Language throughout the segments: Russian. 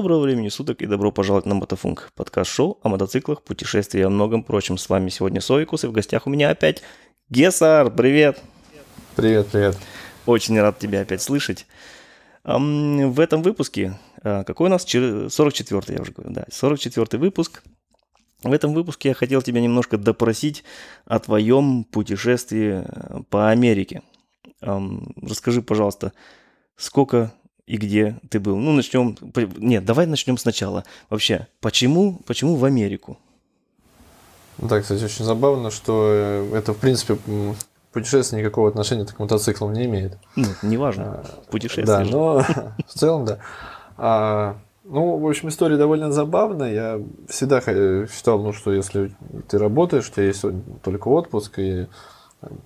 Доброго времени суток и добро пожаловать на Мотофунк, подкаст-шоу о мотоциклах, путешествиях и о многом прочем. С вами сегодня Совикус и в гостях у меня опять Гесар, привет! Привет, привет. Очень рад тебя опять слышать. В этом выпуске, а, какой у нас? 44-й, я уже говорю, да, 44-й выпуск. В этом выпуске я хотел тебя немножко допросить о твоем путешествии э, по Америке. Расскажи, пожалуйста, сколько и где ты был. Ну, начнем... Нет, давай начнем сначала. Вообще, почему, почему в Америку? Да, кстати, очень забавно, что э, это, в принципе, путешествие никакого отношения к мотоциклам не имеет. Ну, неважно. А, путешествие. Да, же. но в целом, да. А, ну, в общем, история довольно забавная. Я всегда считал, ну, что если ты работаешь, у тебя есть только отпуск и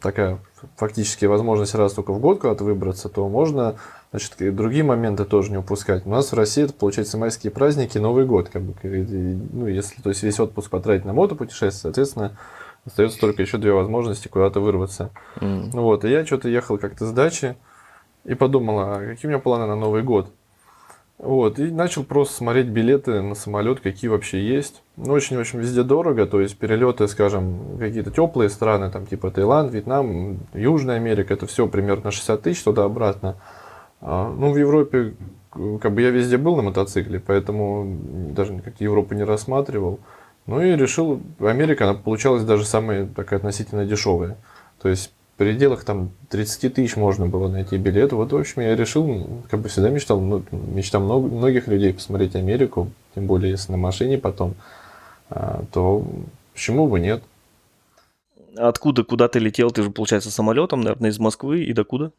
такая фактически возможность раз только в год куда-то выбраться, то можно Значит, и другие моменты тоже не упускать. У нас в России это, получается, майские праздники, Новый год. Как бы, ну, если то есть весь отпуск потратить на мотопутешествие, соответственно, остается только еще две возможности куда-то вырваться. Mm. Вот, и я что-то ехал как-то с дачи и подумал, а какие у меня планы на Новый год? Вот, и начал просто смотреть билеты на самолет, какие вообще есть. Ну, очень, в общем, везде дорого, то есть перелеты, скажем, какие-то теплые страны, там типа Таиланд, Вьетнам, Южная Америка, это все примерно 60 тысяч туда-обратно. А, ну, в Европе, как бы я везде был на мотоцикле, поэтому даже никак Европу не рассматривал. Ну и решил, Америка, она получалась даже самая такая относительно дешевая. То есть в пределах там 30 тысяч можно было найти билет. Вот, в общем, я решил, как бы всегда мечтал, ну, мечта много, многих людей посмотреть Америку, тем более если на машине потом, а, то почему бы нет? Откуда, куда ты летел? Ты же, получается, самолетом, наверное, из Москвы и докуда?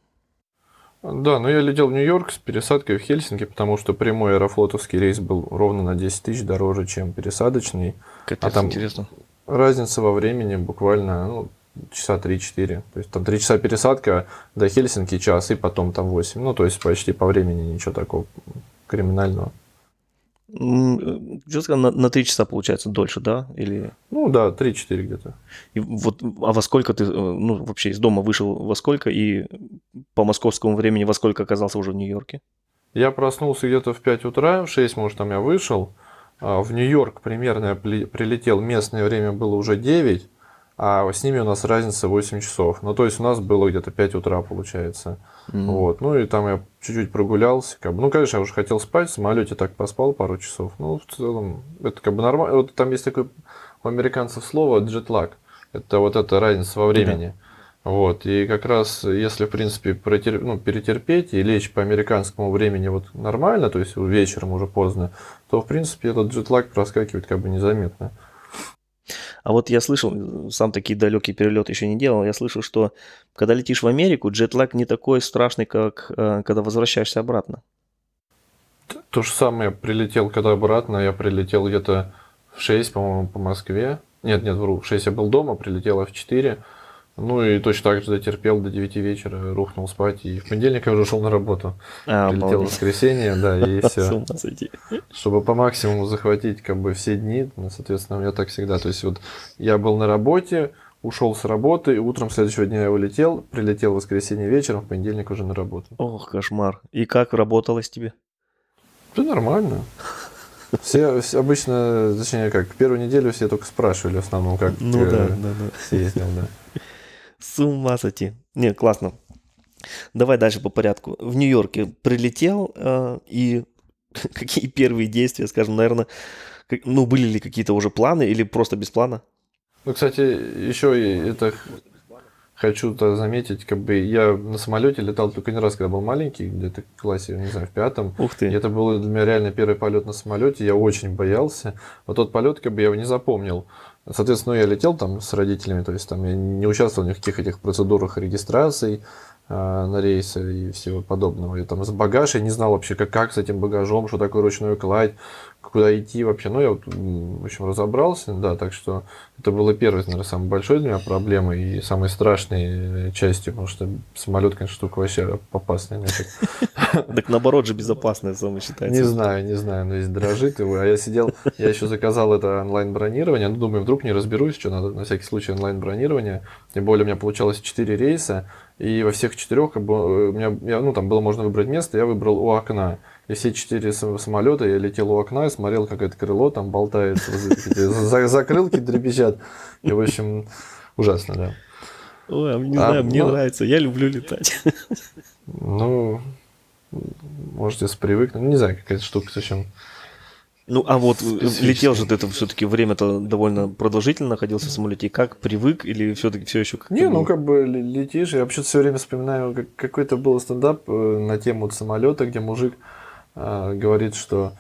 Да, но я летел в Нью-Йорк с пересадкой в Хельсинки, потому что прямой аэрофлотовский рейс был ровно на 10 тысяч дороже, чем пересадочный. Капец, а там интересно. Разница во времени буквально ну, часа 3-4. То есть там 3 часа пересадка до Хельсинки час, и потом там 8. Ну, то есть почти по времени ничего такого криминального. Что сказал, на, на 3 часа получается дольше, да? Или... Ну да, 3-4 где-то. И вот, а во сколько ты, э, ну, вообще из дома вышел во сколько и по московскому времени во сколько оказался уже в Нью-Йорке? Я проснулся где-то в 5 утра, в 6, может, там я вышел. А в Нью-Йорк примерно я прилетел, местное время было уже 9 а с ними у нас разница 8 часов. Ну, то есть у нас было где-то 5 утра, получается. Mm-hmm. Вот. Ну, и там я чуть-чуть прогулялся. Как бы. Ну, конечно, я уже хотел спать, в самолете так поспал пару часов. Ну, в целом, это как бы нормально. Вот там есть такое у американцев слово джетлаг. Это вот эта разница во времени. Yeah. Вот. И как раз, если, в принципе, протер... ну, перетерпеть и лечь по американскому времени вот нормально, то есть вечером уже поздно, то, в принципе, этот джетлаг проскакивает как бы незаметно. А вот я слышал, сам такие далекие перелеты еще не делал, я слышал, что когда летишь в Америку, джетлаг не такой страшный, как э, когда возвращаешься обратно. То же самое, прилетел когда обратно, я прилетел где-то в 6, по-моему, по Москве. Нет, нет, вру, в 6 я был дома, прилетел в 4. Ну и точно так же дотерпел до 9 вечера, рухнул спать, и в понедельник я уже шел на работу. А, Прилетел в воскресенье, да, и все. Чтобы по максимуму захватить как бы все дни, ну, соответственно, у меня так всегда. То есть вот я был на работе, ушел с работы, и утром следующего дня я улетел, прилетел в воскресенье вечером, в понедельник уже на работу. Ох, кошмар. И как работалось тебе? Да нормально. Все, все обычно, точнее как, первую неделю все только спрашивали в основном, как ну, да, да, да. съездил, да. С ума сойти. Не, классно. Давай дальше по порядку. В Нью-Йорке прилетел, э, и какие первые действия, скажем, наверное, как, ну, были ли какие-то уже планы или просто без плана? Ну, кстати, еще и это хочу -то заметить, как бы я на самолете летал только один раз, когда был маленький, где-то в классе, не знаю, в пятом. Ух ты. И это был для меня реально первый полет на самолете, я очень боялся. Вот тот полет, как бы я его не запомнил. Соответственно, я летел там с родителями, то есть там я не участвовал в никаких этих процедурах регистрации на рейсы и всего подобного. Я там с багаж, я не знал вообще, как, как с этим багажом, что такое ручной кладь, куда идти вообще. Ну, я, вот, в общем, разобрался, да, так что это было первой, наверное, самой большой для меня проблемой и самой страшной частью, потому что самолет, конечно, штука вообще опасная. Так наоборот же безопасная самое считается. Не знаю, не знаю, но здесь дрожит его. А я сидел, я еще заказал это онлайн-бронирование, ну, думаю, вдруг не разберусь, что надо на всякий случай онлайн-бронирование. Тем более у меня получалось 4 рейса, и во всех четырех как бы, у меня, я, ну, там было можно выбрать место, я выбрал у окна. и все четыре самолета я летел у окна и смотрел, как это крыло там болтается, закрылки дребезжат. И, в общем, ужасно, да. Ой, а не а, знаю, мне ну, нравится, я люблю летать. Ну, можете привыкнуть. Не знаю, какая-то штука совсем. Ну, а вот летел же ты это все-таки время-то довольно продолжительно находился в самолете. как привык или все-таки все еще как Не, ну как бы летишь. Я вообще все время вспоминаю, как, какой-то был стендап э, на тему самолета, где мужик э, говорит, что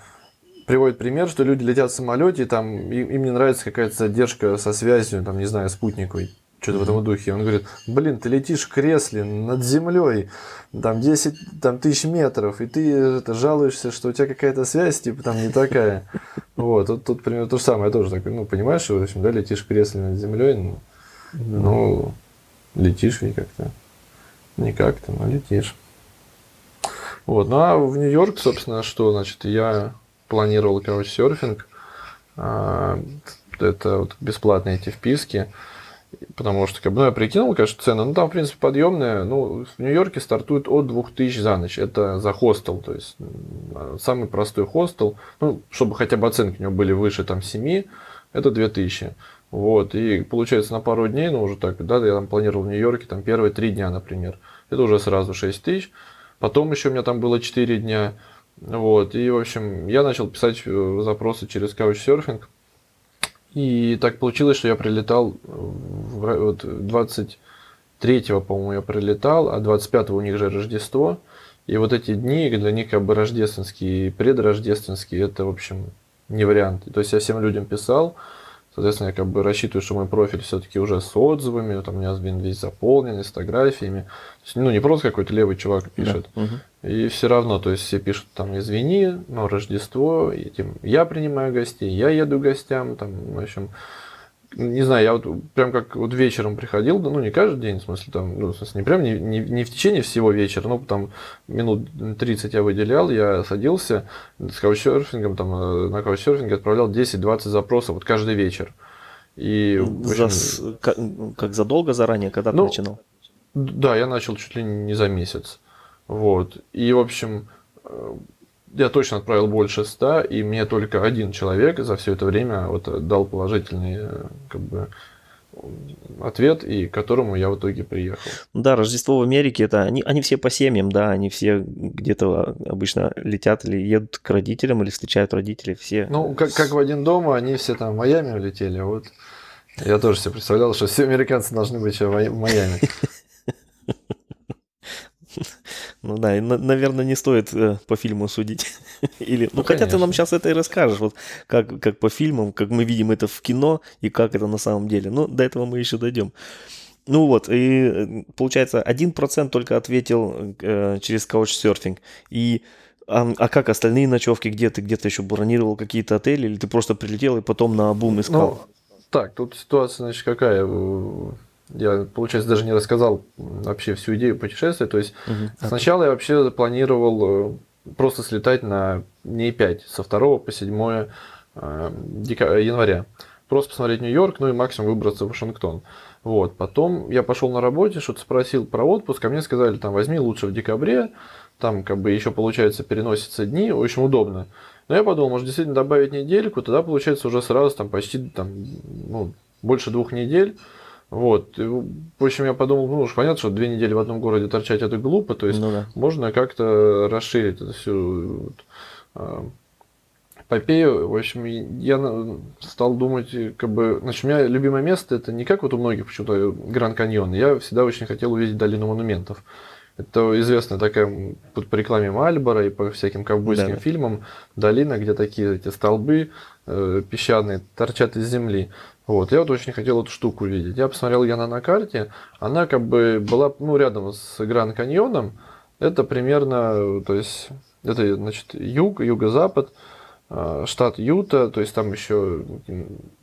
приводит пример, что люди летят в самолете, и там им, им не нравится какая-то задержка со связью, там, не знаю, спутниковой что-то в этом духе. Он говорит, блин, ты летишь в кресле над землей, там 10 там, тысяч метров, и ты это, жалуешься, что у тебя какая-то связь, типа, там не такая. Вот, тут, тут примерно то же самое, я тоже такой, ну, понимаешь, что, в общем, да, летишь в кресле над землей, ну, ну летишь и как-то, не как-то, но летишь. Вот, ну, а в Нью-Йорк, собственно, что, значит, я планировал, короче, серфинг, а, это вот бесплатные эти вписки, Потому что, как бы, ну, я прикинул, конечно, цены. Ну, там, в принципе, подъемная. Ну, в Нью-Йорке стартует от 2000 за ночь. Это за хостел. То есть, самый простой хостел. Ну, чтобы хотя бы оценки у него были выше, там, 7, это 2000. Вот. И получается, на пару дней, ну, уже так, да, я там планировал в Нью-Йорке, там, первые три дня, например. Это уже сразу 6 тысяч. Потом еще у меня там было 4 дня. Вот. И, в общем, я начал писать э, запросы через Couchsurfing. И так получилось, что я прилетал вот 23-го, по-моему, я прилетал, а 25-го у них же Рождество. И вот эти дни для них как бы рождественские и предрождественские, это, в общем, не вариант. То есть я всем людям писал, Соответственно, я как бы рассчитываю, что мой профиль все-таки уже с отзывами, там у меня весь заполнен, с фотографиями. То есть, ну, не просто какой-то левый чувак пишет. Да. Угу. И все равно, то есть все пишут там, извини, но Рождество, и, тем, я принимаю гостей, я еду гостям, там, в общем, не знаю, я вот прям как вот вечером приходил, ну не каждый день, в смысле, там, ну, в смысле, не прям не, не, не в течение всего вечера, но там минут 30 я выделял, я садился с каучсерфингом, там, э, на каучсерфинге отправлял 10-20 запросов вот каждый вечер. И, общем, за, как, как задолго заранее, когда ну, ты начинал? Да, я начал чуть ли не за месяц. Вот. И, в общем, э, я точно отправил больше ста, и мне только один человек за все это время вот дал положительный как бы, ответ, и к которому я в итоге приехал. Да, Рождество в Америке, это они, они все по семьям, да, они все где-то обычно летят или едут к родителям, или встречают родителей, все. Ну, как, как в один дома, они все там в Майами улетели, вот я тоже себе представлял, что все американцы должны быть в Майами. Ну да, и, наверное, не стоит э, по фильму судить. Или, ну, ну хотя ты нам сейчас это и расскажешь, вот как, как по фильмам, как мы видим это в кино и как это на самом деле. Ну, до этого мы еще дойдем. Ну вот, и э, получается, 1% только ответил э, через Couchsurfing. И а, а как остальные ночевки, где ты где-то еще бронировал какие-то отели, или ты просто прилетел и потом на бум искал? Ну, так, тут ситуация, значит, какая? Я, получается, даже не рассказал вообще всю идею путешествия. То есть угу. сначала я вообще планировал э, просто слетать на дней 5, со 2 по 7 э, января. Просто посмотреть Нью-Йорк, ну и максимум выбраться в Вашингтон. Вот. Потом я пошел на работе, что-то спросил про отпуск, а мне сказали, там, возьми лучше в декабре, там, как бы, еще, получается, переносятся дни, очень удобно. Но я подумал, может, действительно добавить недельку, тогда, получается, уже сразу, там, почти, там, ну, больше двух недель, вот. В общем, я подумал, ну уж понятно, что две недели в одном городе торчать это глупо, то есть ну, да. можно как-то расширить это всю вот, а, эпопею. В общем, я стал думать, как бы, значит, у меня любимое место это не как вот у многих почему-то Гранд Каньон. Я всегда очень хотел увидеть долину монументов. Это известная такая по рекламе Мальбора и по всяким ковбойским да, фильмам долина, где такие эти столбы э, песчаные торчат из земли. Вот, я вот очень хотел эту штуку увидеть. Я посмотрел Яна на карте, она как бы была ну, рядом с Гранд Каньоном. Это примерно, то есть, это, значит, юг, юго-запад, а, штат Юта, то есть там еще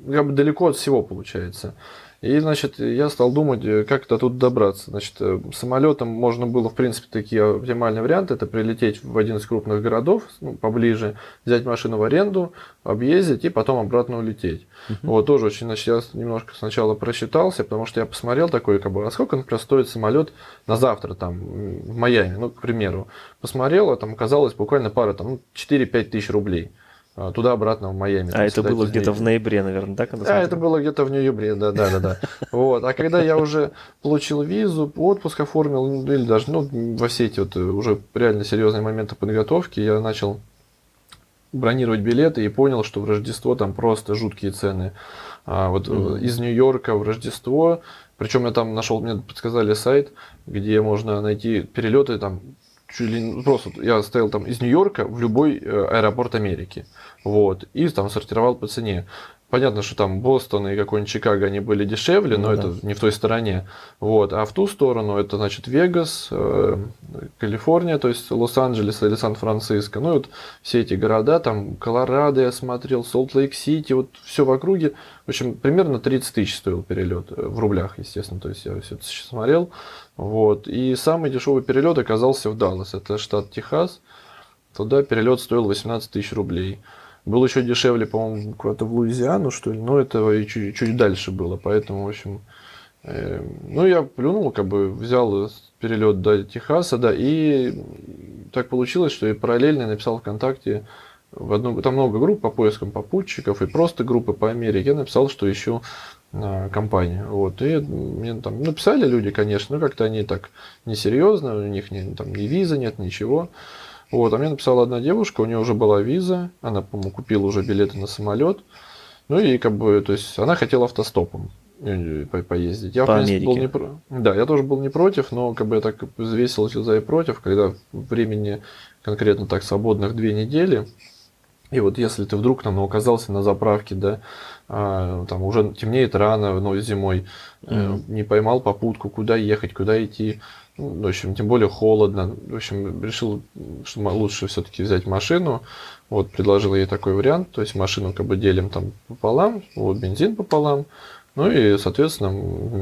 как бы далеко от всего получается. И, значит, я стал думать, э, как это тут добраться. Значит, э, самолетом можно было, в принципе, такие оптимальные варианты. Это прилететь в один из крупных городов, ну, поближе, взять машину в аренду, объездить и потом обратно улететь. Uh-huh. Вот, тоже очень, значит, я немножко сначала просчитался, потому что я посмотрел такой, как бы, а сколько, например, стоит самолет на завтра, там, в Майами, ну, к примеру. Посмотрел, а там оказалось буквально пара, там, 4-5 ну, тысяч рублей. А, туда-обратно в Майами. А это было где-то в ноябре, наверное, да? Когда а, это было где-то в ноябре, да, да, да, да. Вот. А когда я уже получил визу, отпуск оформил, ну, или даже ну, во все эти вот уже реально серьезные моменты подготовки, я начал бронировать билеты и понял, что в Рождество там просто жуткие цены. А вот mm-hmm. из Нью-Йорка в Рождество, причем я там нашел, мне подсказали сайт, где можно найти перелеты там чуть ли не, просто я стоял там из Нью-Йорка в любой э, аэропорт Америки. Вот. И там сортировал по цене. Понятно, что там Бостон и какой-нибудь Чикаго, они были дешевле, ну, но да. это не в той стороне. Вот. А в ту сторону это, значит, Вегас, э, Калифорния, то есть Лос-Анджелес или Сан-Франциско. Ну, вот все эти города, там Колорадо я смотрел, Солт-Лейк-Сити, вот все в округе. В общем, примерно 30 тысяч стоил перелет, э, в рублях, естественно, то есть я все это смотрел. Вот. И самый дешевый перелет оказался в Даллас, это штат Техас. Туда перелет стоил 18 тысяч рублей. Был еще дешевле, по-моему, куда-то в Луизиану, что ли, но это и чуть, чуть дальше было, поэтому, в общем, э, ну, я плюнул, как бы взял перелет до Техаса, да, и так получилось, что я параллельно написал ВКонтакте в одну, там много групп по поискам попутчиков и просто группы по Америке. Я написал, что ищу а, компанию. Вот. И мне там написали люди, конечно, но как-то они так несерьезно, у них не, там ни виза нет, ничего. Вот, а мне написала одна девушка, у нее уже была виза, она, по-моему, купила уже билеты на самолет. Ну и как бы, то есть она хотела автостопом э, по поездить. Я, по в принципе, был не про... Да, я тоже был не против, но как бы я так взвесил за и против, когда времени конкретно так свободных две недели. И вот если ты вдруг там оказался на заправке, да, а, там уже темнеет рано, но зимой, mm-hmm. не поймал попутку, куда ехать, куда идти, ну, в общем, тем более холодно. В общем, решил, что лучше все-таки взять машину. Вот, предложил ей такой вариант. То есть машину как бы делим там пополам, вот бензин пополам. Ну и, соответственно,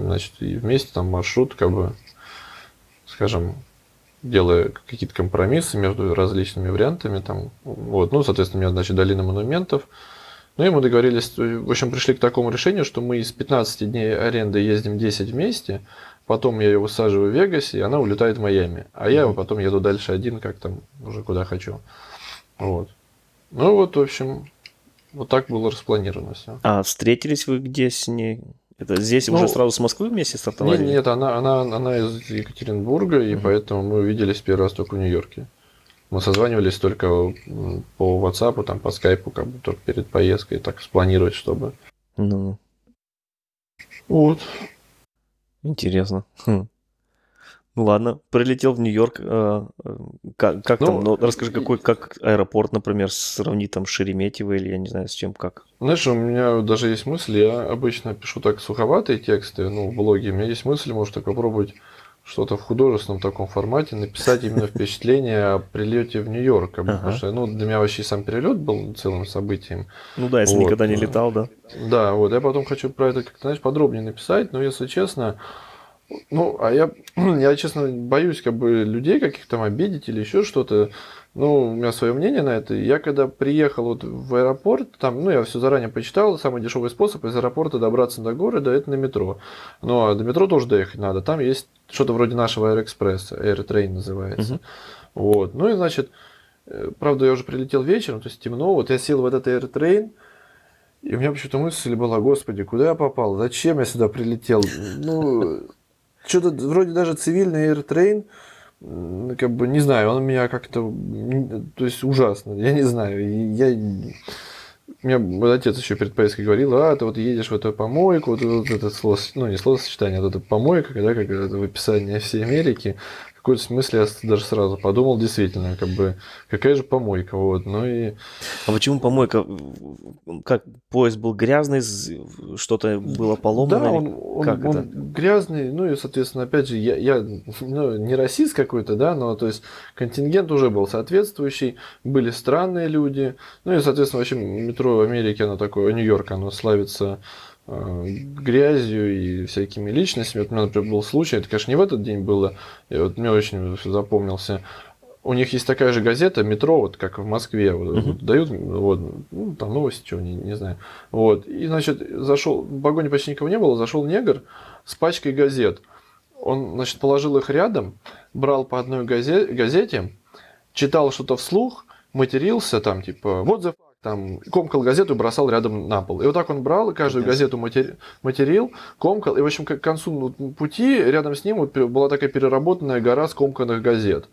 значит, и вместе там маршрут, как бы, скажем, делая какие-то компромиссы между различными вариантами. Там, вот, ну, соответственно, меня, значит, долина монументов. Ну, и мы договорились, в общем, пришли к такому решению, что мы из 15 дней аренды ездим 10 вместе, потом я ее высаживаю в Вегасе, и она улетает в Майами. А я потом еду дальше один, как там, уже куда хочу. Вот. Ну вот, в общем, вот так было распланировано все. А встретились вы где с ней? Это здесь ну, уже сразу с Москвы вместе стартовали? Нет, нет, она, она, она из Екатеринбурга, и угу. поэтому мы увиделись первый раз только в Нью-Йорке. Мы созванивались только по WhatsApp, там, по скайпу, как бы только перед поездкой, так спланировать, чтобы. Ну. Вот. Интересно. Хм. Ну ладно, прилетел в Нью-Йорк. Э, э, как, как ну, там? Ну, расскажи, какой, как аэропорт, например, сравнить там Шереметьево или я не знаю с чем, как? Знаешь, у меня даже есть мысль, я обычно пишу так суховатые тексты, ну, в блоге. У меня есть мысль, может, так попробовать что-то в художественном таком формате, написать именно впечатление о прилете в Нью-Йорк. Потому что ну, для меня вообще сам перелет был целым событием. Ну да, если вот. никогда не летал, да. Да, вот я потом хочу про это как-то, знаешь, подробнее написать, но если честно, ну, а я, я, честно, боюсь как бы людей каких-то там обидеть или еще что-то. Ну, у меня свое мнение на это. Я когда приехал вот в аэропорт, там, ну, я все заранее почитал, самый дешевый способ из аэропорта добраться до города, это на метро. Ну, а до метро тоже доехать надо. Там есть что-то вроде нашего Аэроэкспресса, AirTrain называется. Uh-huh. Вот. Ну и, значит, э, правда, я уже прилетел вечером, то есть темно. Вот я сел в этот AirTrain, и у меня почему-то мысль была, господи, куда я попал? Зачем я сюда прилетел? Ну, что-то вроде даже цивильный AirTrain, как бы, не знаю, он меня как-то, то есть ужасно, я не знаю, я, меня мой отец еще перед поездкой говорил, а, ты вот едешь в эту помойку, вот, вот это слово, ну не словосочетание, а вот это помойка, когда как это в описании всей Америки, какой-то смысле я даже сразу подумал, действительно, как бы, какая же помойка, вот, ну и... А почему помойка? Как, поезд был грязный, что-то было поломано? Да, он, он, как он это? грязный, ну и, соответственно, опять же, я, я ну, не расист какой-то, да, но, то есть, контингент уже был соответствующий, были странные люди, ну и, соответственно, вообще метро в Америке, оно такое, Нью-Йорк, оно славится грязью и всякими личностями. Вот у меня, например, был случай, это, конечно, не в этот день было, и вот мне очень запомнился. У них есть такая же газета «Метро», вот как в Москве, вот, вот дают, вот, ну, там новости, чего, не, не знаю. Вот, и, значит, зашел, в вагоне почти никого не было, зашел негр с пачкой газет. Он, значит, положил их рядом, брал по одной газе- газете, читал что-то вслух, матерился там, типа, вот fuck, там, комкал газету и бросал рядом на пол. И вот так он брал, и каждую Ясно. газету матери- материл, комкал, и, в общем, к концу пути рядом с ним вот была такая переработанная гора скомканных газет.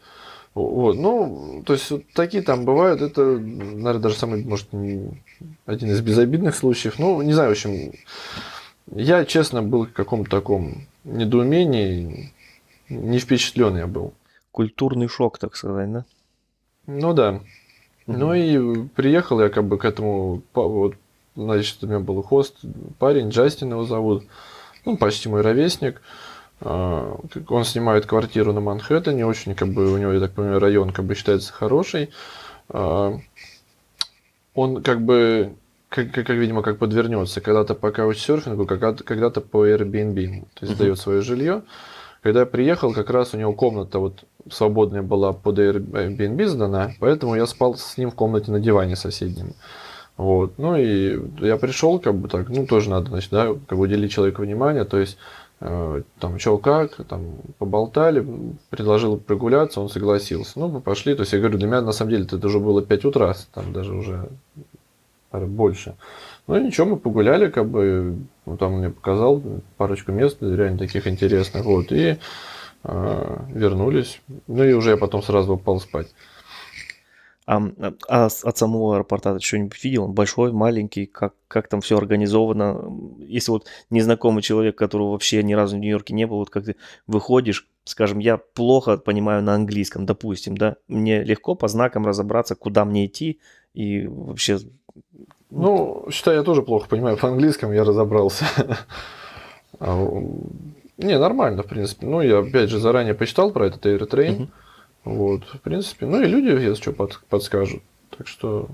Вот, ну, то есть вот такие там бывают, это, наверное, даже самый, может, один из безобидных случаев. Ну, не знаю, в общем, я, честно, был в каком-то таком недоумении, не впечатлен я был. Культурный шок, так сказать, да? Ну да. Ну и приехал я как бы к этому, вот, значит, у меня был хост, парень, Джастин его зовут, ну, почти мой ровесник. А, Он снимает квартиру на Манхэттене, очень, как бы, у него, я так понимаю, район, как бы, считается хороший. А, Он, как бы, как, как, как, видимо, как подвернется, когда-то по каучсерфингу, когда-то, по Airbnb, то есть Мгм. сдает свое жилье. Когда я приехал, как раз у него комната вот свободная была под Airbnb сдана, поэтому я спал с ним в комнате на диване соседнем. Вот. Ну и я пришел, как бы так, ну тоже надо, значит, да, как бы уделить человеку внимание, то есть э, там, чё как, там, поболтали, предложил прогуляться, он согласился. Ну, мы пошли, то есть я говорю, для меня на самом деле это уже было 5 утра, там даже уже больше. Ну и ничего, мы погуляли, как бы, ну, там мне показал парочку мест, реально таких интересных, вот, и э, вернулись. Ну и уже я потом сразу упал спать. А, а с- от самого аэропорта ты что-нибудь видел? Он большой, маленький? Как, как там все организовано? Если вот незнакомый человек, которого вообще ни разу в Нью-Йорке не был, вот как ты выходишь, скажем, я плохо понимаю на английском, допустим, да, мне легко по знакам разобраться, куда мне идти и вообще... Ну, считай, я тоже плохо понимаю по английскому, я разобрался. А, Не, нормально, в принципе. Ну, я, опять же, заранее почитал про этот AirTrain. Мгм. Вот, в принципе. Ну, и люди, если что, под- подскажут. Так что,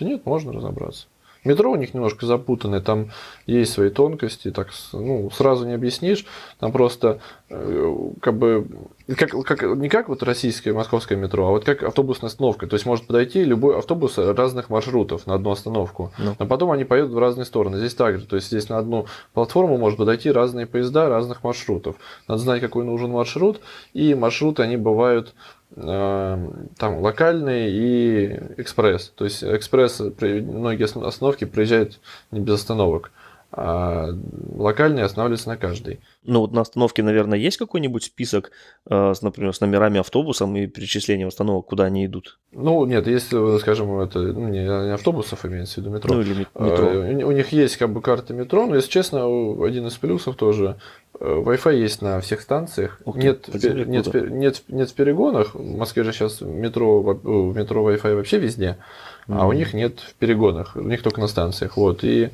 да нет, можно разобраться. Метро у них немножко запутанное, там есть свои тонкости, так ну, сразу не объяснишь. Там просто э, как бы как, как, не как вот российское московское метро, а вот как автобусная остановка. То есть может подойти любой автобус разных маршрутов на одну остановку. Ну. Но потом они поедут в разные стороны. Здесь также. То есть здесь на одну платформу может подойти разные поезда разных маршрутов. Надо знать, какой нужен маршрут. И маршруты, они бывают там локальные и экспресс. То есть экспресс, многие остановки проезжают не без остановок. А локальные останавливаются на каждой. Ну вот на остановке, наверное, есть какой-нибудь список, э, с, например, с номерами автобусом и перечислением остановок, куда они идут? Ну, нет, если, скажем, это ну, не, не автобусов имеется в виду, метро. Ну или мет- метро. Э, У них есть как бы карта метро, но, если честно, один из плюсов тоже. э, Wi-Fi есть на всех станциях. Ух ты, нет, в нет, в нет, нет в перегонах. В Москве же сейчас метро, в метро Wi-Fi вообще везде, а у них нет в перегонах. У них только на станциях. Вот. И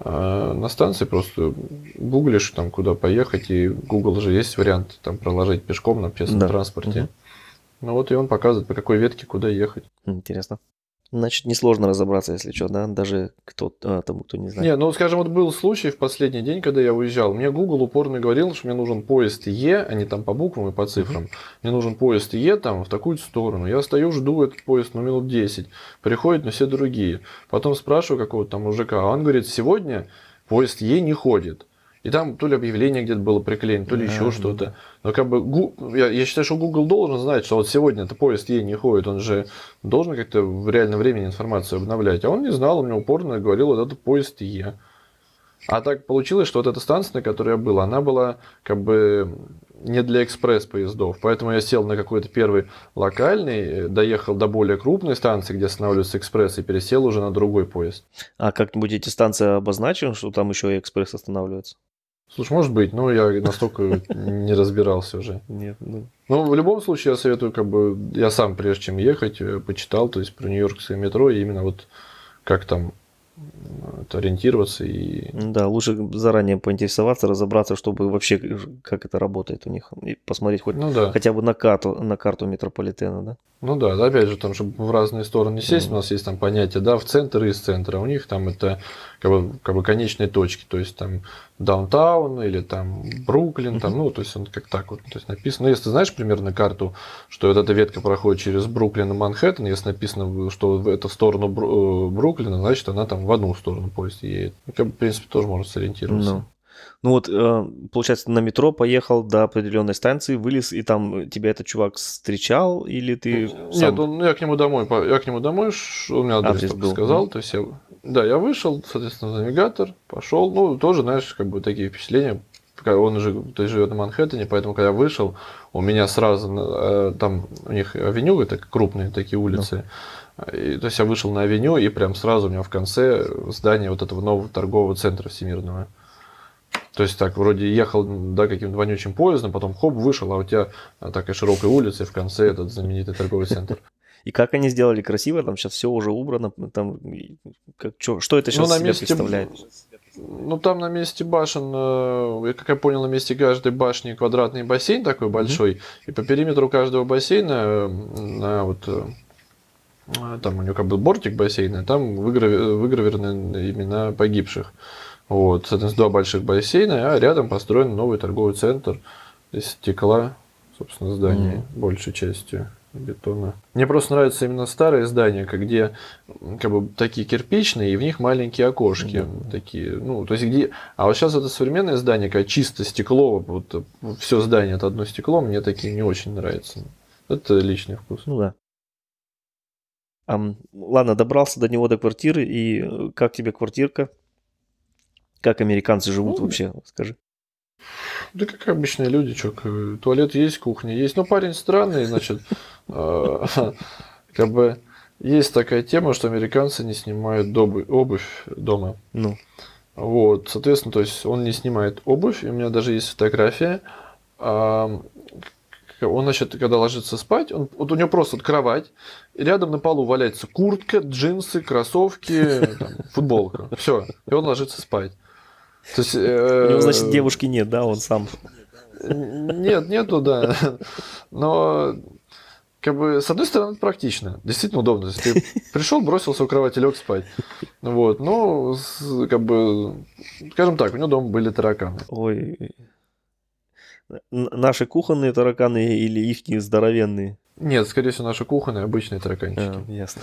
э, на станции просто гуглишь, там, куда поехать, и Google же есть вариант там проложить пешком на общественном Да. транспорте. Мгм. Ну вот и он показывает, по какой ветке куда ехать. Интересно. Значит, несложно разобраться, если что, да? Даже кто, а, тому, кто не знает. Не, ну, скажем, вот был случай в последний день, когда я уезжал. Мне Google упорно говорил, что мне нужен поезд Е, а не там по буквам и по цифрам. Мне нужен поезд Е там в такую сторону. Я стою, жду этот поезд, ну, минут 10. Приходят, но все другие. Потом спрашиваю какого-то там мужика, а он говорит, сегодня поезд Е не ходит. И там то ли объявление где-то было приклеено, то ли Да, еще что-то. Но как бы я, я считаю, что Google должен знать, что вот сегодня это поезд Е не ходит. Он же должен как-то в реальном времени информацию обновлять. А он не знал, он мне упорно говорил, вот это поезд Е. А так получилось, что вот эта станция, на которой я был, она была как бы не для экспресс-поездов. Поэтому я сел на какой-то первый локальный, э, доехал до более крупной станции, где останавливаются экспресс, и пересел уже на другой поезд. А как-нибудь эти станции обозначены, что там еще и экспресс останавливается? Слушай, может быть, но я настолько не разбирался уже. Нет, ну, Но в любом случае я советую, как бы, я сам, прежде чем ехать, э, почитал, то есть про Нью-Йоркское метро, и именно вот как там ориентироваться и да, лучше заранее поинтересоваться, разобраться, чтобы вообще как это работает у них, и посмотреть хоть ну да. хотя бы на карту, на карту метрополитена, да? Ну да, опять же, там же в разные стороны сесть, mm. у нас есть там понятие, да, в центр и из центра. У них там это как бы, как бы конечные точки, то есть там даунтаун или там Бруклин, mm-hmm. там, ну, то есть он как так вот, то есть написано. Ну, если ты знаешь примерно карту, что вот эта ветка проходит через Бруклин и Манхэттен, если написано, что это в сторону э, Бруклина, значит, она там в одну сторону поезд едет. Ну, как бы, в принципе, тоже можно сориентироваться. No. Ну вот, э, получается, на метро поехал до определенной станции, вылез, и там тебя этот чувак встречал, или ты сам... Нет, он, я к нему домой, я к нему домой, он мне адрес, адрес был, сказал, то есть я, да, я вышел, соответственно, в навигатор, пошел, ну, тоже, знаешь, как бы такие впечатления, он уже, то есть живет на Манхэттене, поэтому, когда я вышел, у меня сразу, э, там у них авеню, это крупные такие улицы, и, то есть я вышел на авеню, и прям сразу у меня в конце здание вот этого нового торгового центра всемирного. То есть так, вроде ехал, да, каким-то вонючим поездом, потом хоп, вышел, а у тебя такая широкая улица, и в конце этот знаменитый торговый центр. И как они сделали красиво, там сейчас все уже убрано, там, как, что, что это сейчас ну, на месте, представляет? Ну, там на месте башен, э, как я понял, на месте каждой башни квадратный бассейн такой большой, mm-hmm. и по периметру каждого бассейна на вот э, там у него как бы бортик бассейна, там выгравированы имена погибших. Вот, соответственно, два больших бассейна, а рядом построен новый торговый центр из стекла, собственно, здание mm. большей частью бетона. Мне просто нравятся именно старые здания, где как бы такие кирпичные, и в них маленькие окошки. Mm-hmm. Такие, ну, то есть где. А вот сейчас это современное здание, как чисто стекло, вот все здание это одно стекло, мне такие не очень нравятся. Это личный вкус. Ну да. Um, ладно, добрался до него до квартиры, и э, как тебе квартирка? Как американцы живут ну, вообще, скажи? Да как обычные люди, что, туалет есть, кухня есть. Ну, парень странный, значит, а, как бы есть такая тема, что американцы не снимают обувь дома. Ну. Вот, соответственно, то есть он не снимает обувь, и у меня даже есть фотография. Он, значит, когда ложится спать, он, вот у него просто вот кровать, и рядом на полу валяется куртка, джинсы, кроссовки, там, футболка. Все, и он ложится спать. То есть, э, У него, значит, девушки нет, да, он сам. Нет, нету, да. Но как бы, с одной стороны, это практично, действительно удобно. Есть ты пришел, бросился у кровати, лег спать. Вот, ну, как бы, скажем так, у него дома были тараканы. Ой, наши кухонные тараканы или их здоровенные? Нет, скорее всего, наши кухонные обычные тараканчики. А, ясно.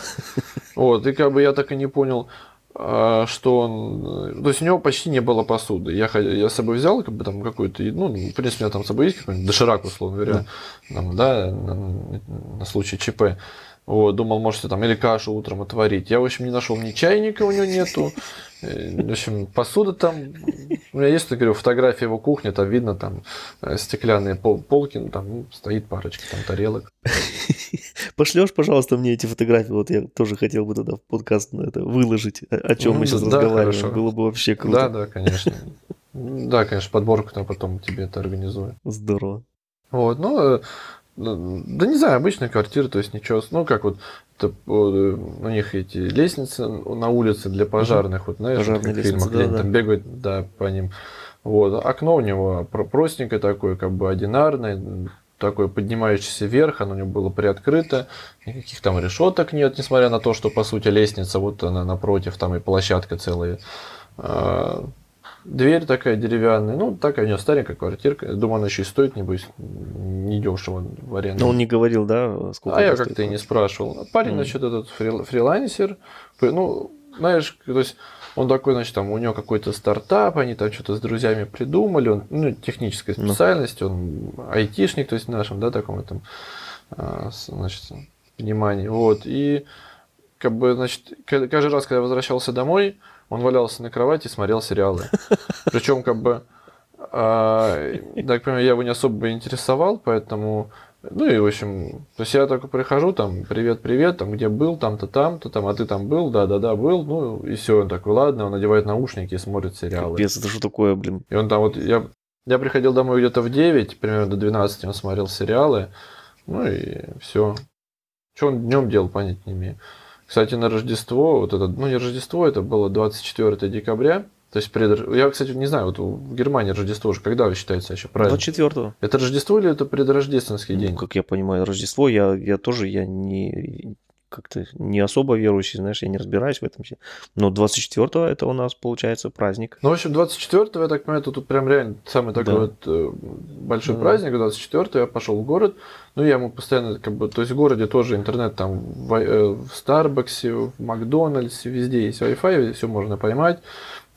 Вот, и как бы я так и не понял, что он... То есть у него почти не было посуды. Я, я с собой взял как бы там какую-то... Ну, в принципе, у меня там с собой есть какой-нибудь доширак, условно говоря, да. Там, да, на, на случай ЧП. Вот, думал, можете там или кашу утром отварить. Я, в общем, не нашел ни чайника у него нету. Э, в общем, посуда там. У меня есть, я говорю, фотография его кухни, там видно там э, стеклянные полки, ну, там ну, стоит парочка там тарелок. Пошлешь, пожалуйста, мне эти фотографии. Вот я тоже хотел бы тогда в подкаст на это выложить, о чем мы сейчас да, разговариваем. Хорошо. Было бы вообще круто. Да, да, конечно. Да, конечно, подборку там потом тебе это организую. Здорово. Вот, ну, э, ну, да не знаю, обычная квартира, то есть ничего, ну как вот у них эти лестницы на улице для пожарных, вот знаешь, Пожарные как в фильмах, да, где да. там бегают, да, по ним. Вот, окно у него простенькое такое, как бы одинарное, такое поднимающееся вверх, оно у него было приоткрыто, никаких там решеток нет, несмотря на то, что по сути лестница, вот она напротив, там и площадка целая. А, Дверь такая деревянная, ну, такая у нее старенькая квартирка. Думаю, она еще и стоит, небось, недешево в аренду. Но он не говорил, да, сколько А я как-то и не спрашивал. Парень, mm. значит, этот фрилансер, ну, знаешь, то есть он такой, значит, там у него какой-то стартап, они там что-то с друзьями придумали, он, ну, техническая ну. специальность, он айтишник, то есть в нашем, да, таком этом, а, значит, понимании, вот, и как бы, значит, каждый раз, когда я возвращался домой, он валялся на кровати и смотрел сериалы. Причем, как бы, а, так понимаю, я его не особо интересовал, поэтому, ну и, в общем, то есть я только прихожу, там, привет, привет, там, где был, там-то, там-то, там, а ты там был, да-да-да, был, ну, и все, он такой, ладно, он надевает наушники и смотрит сериалы. Капец, это что такое, блин? И он там вот, я, я приходил домой где-то в 9, примерно до 12 он смотрел сериалы, ну и все. Что он днем делал, понять не имею. Кстати, на Рождество, вот это, ну не Рождество, это было 24 декабря, То есть, пред... я, кстати, не знаю, вот в Германии Рождество уже когда считается еще правильно? 24 Это Рождество или это предрождественский ну, день? Как я понимаю, Рождество, я, я тоже, я не, как-то не особо верующий, знаешь, я не разбираюсь в этом. Но 24-го это у нас получается праздник. Ну, в общем, 24-го, я так понимаю, это тут прям реально самый такой Да. вот э, большой Да. праздник. 24-го я пошел в город. Ну, я ему постоянно, как бы, то есть в городе тоже интернет там в, э, в Старбаксе, в Макдональдсе, везде есть Wi-Fi, все можно поймать.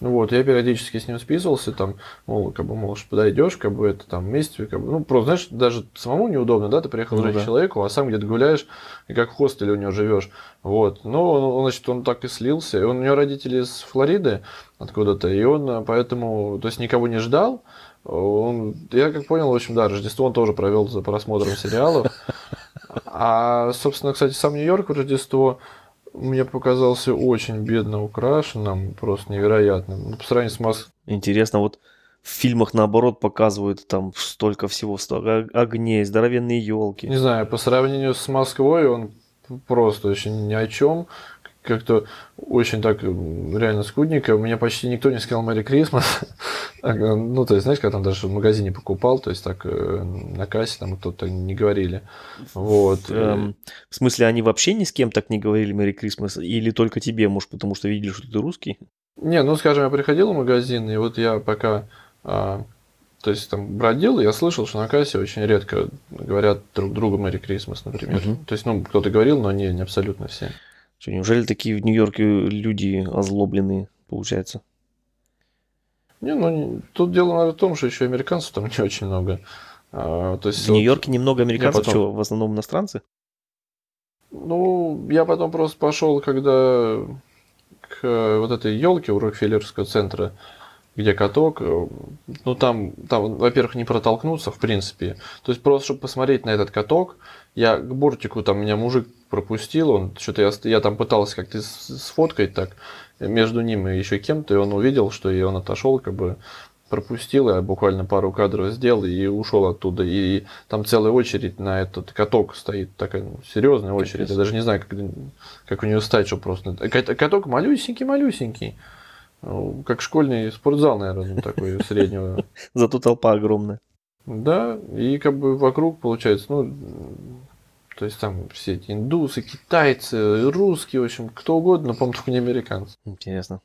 Ну Вот, я периодически с ним списывался, там, мол, как бы, может, подойдешь, как бы, это там вместе, как бы, ну, просто, знаешь, даже самому неудобно, да, ты приехал Ну да. к человеку, а сам где-то гуляешь, и как в хостеле у него живешь, вот, ну, он, он, значит, он так и слился, и он, у него родители из Флориды откуда-то, и он, э, поэтому, то есть, никого не ждал, он, я как понял, в общем, да, Рождество он тоже провел за просмотром сериалов, а, собственно, кстати, сам Нью-Йорк в Рождество мне показался очень бедно украшенным, просто невероятным. Ну, по сравнению с Москвой. Интересно, вот в фильмах наоборот показывают там столько всего, столько огней, здоровенные елки. Не знаю, по сравнению с Москвой он просто очень ни о чем. Как-то очень так м, реально скудненько. Мне почти никто не сказал Мэри Крисмас. Ну, то есть, знаешь, когда там даже в магазине покупал, то есть так э, на кассе там кто-то не говорили. Вот. Эм, в смысле, они вообще ни с кем так не говорили Мэри Крисмас? Или только тебе, может, потому что видели, что ты русский? Не, ну, скажем, я приходил в магазин, и вот я пока, а, то есть там бродил, я слышал, что на кассе очень редко говорят друг другу Мэри Крисмас, например. Мгм. То есть, ну, кто-то говорил, но не, не абсолютно все. Что, неужели такие в Нью-Йорке люди озлобленные, получается? Не, ну, тут дело, наверное, в том, что еще американцев там не очень много. А, то есть, В вот, Нью-Йорке немного американцев, потом- что, в основном иностранцы? ну, я потом просто пошел, когда к вот этой елке у Рокфеллерского центра, где каток, э, ну там, там, во-первых, не протолкнуться, в принципе. То есть просто, чтобы посмотреть на этот каток, я к бортику, там меня мужик пропустил, он что-то я, я там пытался как-то сфоткать так между ним и еще кем-то, и он увидел, что и он отошел, как бы пропустил, я буквально пару кадров сделал и ушел оттуда. И там целая очередь на этот каток стоит, такая ну, серьезная очередь. Я даже не знаю, как, как у нее стать, что просто. Кат- Каток малюсенький-малюсенький. Ну, Как школьный спортзал, наверное, ну, такой среднего. Зато толпа огромная. Да, и как бы вокруг получается, ну, то есть там все эти индусы, китайцы, русские, в общем, кто угодно, но, по-моему, только не американцы. Интересно.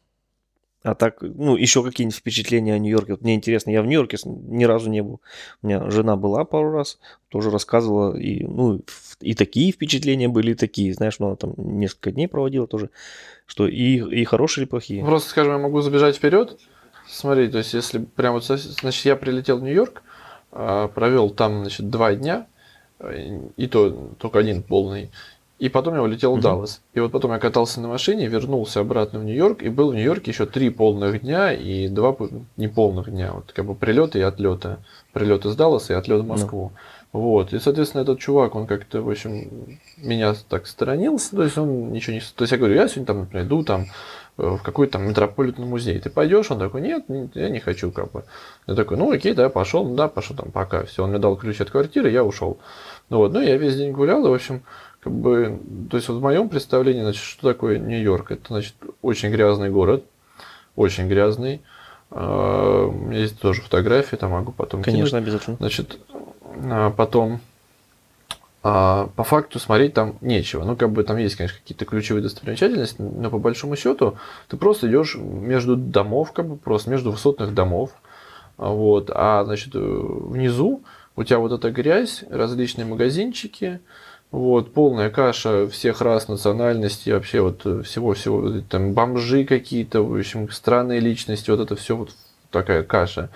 А так, ну, еще какие-нибудь впечатления о Нью-Йорке? Вот мне интересно, я в Нью-Йорке ни разу не был. У меня жена была пару раз, тоже рассказывала, и, ну, и такие впечатления были, и такие, знаешь, ну, она там несколько дней проводила тоже, что и, и хорошие, и плохие. Просто, скажем, я могу забежать вперед. Смотри, то есть, если прям вот, значит, я прилетел в Нью-Йорк, а, провел там, значит, два дня, и то только один полный. И потом я улетел в Мгм. Даллас. И вот потом я катался на машине, вернулся обратно в Нью-Йорк, и был в Нью-Йорке еще три полных дня и два неполных дня. Вот как бы прилеты и отлеты. Прилет из Далласа и отлет в Москву. Вот. И, соответственно, этот чувак, он как-то, в общем, меня так сторонился. То есть он ничего не... То есть я говорю, я сегодня там, например, иду там в какой-то там метрополитен музей. Ты пойдешь? Он такой, нет, не- я не хочу, как бы. Я такой, ну окей, да, пошел, да, пошел там, пока. Все, он мне дал ключ от квартиры, я ушел. Ну вот, ну я весь день гулял, и, в общем, как бы, то есть вот в моем представлении, значит, что такое Нью-Йорк? Это, значит, очень грязный город, очень грязный. А, У меня есть тоже фотографии, там могу потом кинуть. Конечно, обязательно. Значит, а, потом а, по факту смотреть там нечего. Ну, как бы там есть, конечно, какие-то ключевые достопримечательности, но по большому счету ты просто идешь между домов, как бы просто между высотных домов. Вот, а значит, внизу у тебя вот эта грязь, различные магазинчики, вот, полная каша всех рас, национальностей, вообще вот всего-всего, там бомжи какие-то, в общем, странные личности, вот это все вот такая каша.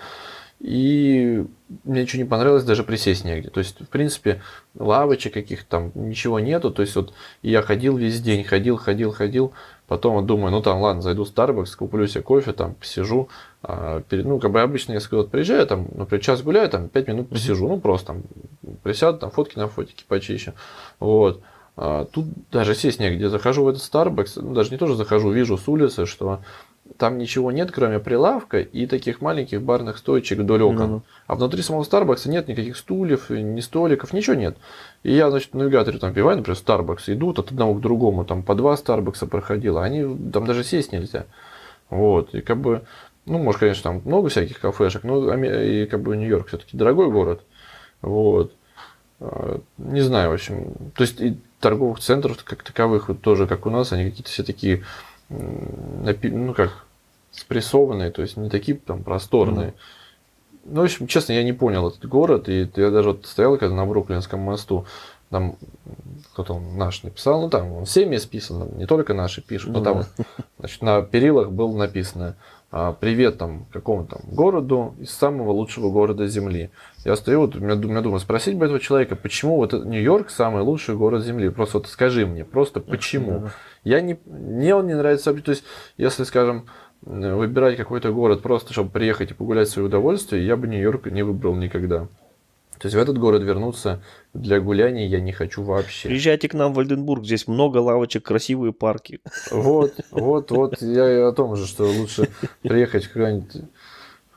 И мне ничего не понравилось, даже присесть негде. То есть, в принципе, лавочек каких-то там ничего нету. То есть, вот я ходил весь день, ходил, ходил, ходил. Потом вот думаю, ну там, ладно, зайду в Starbucks, куплю себе кофе, там посижу. А, ну, как бы обычно, если вот приезжаю, там, например, час гуляю, там, пять минут посижу, ну, просто там присяду, там, фотки на фотики почищу. Вот. А, тут даже сесть негде. Захожу в этот Starbucks, ну, даже не тоже захожу, вижу с улицы, что там ничего нет, кроме прилавка и таких маленьких барных стоечек вдоль окон. Ну-ну. А внутри самого Старбакса нет никаких стульев, ни столиков, ничего нет. И я, значит, в навигаторе там пиваю, например, Starbucks, идут от одного к другому, там по два Старбакса проходило, они там даже сесть нельзя. Вот, и как бы ну, может, конечно, там много всяких кафешек, но и как бы Нью-Йорк все-таки дорогой город. Вот. А, не знаю, в общем. То есть и торговых центров как таковых, вот тоже как у нас, они какие-то все такие, ну как, спрессованные, то есть не такие там просторные. Mm-hmm. Ну, в общем, честно, я не понял этот город, и я даже вот стоял когда на Бруклинском мосту, там кто-то наш написал, ну там он всеми списан, не только наши пишут, но там значит, на перилах было написано а, привет там какому-то городу из самого лучшего города Земли. Я стою, вот, у меня, меня думаю, спросить бы этого человека, почему вот Нью-Йорк самый лучший город Земли? Просто вот скажи мне, просто почему? Я не, мне он не нравится, то есть, если, скажем, выбирать какой-то город просто, чтобы приехать и погулять в свое удовольствие, я бы Нью-Йорк не выбрал никогда. То есть в этот город вернуться для гуляний я не хочу вообще. Приезжайте к нам в Ольденбург, здесь много лавочек, красивые парки. Вот, вот, вот, я и о том же, что лучше приехать в какой-нибудь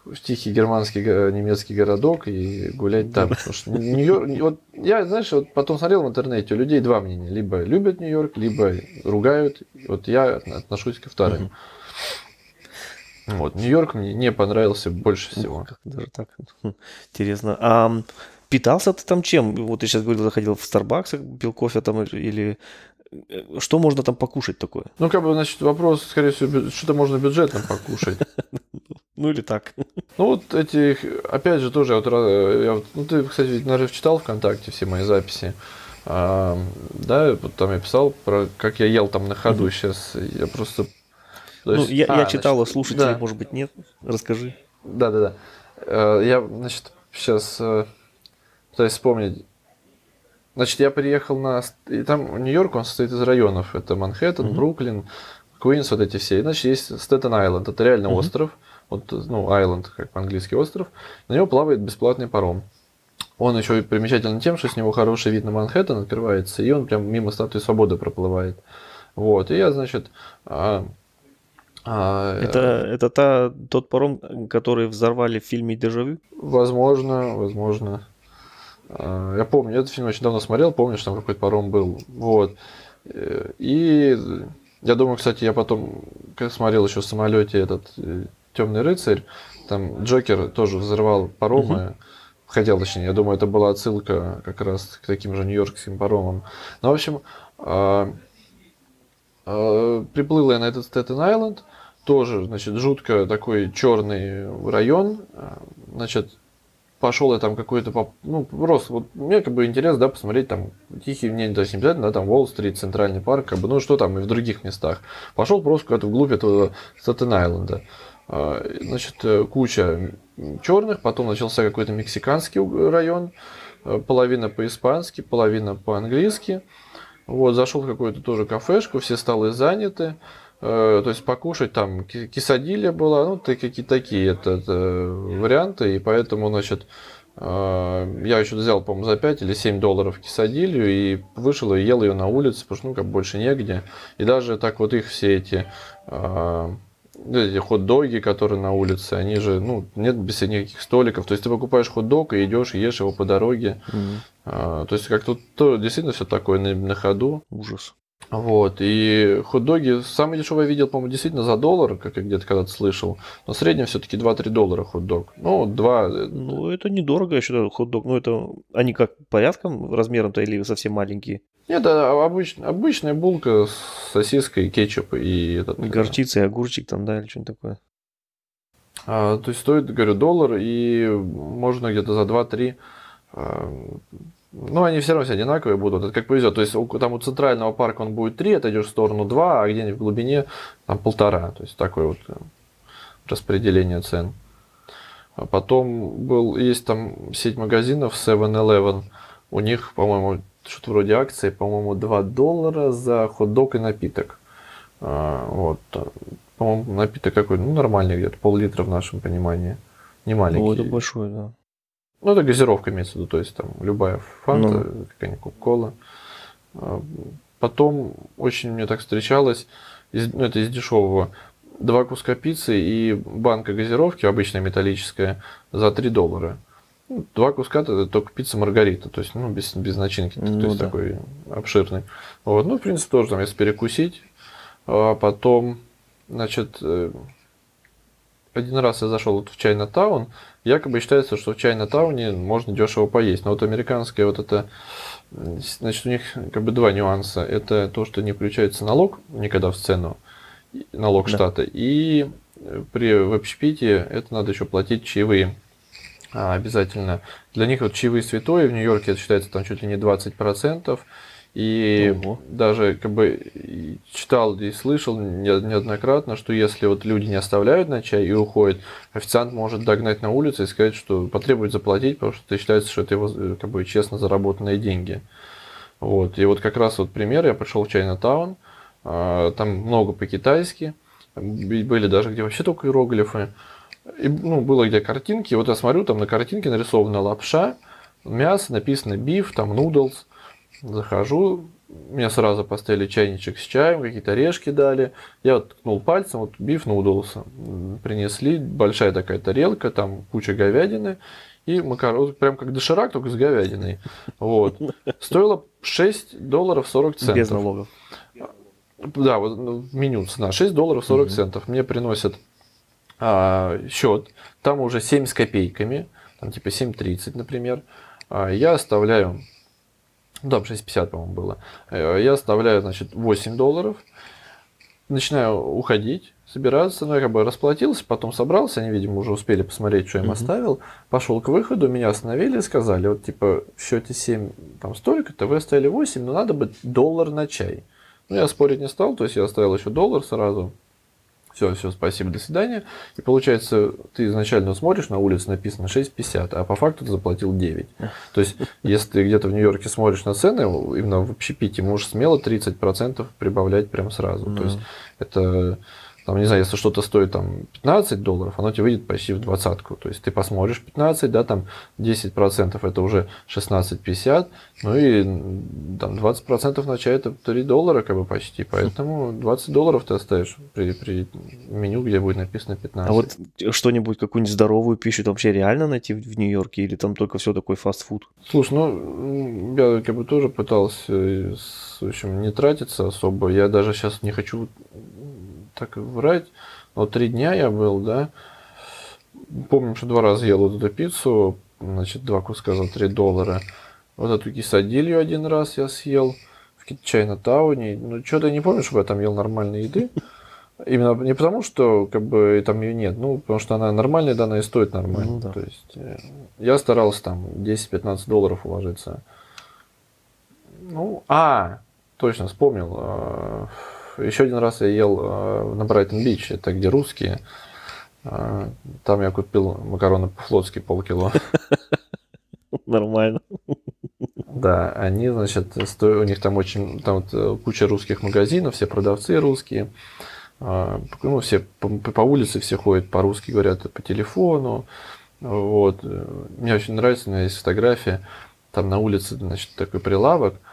в тихий германский немецкий городок и гулять там. Потому что Нью-Йорк, вот я, знаешь, вот потом смотрел в интернете, у людей два мнения. Либо любят Нью-Йорк, либо ругают. Вот я отношусь ко вторым. Вот, Нью-Йорк мне не понравился больше всего. Как даже так? Интересно. А питался ты там чем? Вот ты сейчас говорил, заходил в Starbucks, пил кофе там или э, что можно там покушать такое? Ну, как бы, значит, вопрос, скорее всего, что-то можно бюджетно покушать. Ну, или так. Ну, вот эти, опять же, тоже, вот, я, ну, ты, кстати, наверное, читал ВКонтакте все мои записи. А, да, вот там я писал про, как я ел там на ходу. Сейчас я просто то ну, я, а, я читал, значит, а слушателей, да. может быть, нет. Расскажи. Да, да, да. Я, значит, сейчас э, пытаюсь вспомнить. Значит, я приехал на... И там Нью-Йорк, он состоит из районов. Это Манхэттен, mm-hmm. Бруклин, Куинс, вот эти все. И, значит, есть Стейтен-Айленд. Это реально mm-hmm. остров. Вот, ну, Island, как по-английски остров. На него плавает бесплатный паром. Он еще примечателен тем, что с него хороший вид на Манхэттен открывается, и он прям мимо статуи свободы проплывает. Вот. И я, значит, а, а, это, это та, тот паром, который взорвали в фильме «Дежавю»? Возможно, возможно. А, я помню, этот фильм очень давно смотрел, помню, что там какой-то паром был. Вот. И я думаю, кстати, я потом смотрел еще в самолете этот э, Темный рыцарь, там Джокер тоже взорвал паромы. Угу. Хотел, точнее, я думаю, это была отсылка как раз к таким же нью-йоркским паромам. Ну, в общем, а, приплыл я на этот Стэттен-Айленд, тоже, значит, жутко такой черный район, значит, пошел я там какой-то, ну, просто, вот, мне как бы интересно, да, посмотреть там тихий, мне не обязательно, да, там Уолл-стрит, Центральный парк, как бы, ну, что там и в других местах. Пошел просто куда-то вглубь этого Статен-Айленда. Значит, куча черных, потом начался какой-то мексиканский район, половина по-испански, половина по-английски. Вот, зашел в какую-то тоже кафешку, все столы заняты. Э, то есть покушать там кисадилья была, ну, какие такие это, это варианты, и поэтому, значит, э, я еще взял, по-моему, за 5 или 7 долларов кисадилью и вышел и ел ее на улице, потому что, ну, как больше негде. И даже так вот их все эти, э, эти хот-доги, которые на улице, они же, ну, нет без никаких столиков. То есть ты покупаешь хот-дог и идешь ешь его по дороге. Mm-hmm. То есть как тут то действительно все такое на, на ходу. Ужас. Вот, и хот-доги, самый дешевый я видел, по-моему, действительно за доллар, как я где-то когда-то слышал, но в среднем все-таки 2-3 доллара хот-дог. Ну, 2... Э, ну, это недорого, я считаю, хот-дог. Ну, это они как порядком, размером-то или совсем маленькие? Нет, это обыч... обычная булка с сосиской, кетчуп и этот... И горчица, и огурчик там, да, или что-нибудь такое. А, то есть стоит, говорю, доллар, и можно где-то за 2-3 ну, они все равно все одинаковые будут, это как повезет. То есть там у центрального парка он будет 3, отойдешь в сторону 2, а где-нибудь в глубине там полтора. То есть такое вот э, распределение цен. А потом был, есть там сеть магазинов 7-Eleven. У них, по-моему, что-то вроде акции, по-моему, 2 доллара за хот-дог и напиток. А, вот. По-моему, напиток какой ну, нормальный где-то, пол-литра в нашем понимании. Не маленький. Ну, это большой, да. Ну, это газировка имеется в виду, то есть там любая фанта, ну. какая-нибудь кока-кола. А, потом очень мне так встречалось, из, ну, это из дешевого, два куска пиццы и банка газировки, обычная металлическая, за 3 доллара. Ну, два куска это только пицца Маргарита, то есть, ну, без, без начинки, ну, то есть да. такой обширный. Вот, ну, в принципе, тоже там, если перекусить, а потом, значит, э, один раз я зашел вот в Чайна-таун, якобы считается, что в Чайна-тауне можно дешево поесть. Но вот американская вот это, значит, у них как бы два нюанса. Это то, что не включается налог никогда в цену, налог да. штата, и при в общепите это надо еще платить чаевые а, обязательно. Для них вот чаевые святое в Нью-Йорке это считается там чуть ли не 20%. И Ого. даже как бы читал и слышал неоднократно, что если вот люди не оставляют на чай и уходят, официант может догнать на улице и сказать, что потребует заплатить, потому что считается, что это его как бы честно заработанные деньги. Вот. И вот как раз вот пример, я пришел в Чайна-таун, а, там много по-китайски, были даже где вообще только иероглифы. И, ну, было где картинки. Вот я смотрю, там на картинке нарисована лапша, мясо, написано биф, там нудлс. Захожу, мне сразу поставили чайничек с чаем, какие-то орешки дали. Я вот ткнул пальцем, вот биф нудлс принесли, большая такая тарелка, там куча говядины и макарон, прям как доширак, только с говядиной. Вот. Стоило 6 долларов 40 центов. Без налогов. Да, вот ну, меню цена 6 долларов 40 угу. центов. Мне приносят а, счет, там уже 7 с копейками, там типа 7.30, например. А, я оставляю, да, 6.50, по-моему, было. Э, я оставляю, значит, 8 долларов, начинаю уходить, собираться, ну, я как бы расплатился, потом собрался, они, видимо, уже успели посмотреть, что я им оставил, пошел к выходу, меня остановили и сказали, вот, типа, в счете 7, там, столько-то, вы оставили 8, но надо бы доллар на чай. Ну, я спорить не стал, то есть я оставил еще доллар сразу, все, все, спасибо, до свидания. И получается, ты изначально смотришь, на улице написано 6,50, а по факту ты заплатил 9. То есть, если ты где-то в Нью-Йорке смотришь на цены, именно в общепите, можешь смело 30% прибавлять прям сразу. Mm-hmm. То есть, это там, не знаю, если что-то стоит там 15 долларов, оно тебе выйдет почти в двадцатку. То есть ты посмотришь 15, да, там 10% это уже 16,50, ну и там 20% на чай это 3 доллара как бы почти. Поэтому 20 долларов ты оставишь при, при меню, где будет написано 15. А вот что-нибудь, какую-нибудь здоровую пищу там вообще реально найти в Нью-Йорке или там только все такой фастфуд? Слушай, ну я как бы тоже пытался в общем, не тратиться особо. Я даже сейчас не хочу так врать. Вот три дня я был, да. Помню, что два раза ел вот эту пиццу, значит, два куска за 3 доллара. Вот эту кисадилью один раз я съел в Чайна-тауне. Ну, что-то не помню, чтобы я там ел нормальной еды. Именно не потому, что как бы там ее нет, ну, потому что она нормальная, да, она и стоит нормально. Ну, да. То есть э, я старался там 10-15 долларов уложиться. Ну, а, точно вспомнил. Еще один раз я ел э, на Брайтон-Бич, это где русские. Э, там я купил макароны по-флотски полкило. Нормально. Да, они, значит, стоят, у них там очень, там вот э, куча русских магазинов, все продавцы русские. Ну, все по, по улице все ходят по-русски, говорят по телефону. Вот. Мне очень нравится, у меня есть фотография. Там на улице, значит, такой прилавок –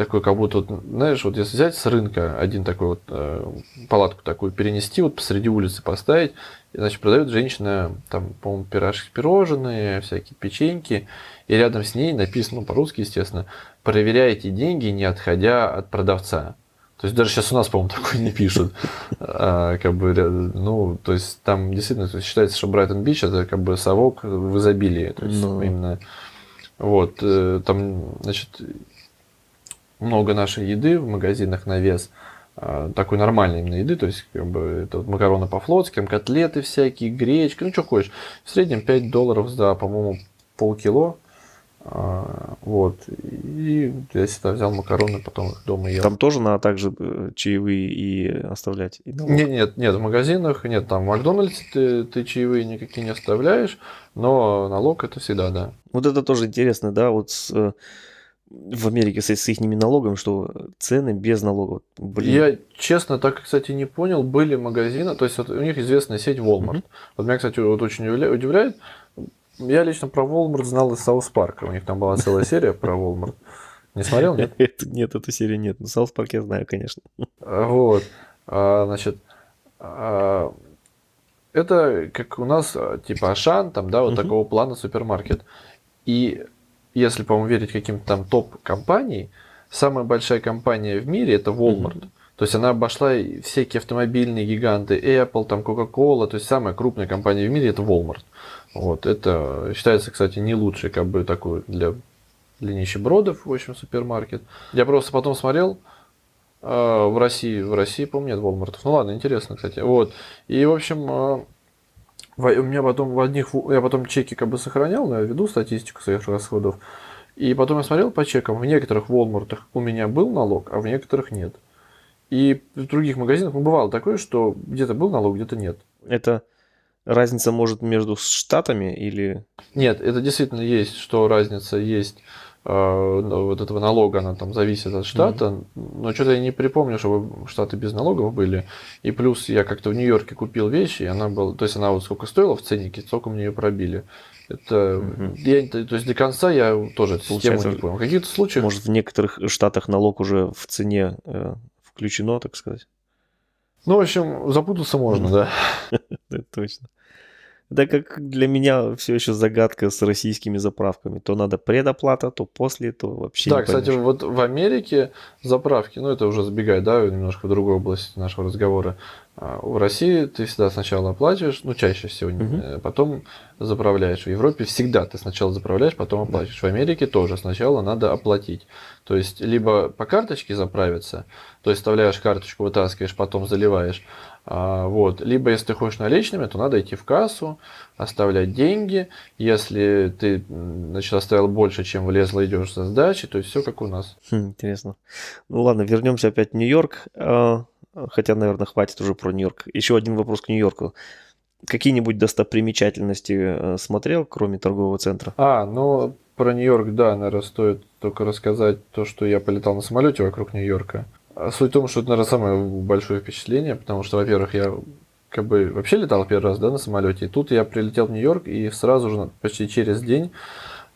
такой, как будто, вот, знаешь, вот если взять с рынка один такой вот э, палатку такую перенести, вот посреди улицы поставить, и, значит, продает женщина там, по-моему, пирожки, пирожные, всякие печеньки, и рядом с ней написано, ну, по-русски, естественно, проверяйте деньги, не отходя от продавца. То есть даже сейчас у нас, по-моему, такое не пишут. А, как бы, ну, то есть там действительно то есть, считается, что Брайтон Бич это как бы совок в изобилии. То есть ну. именно вот, э, там, значит, много нашей еды в магазинах на вес, а, такой нормальной именно еды, то есть как бы это вот макароны по-флотски, котлеты всякие, гречка, ну что хочешь. В среднем 5 долларов за, по-моему, полкило. А, вот. И я всегда взял макароны, потом их дома ел. Там тоже надо также э, чаевые и оставлять? И нет, нет, нет, в магазинах нет. Там в Макдональдсе ты, ты чаевые никакие не оставляешь, но налог это всегда, да. Вот это тоже интересно, да, вот с э, в Америке с, с их налогом, что цены без налогов. Блин. Я честно так, кстати, не понял. Были магазины, то есть вот у них известная сеть Walmart. Mm-hmm. Вот меня, кстати, вот очень удивляет. Я лично про Walmart знал из South Park а. У них там была целая серия про Walmart. Не смотрел, нет? Нет, эту серию нет. Но South Park я знаю, конечно. Вот. А, значит, а, это как у нас типа Ашан, там, да, вот такого плана супермаркет. И если, по-моему, верить каким-то там топ-компаний, самая большая компания в мире это Walmart. Mm-hmm. То есть она обошла всякие автомобильные гиганты, Apple, там Coca-Cola, то есть самая крупная компания в мире это Walmart. Вот, это считается, кстати, не лучший, как бы, такой для, для нищебродов, в общем, супермаркет. Я просто потом смотрел, э, в России, в России, помню, нет Walmart. Ну ладно, интересно, кстати. Вот. И, в общем, э, у меня потом в одних, я потом чеки как бы сохранял, но я веду статистику своих расходов. И потом я смотрел по чекам, в некоторых Walmart у меня был налог, а в некоторых нет. И в других магазинах ну, бывало такое, что где-то был налог, где-то нет. Это разница может между штатами или... Нет, это действительно есть, что разница есть вот этого налога, она там зависит от штата, mm-hmm. но что-то я не припомню, чтобы штаты без налогов были. И плюс я как-то в Нью-Йорке купил вещи, и она была, то есть она вот сколько стоила в ценнике, сколько мне ее пробили. Это, угу. я, то есть до конца я тоже эту систему не понял. В каких-то случаях... Может, в некоторых штатах налог уже в цене э, включено, так сказать? Ну, в общем, запутаться можно, да. Это точно. Это как для меня все еще загадка с российскими заправками. То надо предоплата, то после, то вообще Да, кстати, вот в Америке заправки, ну это уже забегает, да, немножко в другую область нашего разговора. А, в России ты всегда сначала оплачиваешь, ну чаще всего, угу. потом заправляешь. В Европе всегда ты сначала заправляешь, потом оплачиваешь. Да. В Америке тоже сначала надо оплатить. То есть либо по карточке заправиться, то есть вставляешь карточку, вытаскиваешь, потом заливаешь, вот. Либо если ты хочешь наличными, то надо идти в кассу, оставлять деньги. Если ты значит, оставил больше, чем влезло, идешь за сдачей, то есть все как у нас. Хм, интересно. Ну ладно, вернемся опять в Нью-Йорк. А, хотя, наверное, хватит уже про Нью-Йорк. Еще один вопрос к Нью-Йорку. Какие-нибудь достопримечательности э, смотрел, кроме торгового центра? А, ну, про Нью-Йорк, да, наверное, стоит только рассказать то, что я полетал на самолете вокруг Нью-Йорка. А суть в том, что это, наверное, самое большое впечатление, потому что, во-первых, я как бы вообще летал первый раз, да, на самолете, и тут я прилетел в Нью-Йорк, и сразу же, почти через день,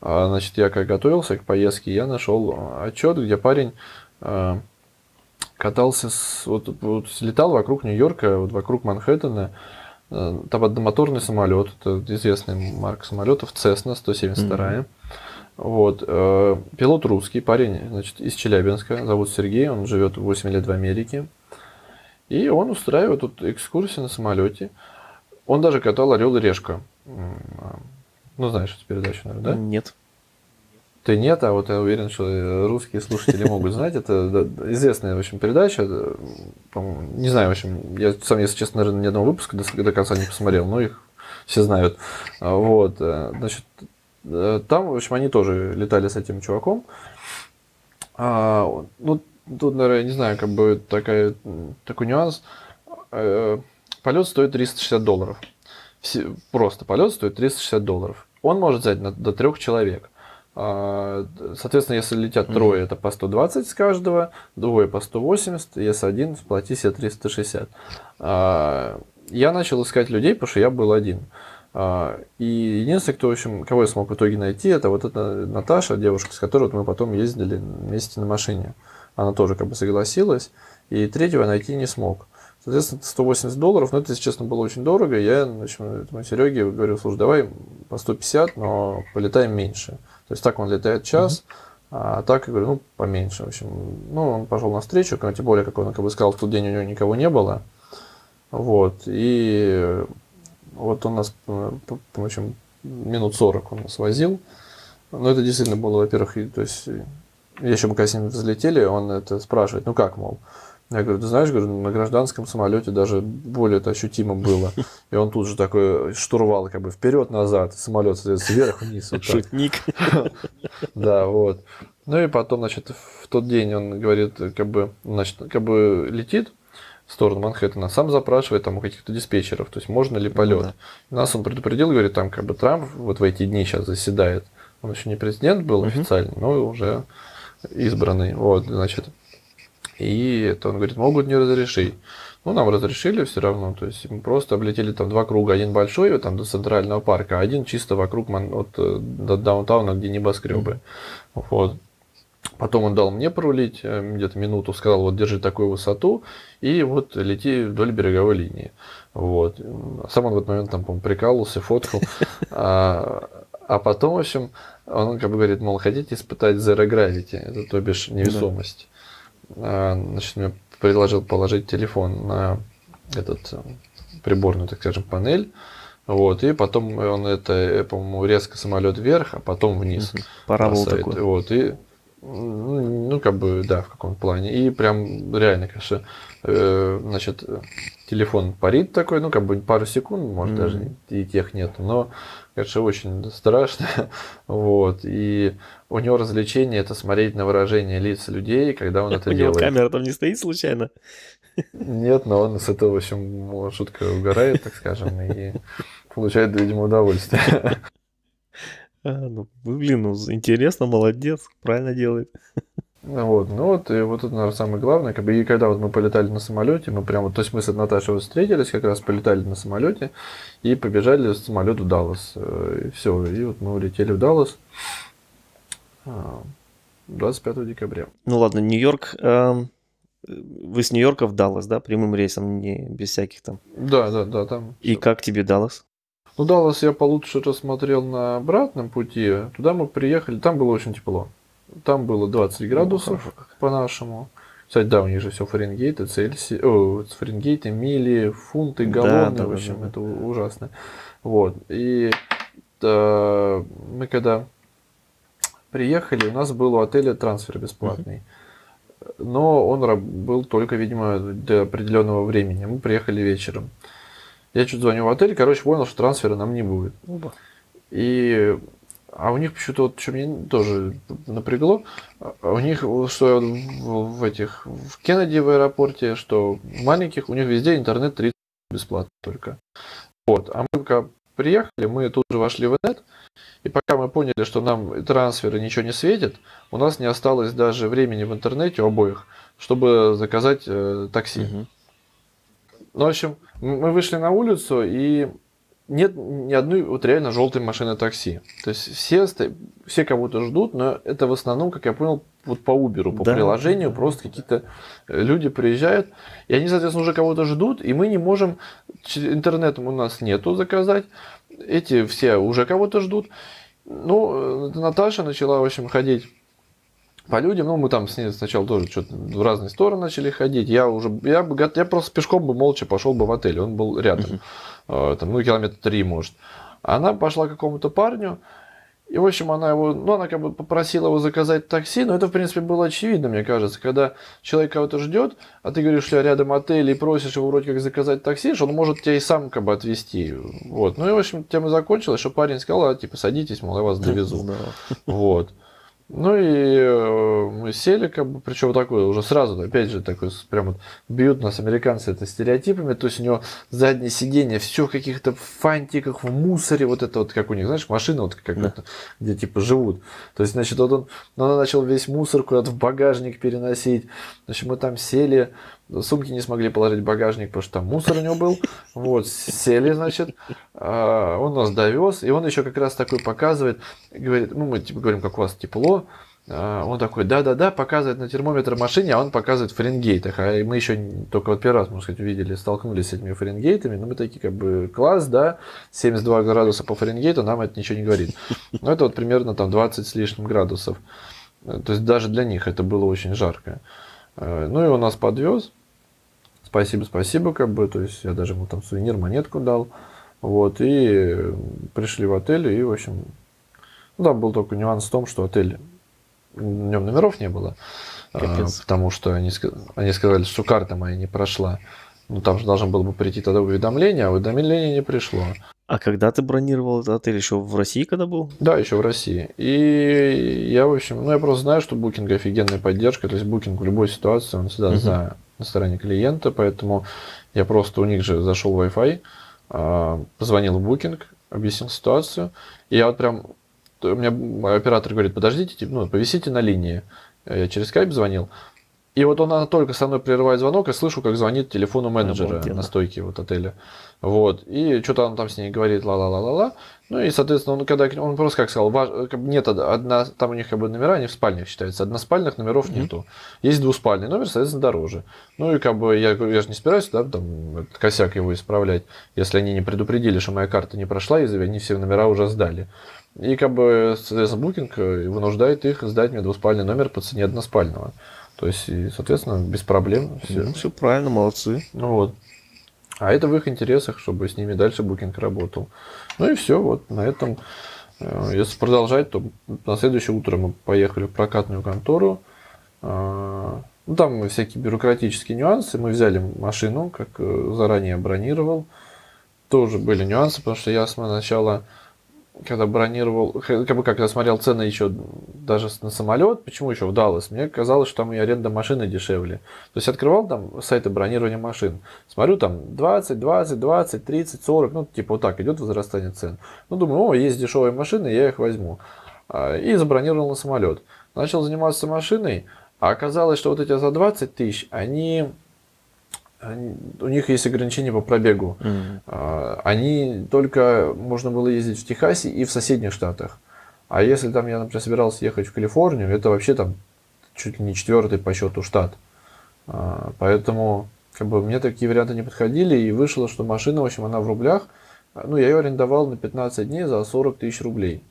а, значит, я как готовился к поездке, я нашел отчет, где парень а, катался, с, вот, вот летал вокруг Нью-Йорка, вот вокруг Манхэттена, там одномоторный самолет, это известный марка самолетов, Cessna 172. Mm-hmm. Вот. Э, пилот русский, парень значит, из Челябинска, зовут Сергей, он живет 8 лет в Америке. И он устраивает тут экскурсии на самолете. Он даже катал Орел и Решка. Ну, знаешь эту передачу, наверное, да? Нет. Ты нет, а вот я уверен, что русские слушатели могут знать. Это известная, в общем, передача. Не знаю, в общем, я сам, если честно, наверное, ни одного выпуска до, конца не посмотрел, но их все знают. Вот, э, значит, там, в общем, они тоже летали с этим чуваком. А, ну, тут, наверное, не знаю, как бы такая, такой нюанс. Э, полет стоит 360 долларов. Просто полет стоит 360 долларов. Он может взять на, до трех человек. А, соответственно, если летят трое, mm-hmm. это по 120 с каждого, двое по 180, если один, сплати себе 360. А, я начал искать людей, потому что я был один. А, и единственное, кто, в общем, кого я смог в итоге найти, это вот эта Наташа, девушка, с которой мы потом ездили вместе на машине. Она тоже как бы согласилась. И третьего я найти не смог. Соответственно, 180 долларов, но это, если честно, было очень дорого. Я значит, этому Сереге говорю, слушай, давай по 150, но полетаем меньше. То есть так он летает час, mm-hmm. а так, я говорю, ну, поменьше. В общем, ну, он пошел навстречу, тем более, как он как бы сказал, в тот день у него никого не было. Вот. И вот он нас, э, в общем, минут 40 он нас возил. Но это действительно было, во-первых, то есть, еще мы когда с ним взлетели, он это спрашивает, ну как, мол, я говорю, ты знаешь, говорю, на гражданском самолете даже более это ощутимо было. И он тут же такой штурвал, как бы вперед-назад, самолет сверх-вниз. Вот Шутник. Да, вот. Ну и потом, значит, в тот день он говорит, как бы, значит, как бы летит, в сторону Манхэттена, сам запрашивает там у каких-то диспетчеров, то есть можно ли полет. Ну, да. Нас он предупредил, говорит, там как бы Трамп вот в эти дни сейчас заседает. Он еще не президент был угу. официально, но уже избранный. Вот, значит. И это он говорит, могут не разрешить. Ну, нам разрешили все равно. То есть мы просто облетели там два круга. Один большой, там до Центрального парка, а один чисто вокруг от, э, до даунтауна, где небоскребы. Вот. Потом он дал мне порулить э, где-то минуту, сказал, вот держи такую высоту и вот лети вдоль береговой линии. Вот. Сам он в этот момент там, по прикалывался, фоткал. А, а потом, в общем, он как бы говорит, мол, хотите испытать zero gravity, это то бишь невесомость. А, значит, меня предложил положить телефон на этот э, приборную, так скажем, панель. Вот, и потом он это, по-моему, резко самолет вверх, а потом вниз. Парабол такой. Вот, и ну, как бы, да, в каком плане. И прям реально, конечно, э, значит, телефон парит такой, ну, как бы пару секунд, может, mm-hmm. даже и тех нет, но, конечно, очень страшно. вот. И у него развлечение это смотреть на выражение лиц людей, когда он это делает. У него камера там не стоит случайно? Нет, но он с этого, в общем, шутка угорает, так скажем, и получает, видимо, удовольствие. А, ну, блин, ну интересно, молодец, правильно делает. Ну вот, ну вот, и вот это, наверное, самое главное. Как бы, и когда вот мы полетали на самолете, мы прямо, то есть мы с Наташей вот встретились, как раз полетали на самолете и побежали с самолета в Даллас. Э, и все, и вот мы улетели в Даллас 25 а, декабря. Ну ладно, Нью-Йорк, эм, вы с Нью-Йорка в Даллас, да, прямым рейсом, не без всяких там? Да, да, да, там. И как тебе Даллас? Ну, Даллас я получше рассмотрел на обратном пути. Туда мы приехали, там было очень тепло. Там было 20 градусов ну, по-нашему. Кстати, да, у них же все Фаренгейты, Цельсий, о, Фаренгейты, мили, фунты, галлоны, да, да, в общем, да, да. это ужасно. Вот. И да, мы когда приехали, у нас был у отеля трансфер бесплатный. Но он был только, видимо, до определенного времени. Мы приехали вечером. Я чуть звоню в отель, короче, понял, что трансфера нам не будет. Оба. И а у них почему-то вот, что мне тоже напрягло, а у них, что в, в этих, в Кеннеди в аэропорте, что в маленьких, у них везде интернет 30 бесплатно только. Вот, а мы пока приехали, мы тут же вошли в нет, и пока мы поняли, что нам трансферы ничего не светит, у нас не осталось даже времени в интернете у обоих, чтобы заказать э, такси. Угу. Ну, в общем, мы вышли на улицу, и нет ни одной вот реально желтой машины такси. То есть все, все кого-то ждут, но это в основном, как я понял, вот по Uber, по да. приложению, просто какие-то э, люди приезжают, и они, соответственно, уже кого-то ждут, и мы не можем, интернетом у нас нету заказать, эти все уже кого-то ждут. Ну, э, Наташа начала, в общем, ходить по людям, ну, мы там с ней сначала тоже что-то в разные стороны начали ходить. Я уже, я, я просто пешком бы молча пошел бы в отель, он был рядом. Uh-huh. Э, там, ну, километр три, может. Она пошла к какому-то парню, и, в общем, она его, ну, она как бы попросила его заказать такси, но это, в принципе, было очевидно, мне кажется, когда человек кого-то ждет, а ты говоришь, что рядом отель, и просишь его вроде как заказать такси, что он может тебя и сам как бы отвезти. Вот. Ну и, в общем, тема закончилась, что парень сказал, а, типа, садитесь, мол, я вас довезу. Вот. Ну и э, мы сели, как бы, причем такое уже сразу, опять же, такой прям вот бьют нас американцы это стереотипами, то есть у него заднее сиденье все в каких-то фантиках, в мусоре, вот это вот, как у них, знаешь, машина вот как да. где типа живут. То есть, значит, вот он, ну, он начал весь мусор куда-то в багажник переносить. Значит, мы там сели, Сумки не смогли положить в багажник, потому что там мусор у него был. Вот, сели, значит, а, он нас довез, и он еще как раз такой показывает, говорит, ну, мы типа говорим, как у вас тепло, а, он такой, да-да-да, показывает на термометр машине, а он показывает в Фаренгейтах. А мы еще только вот первый раз, можно сказать, увидели, столкнулись с этими Фаренгейтами. Но мы такие, как бы, класс, да, 72 градуса по Фаренгейту, нам это ничего не говорит. Но это вот примерно там 20 с лишним градусов. То есть даже для них это было очень жарко. Э, ну и он нас подвез. Спасибо, спасибо, как бы. То есть я даже ему там сувенир, монетку дал. Вот, и пришли в отель, и, в общем, ну, там был только нюанс в том, что отель, в нем номеров не было, э, Капец. потому что они, они сказали, что карта моя не прошла. Ну, там же должно было бы прийти тогда уведомление, а уведомление не пришло. А когда ты бронировал этот отель? Еще в России когда был? Да, еще в России. И я, в общем, ну, я просто знаю, что Booking офигенная поддержка. То есть Booking в любой ситуации, он всегда за, на стороне клиента. Поэтому я просто у них же зашел в Wi-Fi, а, позвонил в Booking, объяснил ситуацию. И я вот прям, у меня оператор говорит, подождите, ну, повисите на линии. Я через скайп звонил. И вот он только со мной прерывает звонок, и слышу, как звонит телефону менеджера Обалденно. на стойке вот отеля. Вот. И что-то он там с ней говорит, ла-ла-ла-ла-ла. Ну и, соответственно, он когда он просто как сказал, важ, нет одна, там у них как бы номера, они в спальнях считаются. Односпальных номеров mm-hmm. нету. Есть двуспальный номер, соответственно, дороже. Ну и как бы я, я же не собираюсь, да, там косяк его исправлять, если они не предупредили, что моя карта не прошла, и они все номера уже сдали. И как бы, соответственно, букинг вынуждает их сдать мне двуспальный номер по цене односпального. То есть, и, соответственно, без проблем. Все. Ну, все правильно, молодцы. Ну вот. А это в их интересах, чтобы с ними дальше букинг работал. Ну и все, вот на этом. э, Если продолжать, то на следующее утро мы поехали в прокатную контору. А, Ну, там всякие бюрократические нюансы. Мы взяли машину, как э, заранее бронировал. Тоже были нюансы, потому что я сначала когда бронировал, как бы как я смотрел цены еще даже на самолет, почему еще в Даллас, мне казалось, что там и аренда машины дешевле. То есть открывал там сайты бронирования машин, смотрю там 20, 20, 20, 30, 40, ну типа вот так идет возрастание цен. Ну думаю, о, есть дешевые машины, я их возьму. А, И забронировал на самолет. Начал заниматься машиной, а оказалось, что вот эти за 20 тысяч, они, они- у них есть ограничения по пробегу. А, Они только можно было ездить в Техасе и в соседних штатах. А если там я, например, собирался ехать в Калифорнию, это вообще там чуть ли не четвертый по счету штат. А, Поэтому как бы мне такие варианты не подходили, и вышло, что машина, в общем, она в рублях. А, Ну, я ее арендовал на 15 дней за 40 тысяч рублей.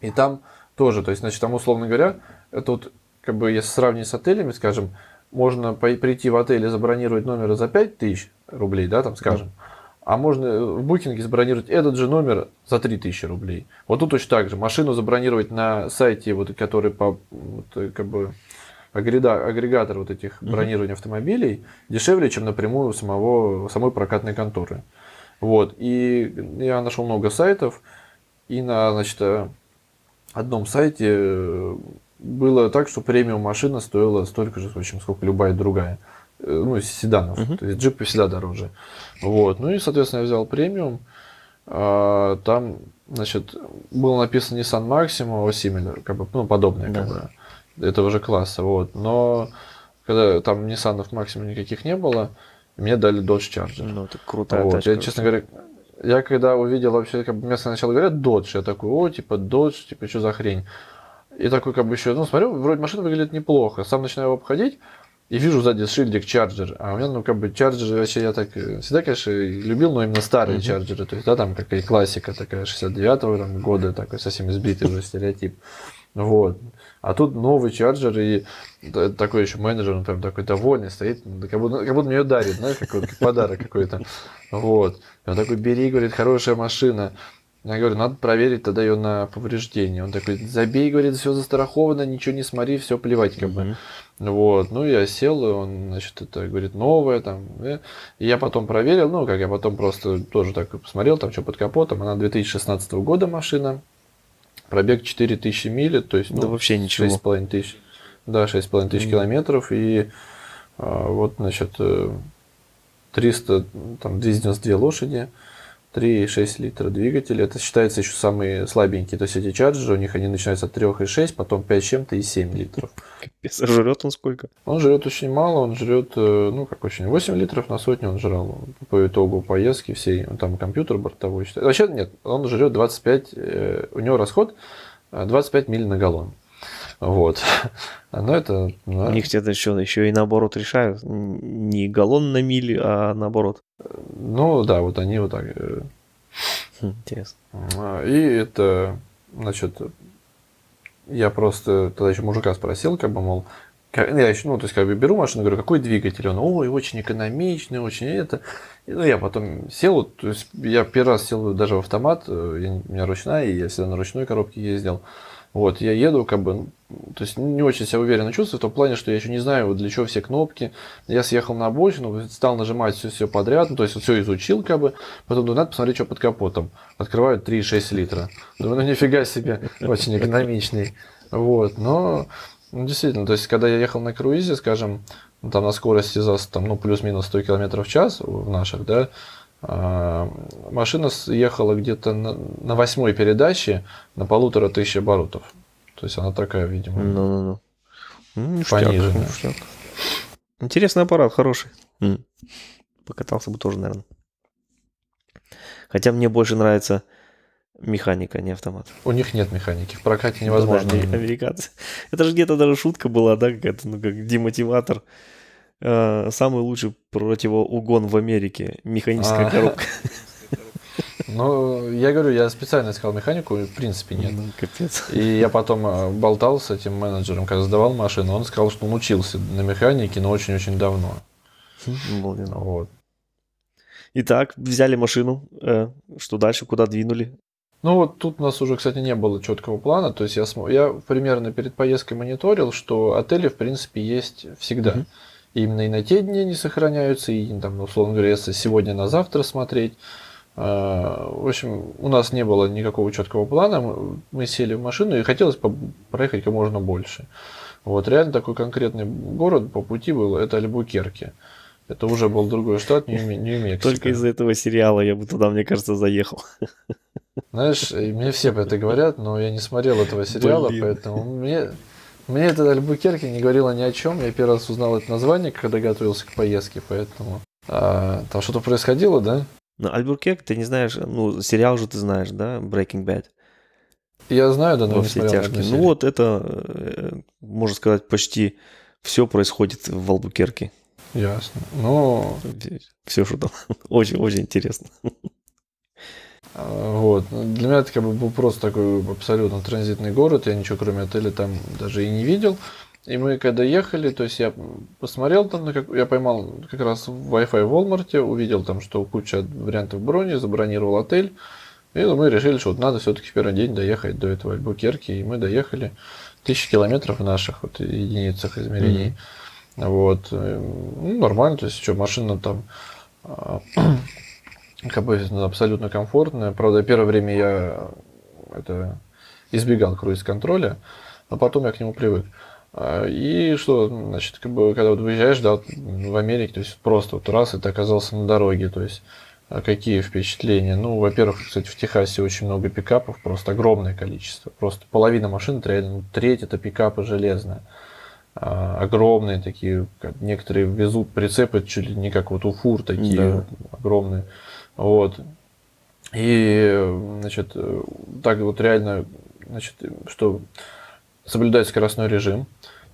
И там тоже, то есть, значит, там, условно говоря, это вот, как бы, если сравнить с отелями, скажем, можно прийти в отель и забронировать номер за 5 тысяч рублей, да, там, скажем, а можно э, в букинге забронировать этот же номер за 3000 рублей. Вот тут точно так же. Машину забронировать на сайте, вот, который по, вот, э, как бы, агреда- агрегатор вот этих бронирования автомобилей дешевле, чем напрямую самого, самой прокатной конторы. Вот. И я нашел много сайтов, и на, значит, э, одном сайте было так, что премиум машина стоила столько же, в общем, сколько любая другая. Э, Ну, из седанов. Мгм. То есть джипы всегда дороже. Вот. Ну и, соответственно, я взял премиум. А, Там, значит, было написано Nissan Maxima, о similar, как бы, ну, подобное, как Да. бы, этого же класса, вот. Но когда там Nissan Maxima никаких не было, мне дали Dodge Charger. Ну, это крутая Вот, тачка. я, честно говоря, я когда увидел вообще, как бы мне сначала говорят Dodge, я такой, о, типа Dodge, типа, что за хрень? И такой, как бы еще, ну, смотрю, вроде машина выглядит неплохо. Сам начинаю его обходить, и вижу сзади шильдик Charger. А у меня, ну, как бы, Charger вообще я так э, всегда, конечно, любил, но именно старые Мгм. Charger. То есть, да, там какая классика такая 69-го там, года, такой совсем избитый уже стереотип. Вот. А тут новый чарджер, и такой еще менеджер, он прям такой довольный, стоит, как будто, как будто мне ее дарит, знаешь, как, вот, как подарок какой-то. Вот. И он такой, бери, говорит, хорошая машина. Я говорю, надо проверить тогда ее на повреждение. Он такой, забей, говорит, все застраховано, ничего не смотри, все плевать, как бы. Мгм. Вот, ну я сел, и он, значит, это говорит, новая там. э. И я потом проверил, ну, как я потом просто тоже так посмотрел, там что под капотом. Она 2016 года машина, пробег 4000 миль, то есть, Да ну, вообще ничего. 6,5 тысяч. Да, 6,5 тысяч Мгм. километров. И а, вот, значит, э, 300, там, 292 лошади, 3,6 литра двигатель. Это считается еще самые слабенькие. То есть эти чарджеры, у них они начинаются от 3,6, потом 5 с чем-то и 7 литров. Капец, а жрет он сколько? Он жрет очень мало, он жрет, э, ну как очень, 8 литров на сотню он жрал по итогу поездки всей. Он Там компьютер бортовой считает. Вообще нет, он жрет 25, э, у него расход э, 25 миль на галлон. Вот. Но это... ну, У них где-то еще, еще и наоборот решают. Не галлон на мили, а наоборот. Ну да, вот они вот так. э, Интересно. А, И это, значит, я просто тогда еще мужика спросил, как бы, мол, я еще, ну, то есть, как бы беру машину, говорю, какой двигатель? Он, ой, очень экономичный, очень это. И, ну, я потом сел, то есть, я первый раз сел даже в автомат, э, я, у меня ручная, и я всегда на ручной коробке ездил. Вот, я еду, как бы, то есть, не очень себя уверенно чувствую, в том плане, что я еще не знаю, вот для чего все кнопки. Я съехал на обочину, стал нажимать все, все подряд, ну, то есть, все изучил, как бы, потом думаю, надо посмотреть, что под капотом. Открываю 3,6 литра. Думаю, ну, нифига себе, очень экономичный. Вот, но, ну, действительно, то есть, когда я ехал на круизе, скажем, ну, там на скорости за, там, ну, плюс-минус 100 км в час в наших, да, машина ехала где-то на, на восьмой передаче на полутора тысяч оборотов. То есть она такая, видимо. Ну-ну-ну. Ну, ништяк, Пониженная. ништяк. Интересный аппарат, хороший. Покатался бы тоже, наверное. Хотя мне больше нравится механика, а не автомат. У них нет механики, в прокате невозможно. Да, ами- американцы. Это же где-то даже шутка была, да, какая-то, ну, как демотиватор. Э, Самый лучший противоугон в Америке. Механическая А. коробка. Ну, я говорю, я специально искал механику, в принципе нет. Ну, капец. И я потом э, болтал с этим менеджером, когда сдавал машину, он сказал, что он учился на механике, но очень-очень давно. Обалденно. Вот. Итак, взяли машину. э, Что дальше? Куда двинули? Ну вот тут у нас уже, кстати, не было четкого плана. То есть я, смо- я примерно перед поездкой мониторил, что отели, в принципе, есть всегда. Мгм. И именно и на те дни они сохраняются, и там, условно говоря, если сегодня на завтра смотреть. А, В общем, у нас не было никакого четкого плана. Мы- сели в машину и хотелось проехать как можно больше. Вот реально такой конкретный город по пути был, это Альбукерки. Это уже был другой штат, Нью- Нью-Мексико. Только из-за этого сериала я бы туда, мне кажется, заехал. Знаешь, мне все про это говорят, но я не смотрел этого сериала, Блин. поэтому мне, мне этот Альбукерки не говорило ни о чем. Я первый раз узнал это название, когда готовился к поездке, поэтому а, там что-то происходило, да? Но Альбуркек, ты не знаешь, ну, сериал же ты знаешь, да, Breaking Bad, Я знаю, да, но во все тяжкие. Ну вот это, э, можно сказать, почти все происходит в Албукерке. Ясно. Ну, Все, что там. Очень-очень интересно. А, вот. Для меня это как бы был просто такой абсолютно транзитный город. Я ничего кроме отеля там даже и не видел. И мы когда ехали, то есть я посмотрел там, на как, я поймал как раз Wi-Fi в Walmart, увидел там, что куча вариантов брони, забронировал отель. И мы решили, что вот надо все-таки в первый день доехать до этого Альбукерки. И мы доехали тысячи километров в наших вот единицах измерений. Вот. э, Ну, нормально, то есть, что, машина там как бы ну, абсолютно комфортная. Правда, первое время я это избегал круиз-контроля, но потом я к нему привык. А, И что, значит, как бы, когда вот выезжаешь, да, в Америке, то есть просто вот раз и ты оказался на дороге, то есть а какие впечатления? Ну, во-первых, кстати, в Техасе очень много пикапов, просто огромное количество. Просто половина машин, это реально ну, треть это пикапы железные. А, огромные такие, некоторые везут прицепы чуть ли не как вот у фур такие Да. огромные. Вот. И, значит, так вот реально, значит, что соблюдать скоростной режим,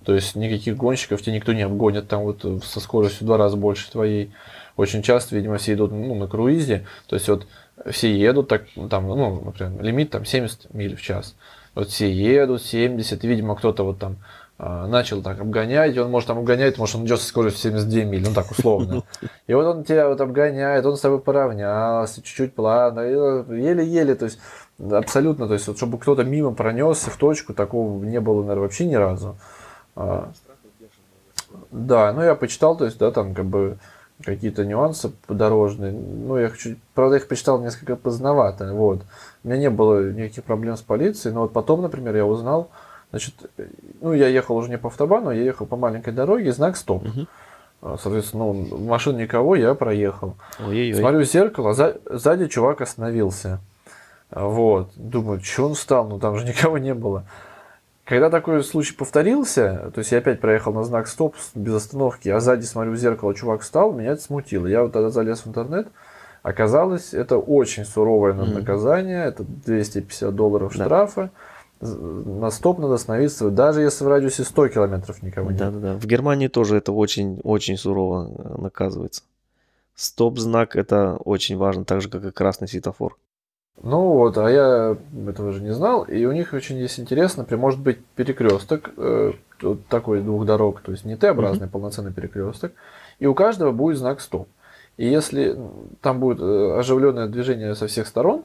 то есть никаких гонщиков тебе никто не обгонит там вот со скоростью в два раза больше твоей. Очень часто, видимо, все идут ну, на круизе, то есть вот все едут, так, там, ну, например, лимит там 70 миль в час. Вот все едут 70, и, видимо, кто-то вот там начал так обгонять, он может там обгоняет, может он идет со скоростью 72 миль, ну так условно. И вот он тебя вот обгоняет, он с тобой поравнялся, чуть-чуть плавно, еле-еле, то есть абсолютно, то есть вот, чтобы кто-то мимо пронесся в точку, такого не было, наверное, вообще ни разу. А, Да, ну я почитал, то есть, да, там как бы какие-то нюансы подорожные. Ну, я хочу, правда, их почитал несколько поздновато, вот. У меня не было никаких проблем с полицией, но вот потом, например, я узнал, значит, ну, я ехал уже не по автобану, я ехал по маленькой дороге, знак стоп. А, Соответственно, ну, машин никого, я проехал. Ой-ой-ой. Смотрю в зеркало, за- сзади чувак остановился. Вот. Думаю, что он встал? Ну там же никого не было. Когда такой случай повторился, то есть я опять проехал на знак стоп без остановки, а сзади смотрю в зеркало, чувак встал, меня это смутило. Я вот тогда залез в интернет, оказалось, это очень суровое наказание, это 250 долларов Да. штрафа. З- На стоп надо остановиться, даже если в радиусе 100 километров никого нет. Да-да-да. В Германии тоже это очень-очень сурово э, наказывается. Стоп-знак это очень важно, так же, как и красный светофор. Ну вот, а я этого же не знал, и у них очень есть интересно, при может быть перекресток, э, такой двух дорог, то есть не Т-образный полноценный перекресток, и у каждого будет знак стоп. И если там будет э, оживленное движение со всех сторон,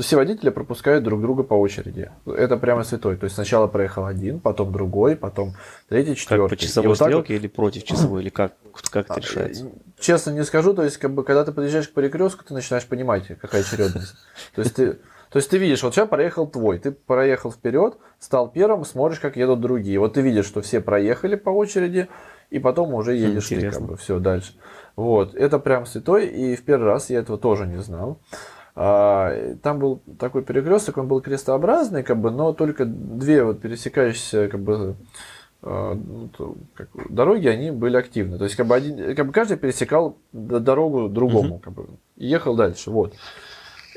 то все водители пропускают друг друга по очереди. Это прямо святой. То есть сначала проехал один, потом другой, потом третий, Как четвертый. по И часовой вот так вот стрелке или против часовой, или как, как это решается? а, Честно не скажу, то есть, как бы, когда ты подъезжаешь к перекрестку, ты начинаешь понимать, какая очередность. То есть ты, то есть ты видишь, вот сейчас проехал твой, ты проехал вперед, стал первым, смотришь, как едут другие. Вот ты видишь, что все проехали по очереди, и потом уже едешь ты, как Интересно. бы, все дальше. Вот, это прям святой, и в первый раз я этого тоже не знал. А, Там был такой перекресток, он был крестообразный, как бы, но только две вот пересекающиеся как бы, а, ну, как, дороги, они были активны. То есть, как бы, один, как бы каждый пересекал дорогу другому, как бы, и ехал дальше. Вот.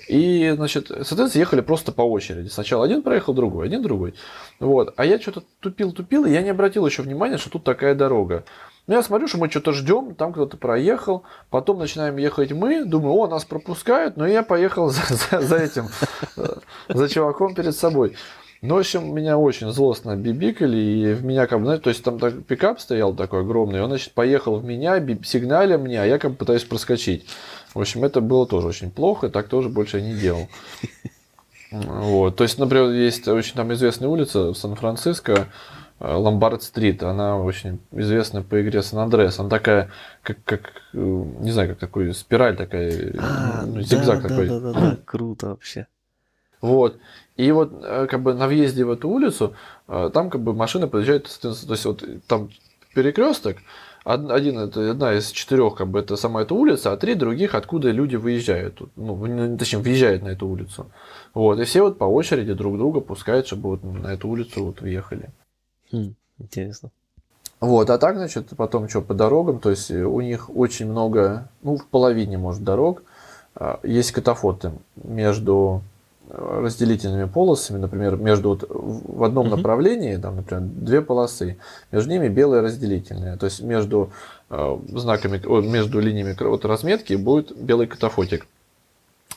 И, значит, соответственно, ехали просто по очереди. Сначала один проехал, другой, один, другой. Вот. А я что-то тупил-тупил, и я не обратил еще внимания, что тут такая дорога. Ну, я смотрю, что мы что-то ждем, там кто-то проехал, потом начинаем ехать мы, думаю, о, нас пропускают, но я поехал за, за, за этим, э, за чуваком перед собой. Ну, в общем, меня очень злостно бибикали, и в меня как бы, то есть там так, пикап стоял такой огромный, он, значит, поехал в меня, бип, сигналя мне, а я как бы пытаюсь проскочить. В общем, это было тоже очень плохо, так тоже больше я не делал. Вот. То есть, например, есть очень там известная улица в Сан-Франциско, Ломбард-стрит, она очень известна по игре Сан-Андрес. Она такая, как, как, э, не знаю, как такой спираль такая, а, ну, зигзаг да, такой. Да, да, да, круто вообще. Вот. И вот э, как бы на въезде в эту улицу, там как бы машина подъезжает, то есть вот там перекресток, один это одна из четырех, как бы это сама эта улица, а три других, откуда люди выезжают, ну, точнее, въезжают на эту улицу. Вот, и все вот по очереди друг друга пускают, чтобы вот на эту улицу вот въехали. Хм, интересно. Вот, а так, значит, потом что, по дорогам, то есть у них очень много, ну, в половине, может, дорог, а, есть катафоты между э, разделительными полосами, например, между вот в одном uh-huh. направлении, там, например, две полосы, между ними белые разделительные, то есть между э, знаками, о, между линиями вот, разметки будет белый катафотик.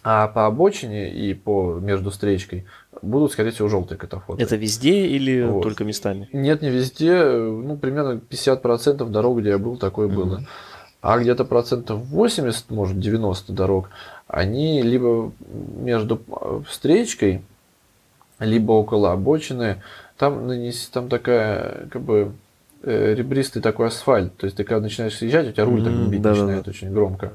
А по обочине и по между встречкой будут, скорее всего, желтые катафоты. Это везде или вот. только местами? Нет, не везде. Ну, примерно 50% дорог, где я был, такое mm-hmm. было. А где-то процентов 80, может 90 дорог, они либо между встречкой, либо около обочины. Там, там такая, как бы, э, ребристый такой асфальт. То есть ты когда начинаешь съезжать, у тебя руль mm-hmm, так бить да, начинает да. очень громко.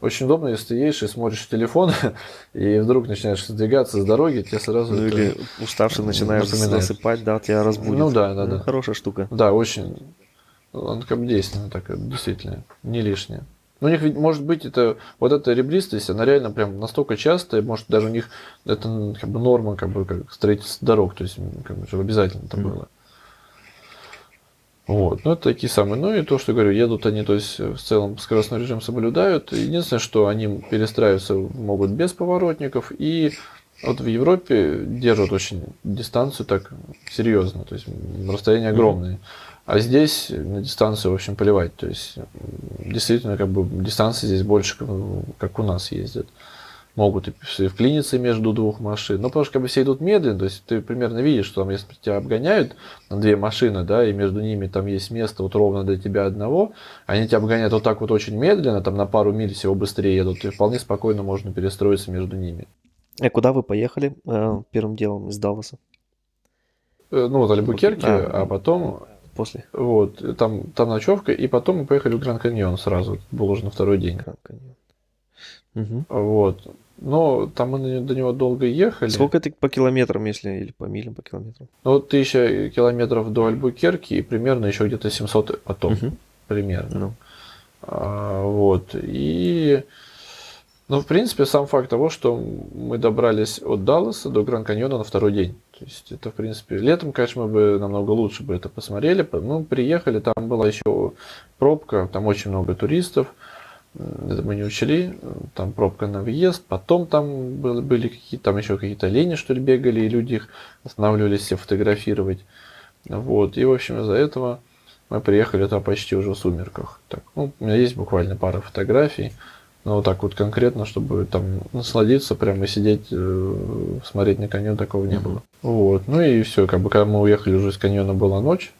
Очень удобно, если ты едешь и смотришь телефон, и вдруг начинаешь сдвигаться с дороги, тебе сразу... Ну или уставший начинаешь напоминает. засыпать, да, тебя разбудит. Ну да, да, ну, да. Хорошая штука. Да, очень... Он как бы действенный, так, действительно, не лишнее. Но у них ведь, может быть, это вот эта ребристость, она реально прям настолько частая, может, даже у них это как бы норма, как бы как строительство дорог, то есть как бы, обязательно это mm. Вот, ну это такие самые. Ну и то, что говорю, едут они, то есть в целом скоростной режим соблюдают. Единственное, что они перестраиваться могут без поворотников. И вот в Европе держат очень дистанцию так серьезно, то есть расстояние огромное. А здесь на дистанцию, в общем, плевать. То есть действительно, как бы дистанция здесь больше, как у нас ездят могут и вклиниться между двух машин. Но потому что как бы все идут медленно, то есть ты примерно видишь, что там, если тебя обгоняют две машины, да, и между ними там есть место вот ровно для тебя одного, они тебя обгоняют вот так вот очень медленно, там на пару миль всего быстрее едут, и вполне спокойно можно перестроиться между ними. А куда вы поехали э, первым делом из Далласа? Э, ну, вот Альбукерки, а, а потом... После? Вот, там, там ночевка, и потом мы поехали в Гранд Каньон сразу, был уже на второй день. Гранд Каньон. Угу. Вот. Но там мы до него долго ехали. Сколько это по километрам, если или по милям по километрам? Ну, тысяча километров до Альбукерки и примерно еще где-то 700 потом. Угу. Примерно. Ну. А, вот. И, ну, в принципе, сам факт того, что мы добрались от Далласа до Гранд Каньона на второй день. То есть это, в принципе, летом, конечно, мы бы намного лучше бы это посмотрели. Мы приехали, там была еще пробка, там очень много туристов это мы не учли, там пробка на въезд, потом там были, были какие-то, там еще какие-то лени, что ли, бегали, и люди их останавливались все фотографировать. Вот, и, в общем, из-за этого мы приехали туда почти уже в сумерках. Так, ну, у меня есть буквально пара фотографий, но вот так вот конкретно, чтобы там насладиться, прямо сидеть, э, смотреть на каньон, такого не было. Вот, ну и все, как бы, когда мы уехали уже из каньона, была ночь,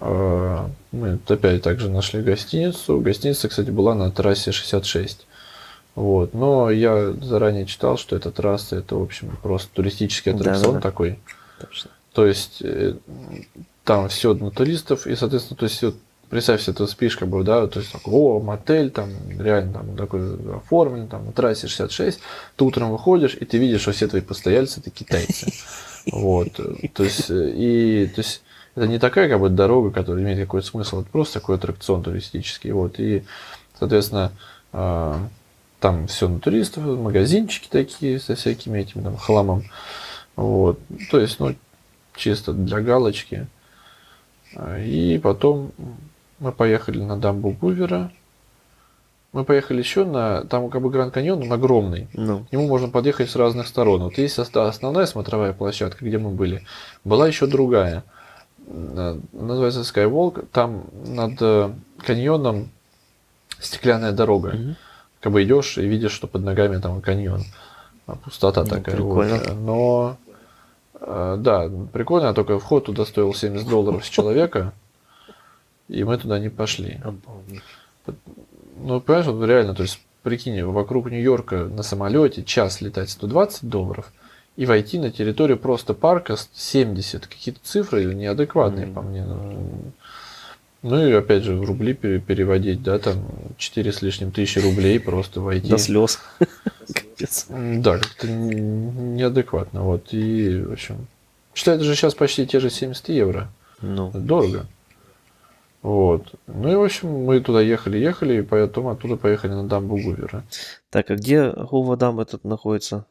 мы опять также нашли гостиницу. Гостиница, кстати, была на трассе 66. Вот. Но я заранее читал, что эта трасса это, в общем, просто туристический аттракцион да, да, такой. Точно. То есть э, там все на туристов, и, соответственно, то есть вот, представь себе, ты спишь, как бы, да, то есть такой, о, мотель, там, реально там такой оформлен, там, на трассе 66, ты утром выходишь, и ты видишь, что все твои постояльцы это китайцы. Вот. То есть, э, и, то есть, это не такая как бы дорога, которая имеет какой-то смысл, это просто такой аттракцион туристический. Вот. И, соответственно, а, там все на туристов, магазинчики такие со всякими этими там хламом. Вот. То есть, ну, чисто для галочки. А, и потом мы поехали на дамбу Бувера. Мы поехали еще на... Там как бы Гранд Каньон, он огромный. Ну. К нему можно подъехать с разных сторон. Вот есть основная смотровая площадка, где мы были. Была еще другая. Э, называется Skywalk, там над э, каньоном стеклянная дорога. Мгм. Как бы идешь и видишь, что под ногами там каньон. А Пустота Ну, такая. прикольно. вот. Но э, да, прикольно, только вход туда стоил 70 долларов с человека. И мы туда не пошли. Обалдеть. Ну, понимаешь, вот реально, то есть, прикинь, вокруг Нью-Йорка на самолете час летать 120 долларов и войти на территорию просто парка с 70. Какие-то цифры неадекватные Мгм. по мне. Ну, Ну и опять же, в рубли пере- переводить, да, там 4 с лишним тысячи рублей просто войти. До слез. Капец. Да, как-то н- неадекватно. Вот. И, в общем, считай, это же сейчас почти те же 70 евро. Ну, Дорого. Вот. Ну и, в общем, мы туда ехали, ехали, и потом оттуда поехали на дамбу Гувера. так, а где Hoover Dam этот находится?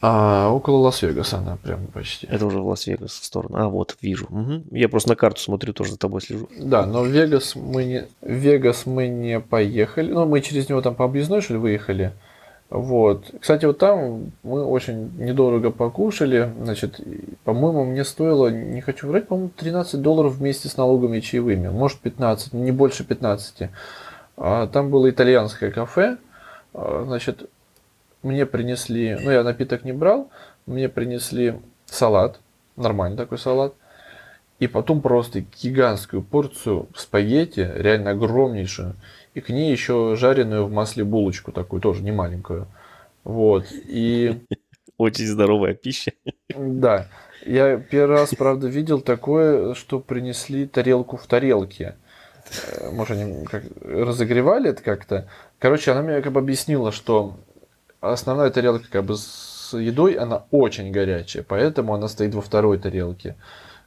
А около Лас-Вегаса она прям почти. Это уже в Лас-Вегас сторону. А, вот, вижу. Мгм. Я просто на карту смотрю, тоже за тобой слежу. Да, но в Вегас мы не, в Вегас мы не поехали. Ну, мы через него там по объездной, что ли, выехали. Вот. Кстати, вот там мы очень недорого покушали. Значит, по-моему, мне стоило, не хочу врать, по-моему, 13 долларов вместе с налогами и чаевыми. Может, 15, не больше 15. А там было итальянское кафе. А, Значит, мне принесли, ну, я напиток не брал, мне принесли салат, нормальный такой салат. И потом просто гигантскую порцию спагетти, реально огромнейшую. И к ней еще жареную в масле булочку такую, тоже не маленькую. Вот. И Очень здоровая пища. да, я первый раз, правда, видел такое, что принесли тарелку в тарелке. Э, Может, они как разогревали это как-то. Короче, она мне как бы объяснила, что основная тарелка как бы с едой, она очень горячая, поэтому она стоит во второй тарелке.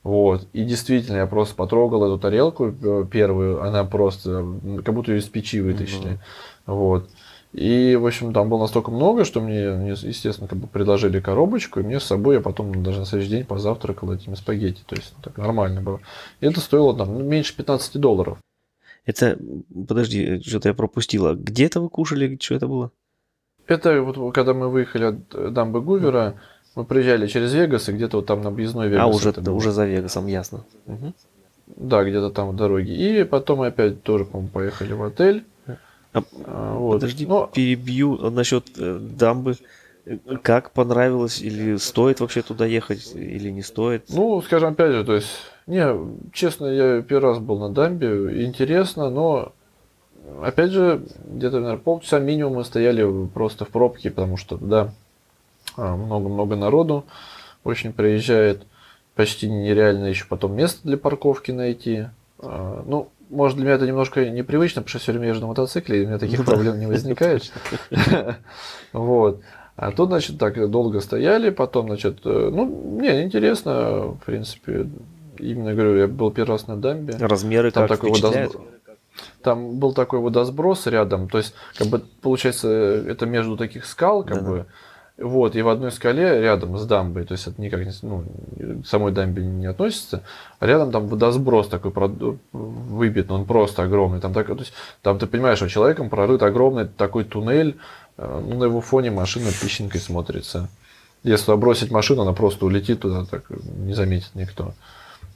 Вот. И действительно, я просто потрогал эту тарелку э, первую, она просто, как будто ее из печи вытащили. Вот. И, в общем, там было настолько много, что мне, мне, естественно, как бы предложили коробочку, и мне с собой, я потом даже на следующий день позавтракал этими спагетти. То есть, так нормально было. И это стоило там ну, меньше 15 долларов. Это, подожди, что-то я пропустила. Где это вы кушали? Что это было? Это вот когда мы выехали от э, дамбы Гувера, мы приезжали через Вегас, и где-то вот там на объездной Вегас. а, уже, было. уже за Вегасом, ясно. Мгм. Да, где-то там в дороге. И потом мы опять тоже, по-моему, поехали в отель. А, А, вот. Подожди, Но перебью насчет э, дамбы. Э, Как понравилось? Или стоит вообще туда ехать, или не стоит? Ну, скажем, опять же, то есть, не, честно, я первый раз был на дамбе, интересно, но, опять же, где-то, наверное, полчаса минимум мы стояли просто в пробке, потому что, да, а, много-много народу очень приезжает, почти нереально еще потом место для парковки найти. А, Ну, может, для меня это немножко непривычно, потому что все время езжу на мотоцикле, и у меня таких Ну проблем не возникает. Вот. А тут, значит, так долго стояли, потом, значит, э, ну, не, интересно, в принципе, именно, говорю, я был первый раз на дамбе. Размеры Там как такой впечатляют? Там был такой водосброс рядом, то есть, как бы, получается, это между таких скал, как Да-да. бы, вот, и в одной скале рядом с дамбой, то есть это никак не, ну, к самой дамбе не относится, а рядом там водосброс такой выбит, но он просто огромный. Там, так, то есть, там ты понимаешь, что человеком прорыт огромный такой туннель, э, ну, на его фоне машина песчинкой смотрится. Если бросить машину, она просто улетит туда, так не заметит никто.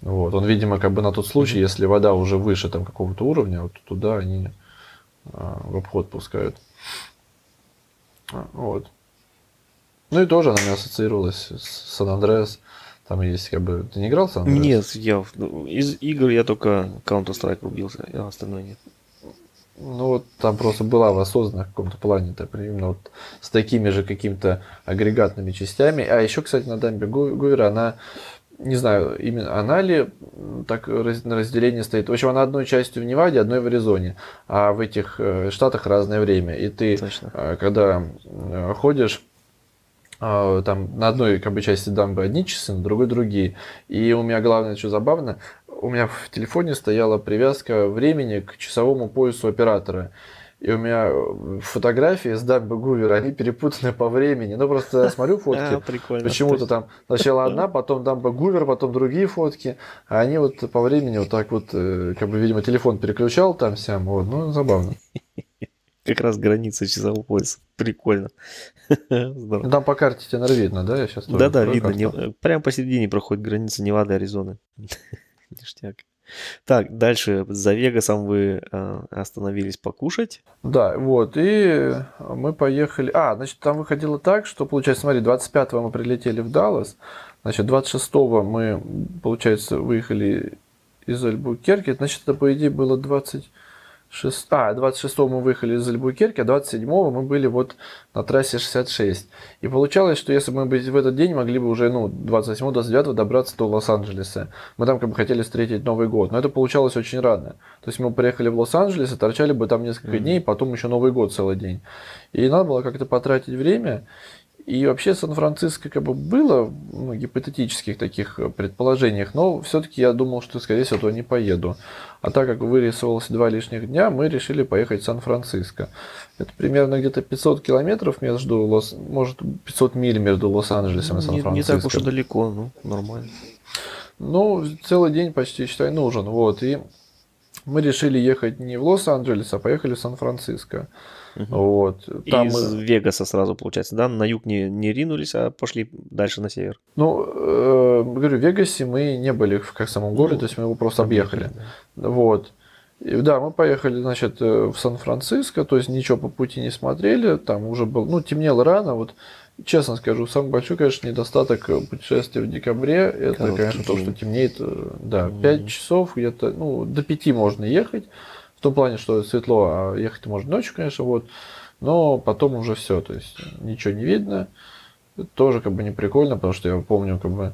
Вот. Он, видимо, как бы на тот случай, если вода уже выше там какого-то уровня, вот туда они а, в обход пускают. А, Вот. Ну и тоже она мне ассоциировалась с Сан-Андреас. Там есть как бы... Ты не играл в Сан-Андреас? Нет, я ну, из игр я только Counter-Strike рубился, а остальное нет. Ну вот там просто была воссоздана в каком-то плане, так, именно вот с такими же какими-то агрегатными частями. А еще, кстати, на дамбе Гу- Гувера она, не знаю, именно она ли так на разделении стоит. В общем, она одной частью в Неваде, одной в Аризоне. А в этих э, штатах разное время. И ты, Точно. э, когда э, ходишь, там на одной как бы, части дамбы одни часы, на другой другие. И у меня главное, что забавно, у меня в телефоне стояла привязка времени к часовому поясу оператора. И у меня э, фотографии с дамбы Гувера, они перепутаны по времени. Ну, просто я смотрю фотки, А, прикольно. почему-то там сначала одна, потом дамба Гувер, потом другие фотки. А они вот по времени вот так вот, э, как бы, видимо, телефон переключал там сям. Вот, ну, забавно. Как раз граница часового пояса. Прикольно. Ну, Здорово. там по карте тебе, наверное, видно, да? Я сейчас Да-да, видно. не- Прямо посередине проходит граница Невады, Аризоны. Ништяк. Так, дальше за Вегасом вы э, остановились покушать. Да, вот, и мы поехали... А, значит, там выходило так, что, получается, смотри, 25-го мы прилетели в Даллас, значит, 26-го мы, получается, выехали из Альбукерки, значит, это, по идее, было 20... 6... А, 26 мы выехали из Альбукерки, а 27 мы были вот на трассе 66. И получалось, что если бы мы в этот день могли бы уже, ну, 28-29 добраться до Лос-Анджелеса. Мы там как бы хотели встретить Новый год. Но это получалось очень рано. То есть мы приехали в Лос-Анджелес и торчали бы там несколько mm-hmm. дней, потом еще Новый год целый день. И надо было как-то потратить время. И вообще Сан-Франциско как бы было ну, гипотетических таких предположениях, но все-таки я думал, что, скорее всего, туда не поеду. А так как вырисовалось два лишних дня, мы решили поехать в Сан-Франциско. Это примерно где-то 500 километров между Лос... может 500 миль между Лос-Анджелесом и Сан-Франциско. Не, не так уж и далеко, ну, нормально. Ну, целый день почти, считай, нужен. Вот, и мы решили ехать не в Лос-Анджелес, а поехали в Сан-Франциско. Угу. Вот. Там Из. Вегаса сразу, получается, да? На юг не, не ринулись, а пошли дальше на север. Ну, э, говорю, в Вегасе мы не были в как самом городе, ну, то есть мы его просто объехали. Да. Вот. И, да, мы поехали, значит, э, в Сан-Франциско, то есть ничего по пути не смотрели, там уже был, ну, темнело рано, вот Честно скажу, самый большой, конечно, недостаток путешествия в декабре, это, Короткий конечно, день. то, что темнеет, э, да, 5 mm часов, где-то, ну, до 5 можно ехать, в том плане, что светло, а ехать можно ночью, конечно, вот, но потом уже все, то есть ничего не видно, это тоже как бы не прикольно, потому что я помню, как бы,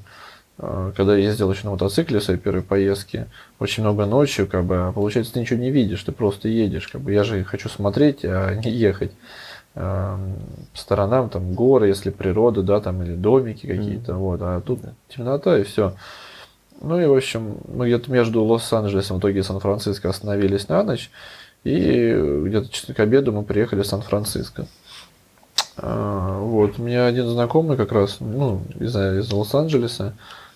э, когда я ездил еще на мотоцикле в своей первой поездке, очень много ночью, как бы, а получается, ты ничего не видишь, ты просто едешь, как бы, я же хочу смотреть, а не ехать по сторонам там горы, если природа, да, там или домики какие-то, mm-hmm. вот, а тут да. темнота и все. Ну и, в общем, мы где-то между Лос-Анджелесом, в итоге Сан-Франциско остановились на ночь, и где-то к обеду мы приехали в Сан-Франциско. А, вот, у меня один знакомый как раз, ну, из, из Лос-Анджелеса,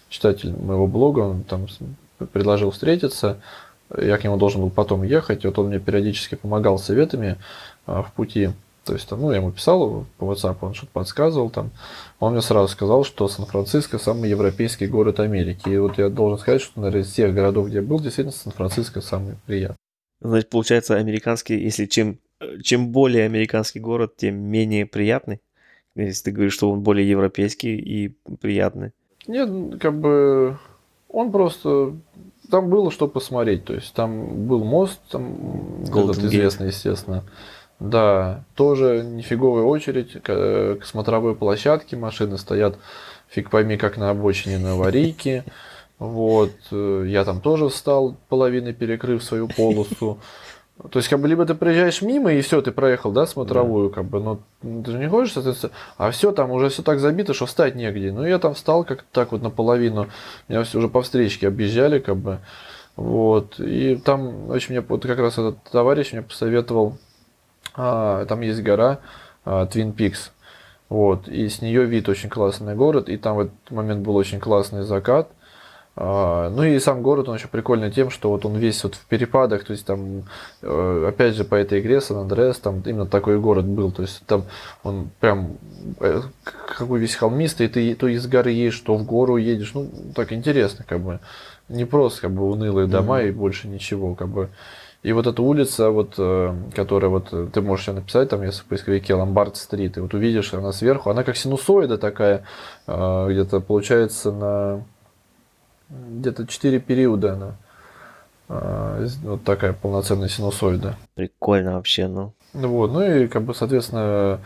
читатель моего блога, он там предложил встретиться, я к нему должен был потом ехать, вот он мне периодически помогал советами а, в пути. То есть, там, ну, я ему писал по WhatsApp, он что-то подсказывал там. Он мне сразу сказал, что Сан-Франциско самый европейский город Америки. И вот я должен сказать, что, наверное, из всех городов, где я был, действительно Сан-Франциско самый приятный. Значит, получается, американский, если чем, чем более американский город, тем менее приятный. Если ты говоришь, что он более европейский и приятный. Нет, как бы он просто там было что посмотреть. То есть там был мост, там этот известный, естественно. Да, тоже нифиговая очередь к, к смотровой площадке. Машины стоят, фиг пойми, как на обочине на аварийке. Вот, э, я там тоже встал, половиной перекрыв свою полосу. То есть, как бы, либо ты проезжаешь мимо, и все, ты проехал, да, смотровую, да. как бы, но ты же не хочешь, соответственно, а все там уже все так забито, что встать негде. Ну, я там встал как-то так вот наполовину, меня все уже по встречке объезжали, как бы, вот, и там, очень мне, вот как раз этот товарищ мне посоветовал там есть гора а, Twin Peaks. Вот, и с нее вид очень классный город, и там в этот момент был очень классный закат. А, ну и сам город, он еще прикольный тем, что вот он весь вот в перепадах, то есть там, э, опять же, по этой игре Сан Андреас, там именно такой город был, то есть там он прям э, какой весь холмистый, ты то из горы едешь, то в гору едешь, ну, так интересно, как бы, не просто, как бы, унылые дома mm-hmm. и больше ничего, как бы, и вот эта улица, вот, э, которая вот э, ты можешь себе написать, там, если в поисковике Ломбард-стрит, и вот увидишь, она сверху, она как синусоида такая, э, где-то получается на где-то 4 периода она. Вот такая полноценная синусоида. Прикольно вообще, ну. Вот, ну и как бы, соответственно,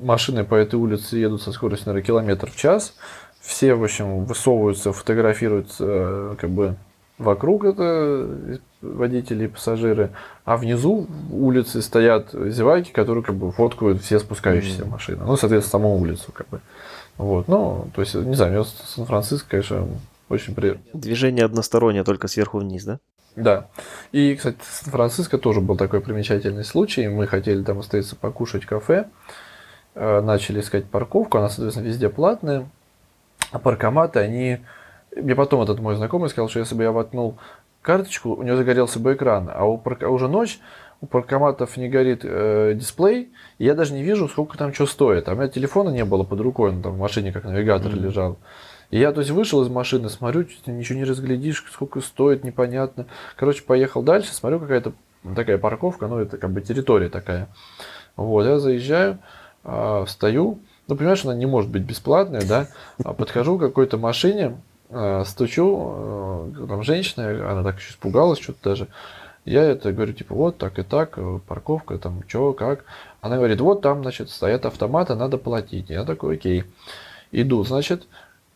машины по этой улице едут со скоростью, наверное, километр в час. Все, в общем, высовываются, фотографируются, как бы вокруг это водители и пассажиры, а внизу улицы стоят зеваки, которые как бы фоткают все спускающиеся mm-hmm. машины. Ну, соответственно, саму улицу как бы. Вот, ну, то есть, не знаю, Сан-Франциско, конечно, очень приятно. Движение одностороннее, только сверху вниз, да? Да. И, кстати, Сан-Франциско тоже был такой примечательный случай. Мы хотели там остановиться покушать в кафе, э, начали искать парковку, она, соответственно, везде платная, а паркоматы, они мне потом этот мой знакомый сказал, что если бы я воткнул карточку, у него загорелся бы экран, а, у парк... а уже ночь, у паркоматов не горит э, дисплей, и я даже не вижу, сколько там что стоит. А у меня телефона не было под рукой, он там в машине как навигатор mm-hmm. лежал. И я, то есть, вышел из машины, смотрю, ничего не разглядишь, сколько стоит, непонятно. Короче, поехал дальше, смотрю, какая-то такая парковка, ну, это как бы территория такая. Вот, я заезжаю, э, встаю, ну, понимаешь, она не может быть бесплатная, да, а подхожу к какой-то машине, стучу, э, там женщина, она так еще испугалась что-то даже, я это говорю, типа, вот так и так, э, парковка, там, что, как. Она говорит, вот там, значит, стоят автоматы, надо платить. Я такой, окей. Иду, значит,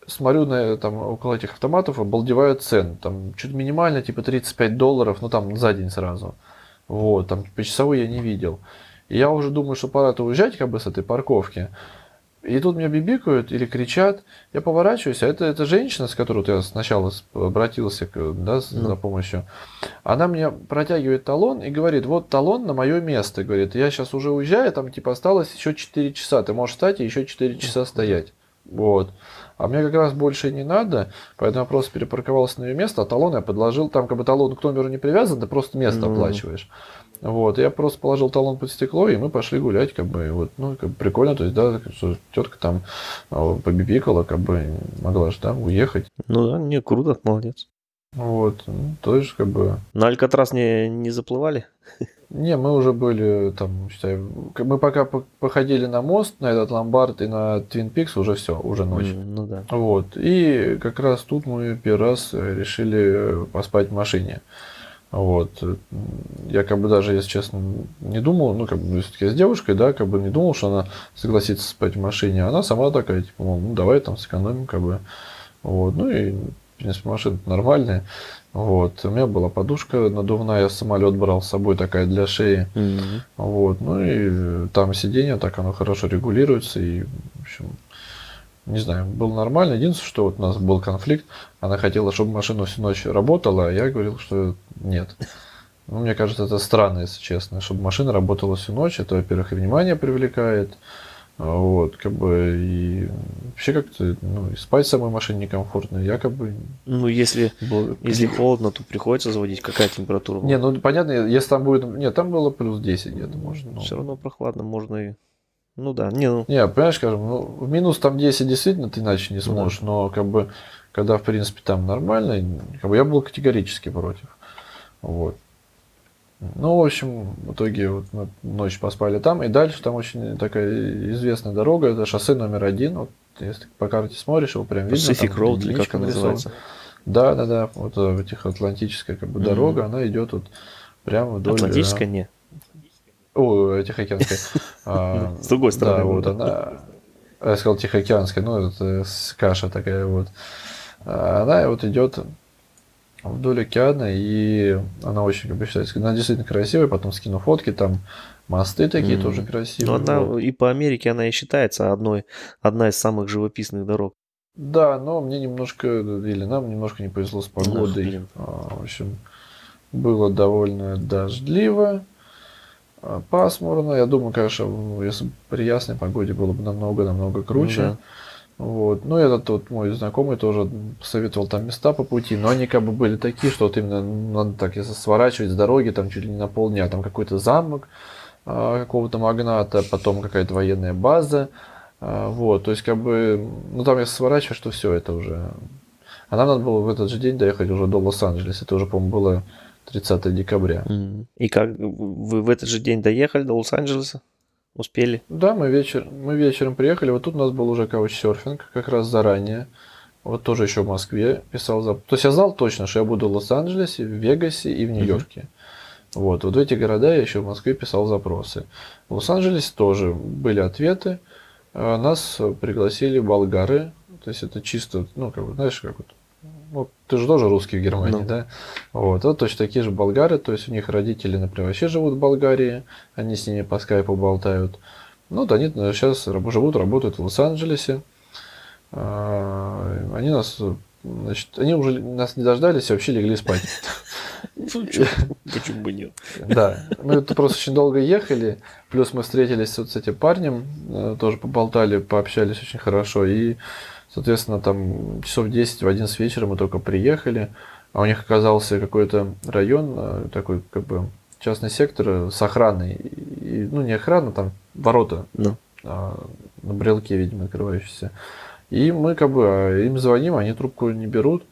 смотрю на там около этих автоматов, обалдевают цены. Там что-то минимально, типа 35 долларов, ну там за день сразу. Вот, там по часовой я не видел. И я уже думаю, что пора-то уезжать как бы с этой парковки. И тут меня бибикают или кричат. Я поворачиваюсь, а это, это женщина, с которой я сначала обратился да, ну. за помощью. Она мне протягивает талон и говорит, вот талон на мое место. Говорит, я сейчас уже уезжаю, там типа осталось еще 4 часа. Ты можешь встать и еще 4 часа стоять. Вот. А мне как раз больше не надо, поэтому я просто перепарковался на ее место, а талон я подложил, там как бы талон к номеру не привязан, ты просто место mm-hmm. оплачиваешь. Вот, я просто положил талон под стекло, и мы пошли гулять, как бы, вот, ну, как бы прикольно, то есть, да, что тетка там а, побибикала, как бы, могла же, да, уехать. Ну да, не, круто, молодец. Вот, ну, то есть, как бы... На Алькатрас не, не заплывали? Не, мы уже были там, считай, мы пока походили на мост, на этот ломбард и на Твин Пикс, уже все, уже ночь. Mm, ну да. Вот, и как раз тут мы первый раз решили поспать в машине. Вот. Я как бы даже, если честно, не думал, ну, как бы, все-таки с девушкой, да, как бы не думал, что она согласится спать в машине. Она сама такая, типа, мол, ну, давай там сэкономим, как бы. Вот. Ну, и, в принципе, машина нормальная. Вот. У меня была подушка надувная, я самолет брал с собой такая для шеи. Mm-hmm. Вот. Ну и там сиденье, так оно хорошо регулируется. И, в общем, не знаю, было нормально. Единственное, что вот у нас был конфликт. Она хотела, чтобы машина всю ночь работала, а я говорил, что нет. Ну, мне кажется, это странно, если честно. Чтобы машина работала всю ночь, это, во-первых, и внимание привлекает. Вот, как бы, и вообще как-то, ну, и спать в самой машине некомфортно. Я как бы... Ну, если, был... если холодно, то приходится заводить. Какая температура? Не, ну, понятно, если там будет... Нет, там было плюс 10 где-то, может. Ну. Все равно прохладно, можно и ну да, не, ну. Не, понимаешь, скажем, ну, в минус там 10 действительно ты иначе не сможешь, да. но как бы, когда в принципе там нормально, как бы я был категорически против. Вот. Ну, в общем, в итоге вот мы ночь поспали там, и дальше там очень такая известная дорога, это шоссе номер один. Вот, если по карте смотришь, его прям видно. Pacific Road, или как она называется? Да, да, да. Вот в этих Атлантическая как бы, mm-hmm. дорога, она идет вот прямо вдоль. Атлантическая, не. О, Тихоокеанская. С другой стороны. Да, вот она. Я сказал Тихоокеанская, ну, это каша такая вот. А она вот идет вдоль океана, и она очень, как бы считается, она действительно красивая, потом скину фотки, там мосты такие mm. тоже красивые. Ну, она, и по Америке она и считается одной, одна из самых живописных дорог. Да, но мне немножко, или нам немножко не повезло с погодой. Ах, в общем, было довольно дождливо. А, пасмурно. Я думаю, конечно, если при ясной погоде было бы намного-намного круче. Ну, да. Вот. Ну, этот вот мой знакомый тоже советовал там места по пути, но они как бы были такие, что вот именно надо так, если сворачивать с дороги, там чуть ли не на полдня, там какой-то замок а, какого-то магната, потом какая-то военная база, а, вот, то есть как бы, ну там если сворачиваешь, то все, это уже... А нам надо было в этот же день доехать уже до Лос-Анджелеса, это уже, по-моему, было 30 декабря. И как вы в этот же день доехали до Лос-Анджелеса? Успели? Да, мы, вечер, мы вечером приехали. Вот тут у нас был уже каучсерфинг как раз заранее. Вот тоже еще в Москве писал. За... То есть я знал точно, что я буду в Лос-Анджелесе, в Вегасе и в Нью-Йорке. Mm-hmm. Вот, вот в эти города я еще в Москве писал запросы. В Лос-Анджелесе тоже были ответы. А нас пригласили болгары. То есть это чисто, ну, как бы, знаешь, как вот ну, ты же тоже русский в Германии, ну. да? Вот, вот точно такие же болгары, то есть у них родители, например, вообще живут в Болгарии, они с ними по скайпу болтают. Ну, вот они сейчас живут, работают в Лос-Анджелесе. А, они нас, значит, они уже нас не дождались и вообще легли спать. Почему бы нет? Да, мы это просто очень долго ехали, плюс мы встретились вот с этим парнем, э, тоже поболтали, пообщались очень хорошо, и Соответственно, там часов 10 в 11 вечера мы только приехали, а у них оказался какой-то район, э, такой как бы частный сектор с охраной. И, ну, не охрана, там ворота ну. а, на брелке, видимо, открывающиеся. И мы как бы а, им звоним, они трубку не берут,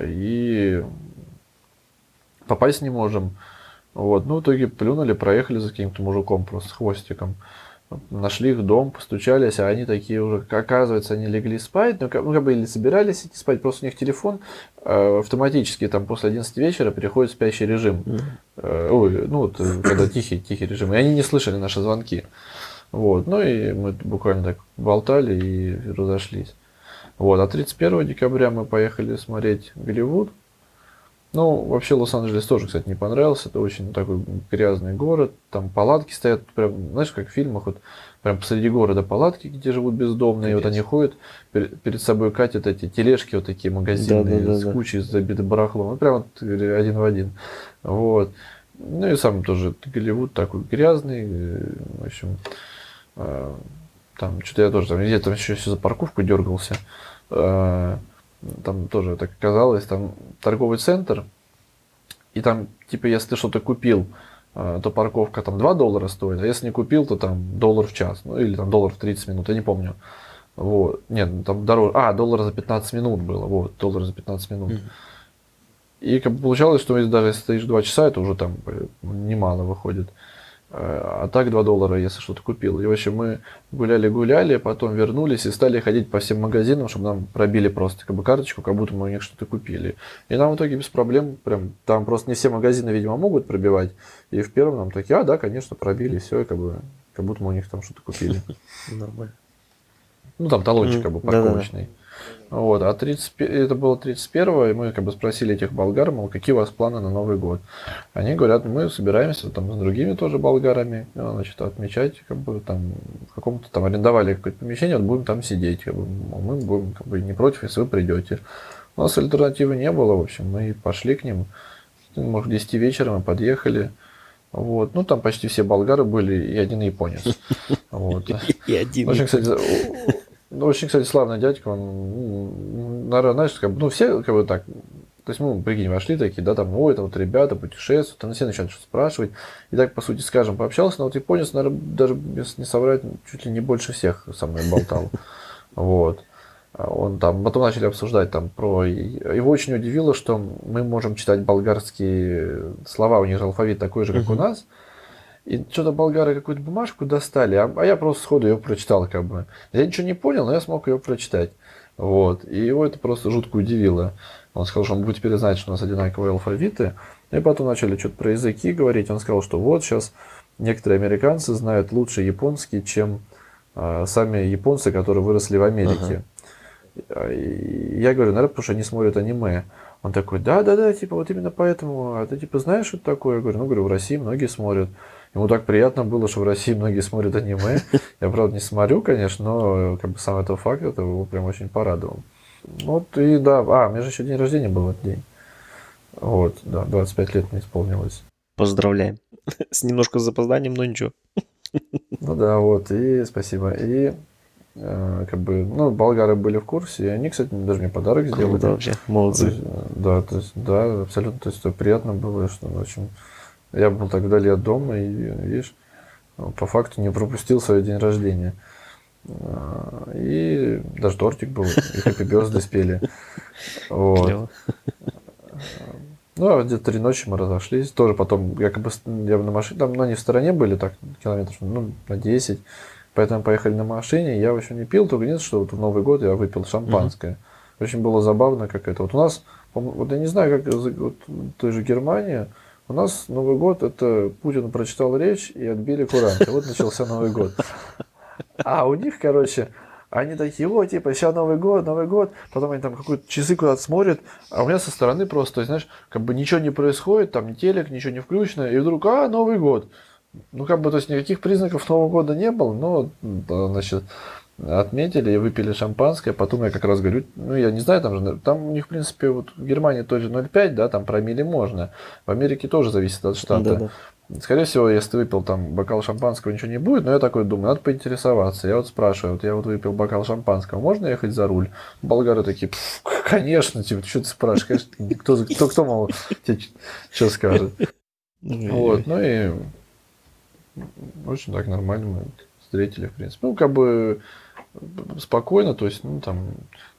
и попасть не можем. Вот, ну, в итоге плюнули, проехали за каким-то мужиком просто хвостиком. Нашли их дом, постучались, а они такие уже, оказывается, они легли спать, ну, как, ну, как бы или собирались идти спать, просто у них телефон э, автоматически там после 11 вечера переходит в спящий режим. Э, ой, ну, вот, э, когда тихий, тихий режим. И они не слышали наши звонки. Вот, ну и мы буквально так болтали и разошлись. Вот, а 31 декабря мы поехали смотреть Голливуд. Ну, вообще Лос-Анджелес тоже, кстати, не понравился. Это очень такой грязный город. Там палатки стоят, прям, знаешь, как в фильмах, вот прям посреди города палатки, где живут бездомные. И вот они ходят, перед собой катят эти тележки вот такие магазинные да, да, да, с кучей забитой барахлом. Ну, прям вот один в один. Вот. Ну и сам тоже Голливуд такой грязный. В общем, а, там что-то я тоже там где-то еще за парковку дергался. Там тоже так оказалось, там торговый центр, и там, типа, если ты что-то купил, а, то парковка там 2 доллара стоит, а если не купил, то там доллар в час, ну или там доллар в 30 минут, я не помню. Вот. Нет, ну, там дороже. А, доллар за 15 минут было. Вот, доллар за 15 минут. И как бы получалось, что даже если стоишь 2 часа, это уже там э, немало выходит. А так 2 доллара, если что-то купил. И, в общем, мы гуляли-гуляли, потом вернулись и стали ходить по всем магазинам, чтобы нам пробили просто как бы карточку, как будто мы у них что-то купили. И нам в итоге без проблем, прям, там просто не все магазины, видимо, могут пробивать. И в первом нам такие, а, да, конечно, пробили, все, и как бы, как будто мы у них там что-то купили. Нормально. Ну, там талончик как бы парковочный. Вот, а 30, это было 31 и мы как бы спросили этих болгар, мол, какие у вас планы на Новый год. Они говорят, мы собираемся там с другими тоже болгарами, ну, значит, отмечать, как бы там в каком-то там арендовали какое-то помещение, вот будем там сидеть, как бы, мы будем как бы не против, если вы придете. У нас альтернативы не было, в общем, мы пошли к ним, может, к 10 вечера мы подъехали, вот. Ну, там почти все болгары были, и один японец. Вот. И один. Очень, кстати, очень, кстати, славный дядька, он, ну, наверное, знаешь, как бы, ну, все, как бы так, то есть мы, прикинь, вошли такие, да, там, ой, это вот ребята путешествуют, там все начинают что-то спрашивать. И так, по сути, скажем, пообщался, но вот японец, наверное, даже, если не соврать, чуть ли не больше всех со мной болтал. Вот. А он там, потом начали обсуждать там про... Его очень удивило, что мы можем читать болгарские слова, у них же алфавит такой же, как у нас. И что-то болгары какую-то бумажку достали, а, а я просто сходу ее прочитал как бы. Я ничего не понял, но я смог ее прочитать. Вот. И его это просто жутко удивило. Он сказал, что он будет теперь знать, что у нас одинаковые алфавиты. И потом начали что-то про языки говорить. Он сказал, что вот сейчас некоторые американцы знают лучше японский, чем э, сами японцы, которые выросли в Америке. И я говорю, наверное, потому что они смотрят аниме. Он такой, да, да, да, типа вот именно поэтому. А ты типа знаешь, что это такое? Я говорю, ну, говорю, в России многие смотрят. Ему так приятно было, что в России многие смотрят аниме. Я, правда, не смотрю, конечно, но как бы сам этот факт это его прям очень порадовал. Вот и да, а, у меня же еще день рождения был в этот день. Вот, да, 25 лет мне исполнилось. Поздравляем. С немножко запозданием, но ничего. Ну да, вот, и спасибо. И э, как бы, ну, болгары были в курсе, и они, кстати, даже мне подарок сделали. Круто вообще, молодцы. Есть, да, то есть, да, абсолютно, то есть, приятно было, что, в общем, я был так вдали от дома и, видишь, по факту не пропустил свой день рождения. А, и даже тортик был, и хэппи бёрзды спели. Вот. Ну, а где-то три ночи мы разошлись. Тоже потом, якобы, я на машине, там, ну, они в стороне были, так, километров, ну, на 10. Поэтому поехали на машине. Я вообще не пил, только нет, что вот в Новый год я выпил шампанское. Mm-hmm. Очень было забавно, как это. Вот у нас, вот я не знаю, как вот, той же Германии, у нас Новый год, это Путин прочитал речь и отбили куранты. Вот начался Новый год. А у них, короче, они такие, о, типа, сейчас Новый год, Новый год, потом они там какие-то часы куда-то смотрят, а у меня со стороны просто, знаешь, как бы ничего не происходит, там телек, ничего не включено, и вдруг, а, Новый год. Ну, как бы, то есть, никаких признаков Нового года не было, но, значит, отметили и выпили шампанское. Потом я как раз говорю, ну, я не знаю, там же, там у них, в принципе, вот в Германии тоже 0,5, да, там промили можно. В Америке тоже зависит от штата. Да, да. Скорее всего, если ты выпил там бокал шампанского, ничего не будет, но я такой думаю, надо поинтересоваться. Я вот спрашиваю, вот я вот выпил бокал шампанского, можно ехать за руль? Болгары такие, конечно, типа, что ты спрашиваешь, кто, кто, кто, мол, тебе что скажет. Вот, ну и очень так нормально мы встретили, в принципе. Ну, как бы спокойно, то есть, ну, там,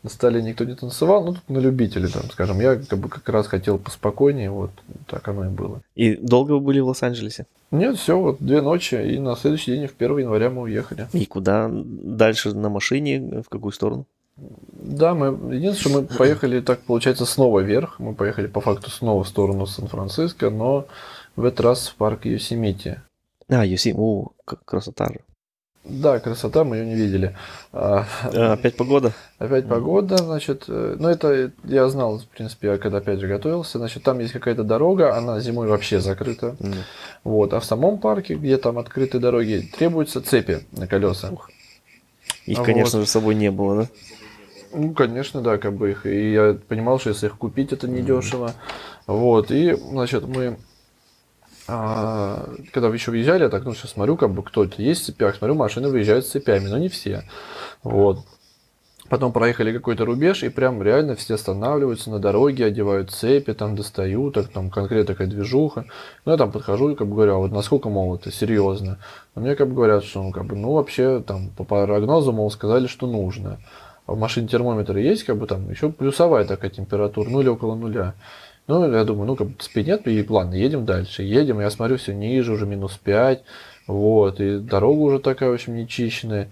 на столе никто не танцевал, ну, тут на любителей, там, скажем, я как бы как раз хотел поспокойнее, вот, так оно и было. И долго вы были в Лос-Анджелесе? Нет, все, вот две ночи, и на следующий день, в 1 января мы уехали. И куда дальше на машине, в какую сторону? Да, мы, единственное, что мы поехали, так получается, снова вверх, мы поехали по факту снова в сторону Сан-Франциско, но в этот раз в парк Йосемити. А, Йосемити, о, красота же. Да, красота, мы ее не видели. А, а, опять погода? Опять погода, значит, э, ну это я знал, в принципе, я когда опять же готовился, значит, там есть какая-то дорога, она зимой вообще закрыта, mm. вот, а в самом парке, где там открытые дороги, требуются цепи на колеса. Их, а конечно вот. же, с собой не было, да? Ну, конечно, да, как бы их, и я понимал, что если их купить, это недешево, mm. вот, и, значит, мы а, когда еще въезжали, я так, ну, сейчас смотрю, как бы кто-то есть в цепях, смотрю, машины выезжают с цепями, но не все. Вот. Потом проехали какой-то рубеж, и прям реально все останавливаются на дороге, одевают цепи, там достают, так, там конкретно такая движуха. Ну, я там подхожу и как бы говорю, а вот насколько, мол, это серьезно. А мне как бы говорят, что, ну, как бы, ну, вообще, там, по прогнозу, мол, сказали, что нужно. А в машине термометр есть, как бы, там, еще плюсовая такая температура, ну, или около нуля. Ну, я думаю, ну, как бы спид нет, и ладно, едем дальше. Едем, я смотрю, все ниже, уже минус 5, вот, и дорога уже такая, в общем, нечищенная.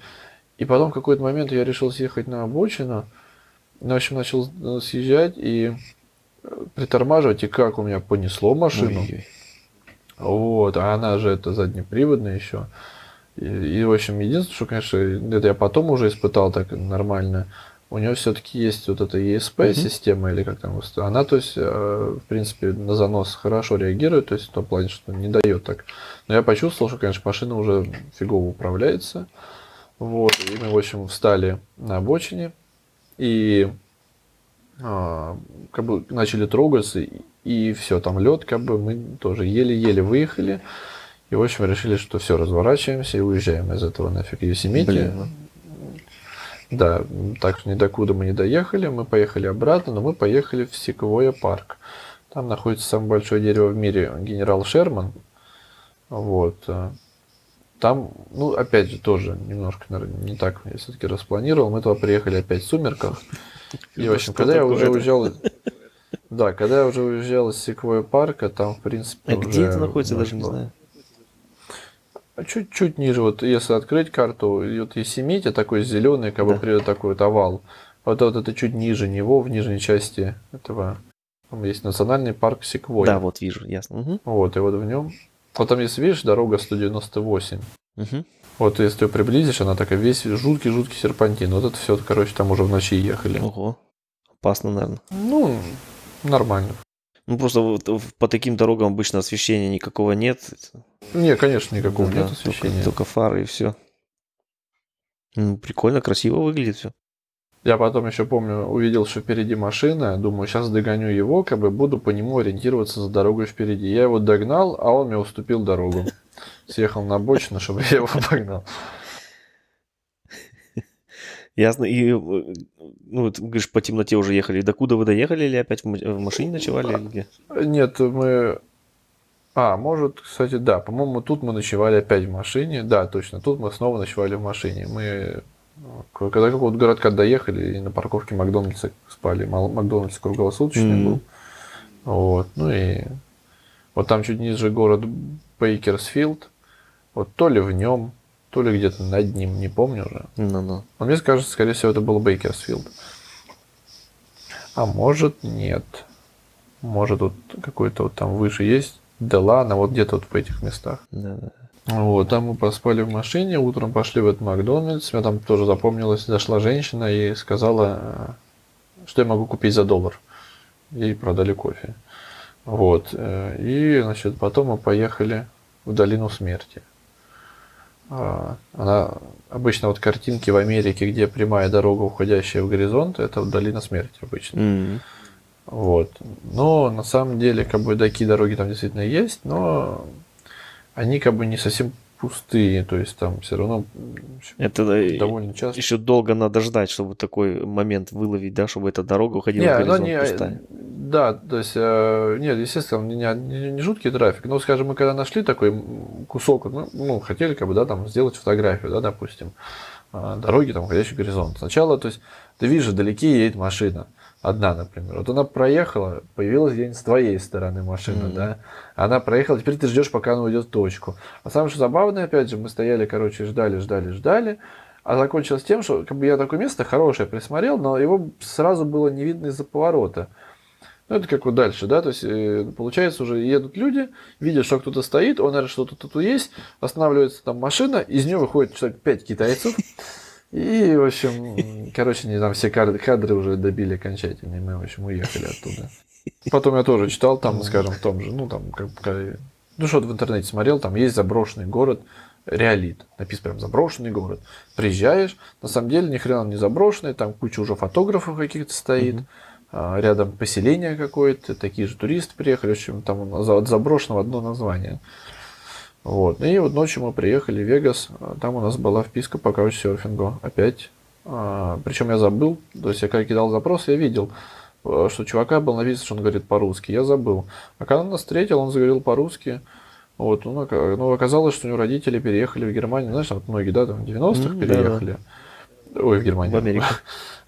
И потом в какой-то момент я решил съехать на обочину, ну, в общем, начал э, съезжать и э, притормаживать, и как у меня понесло машину. Ой-ой. Вот, а она же это заднеприводная еще. И, и, в общем, единственное, что, конечно, это я потом уже испытал так нормально, у него все-таки есть вот эта ESP-система, или как там, она, то есть, э, в принципе, на занос хорошо реагирует, то есть, в том плане, что не дает так. Но я почувствовал, что, конечно, машина уже фигово управляется. Вот, и мы, в общем, встали на обочине, и а, как бы начали трогаться, и все, там лед, как бы мы тоже еле-еле выехали. И, в общем, решили, что все, разворачиваемся и уезжаем из этого нафиг Йосемити. Блин. Да, так что ни докуда мы не доехали, мы поехали обратно, но мы поехали в Секвойя парк. Там находится самое большое дерево в мире, генерал Шерман. Вот. Э, там, ну, опять же, тоже немножко, наверное, не так я все-таки распланировал. Мы туда приехали опять в сумерках. И, в общем, когда я уже уезжал... Да, когда я уже уезжал из Секвойя парка, там, в принципе, А где это находится, даже не знаю. А чуть-чуть ниже, вот если открыть карту, вот Есемите такой зеленый, как бы да. такой вот овал. Вот, вот это чуть ниже него, в нижней части этого. Там есть национальный парк Секвой. Да, вот вижу, ясно. Угу. Вот, и вот в нем. Вот там, если видишь, дорога 198. Угу. Вот если ее приблизишь, она такая весь жуткий-жуткий серпантин. Вот это все, короче, там уже в ночи ехали. Ого. Опасно, наверное. Ну, нормально. Ну, просто вот по таким дорогам обычно освещения никакого нет. Не, конечно, никакого да, нет освещения. Только, только фары и все. Ну, прикольно, красиво выглядит все. Я потом еще помню, увидел, что впереди машина, думаю, сейчас догоню его, как бы буду по нему ориентироваться за дорогой впереди. Я его догнал, а он мне уступил дорогу. Съехал на обочину, чтобы я его обогнал. Ясно. И, э, ну, ты говоришь, по темноте уже ехали. Докуда вы доехали или опять в машине ночевали? Или где? Нет, мы... А, может, кстати, да. По-моему, тут мы ночевали опять в машине. Да, точно. Тут мы снова ночевали в машине. Мы когда какого-то городка доехали и на парковке Макдональдса спали. Макдональдс круглосуточный mm-hmm. был. Вот. Ну и вот там чуть ниже город Бейкерсфилд. Вот то ли в нем, то ли где-то над ним, не помню уже. Ну, ну. Но мне кажется, скорее всего, это был Бейкерсфилд. А может, нет. Может, вот какой-то вот там выше есть Делана, вот где-то вот в этих местах. Да, да. Вот, там мы поспали в машине, утром пошли в этот Макдональдс. Мне там тоже запомнилось, зашла женщина и сказала, что я могу купить за доллар. Ей продали кофе. Вот. Э, и, значит, потом мы поехали в долину смерти. А, она обычно вот картинки в Америке, где прямая дорога, уходящая в горизонт, это долина смерти обычно. Mm-hmm. Вот. Но на самом деле, как бы такие дороги там действительно есть, но они как бы не совсем пустые, то есть там все равно это довольно часто. Еще долго надо ждать, чтобы такой момент выловить, да, чтобы эта дорога уходила не, в горизонт не, пустая. Да, то есть, э, нет, естественно, не, не, не жуткий трафик, но, скажем, мы когда нашли такой кусок, ну, ну, хотели как бы, да, там сделать фотографию, да, допустим, а, дороги, там, уходящий горизонт. Сначала, то есть, ты видишь, вдалеке едет машина. Одна, например. Вот она проехала, появилась где-нибудь с твоей стороны машина, mm-hmm. да. Она проехала, теперь ты ждешь, пока она уйдет в точку. А самое что забавное, опять же, мы стояли, короче, ждали, ждали, ждали. А закончилось тем, что как бы я такое место хорошее присмотрел, но его сразу было не видно из-за поворота. Ну, это как вот дальше, да, то есть, э, получается, уже едут люди, видят, что кто-то стоит, он, наверное, что-то тут есть, останавливается там машина, из нее выходит человек 5 китайцев, и, в общем, короче, не там все кадры, кадры уже добили окончательно, и мы, в общем, уехали оттуда. Потом я тоже читал там, скажем, в том же, ну, там, как, ну, что-то в интернете смотрел, там есть заброшенный город, Реалит. Написано прям заброшенный город. Приезжаешь, на самом деле ни хрена не заброшенный, там куча уже фотографов каких-то стоит. Mm-hmm а, рядом поселение какое-то, такие же туристы приехали, в общем, там от заброшенного одно название. Вот. И вот ночью мы приехали в Вегас, там у нас была вписка по каучсерфингу опять. А, причем я забыл, то есть я когда кидал запрос, я видел, что чувака был написано, что он говорит по-русски, я забыл. А когда он нас встретил, он заговорил по-русски, вот, ну, ну, оказалось, что у него родители переехали в Германию, знаешь, вот многие, да, там в 90-х mm, переехали. Да, да. Ой, в Германию. В Америку.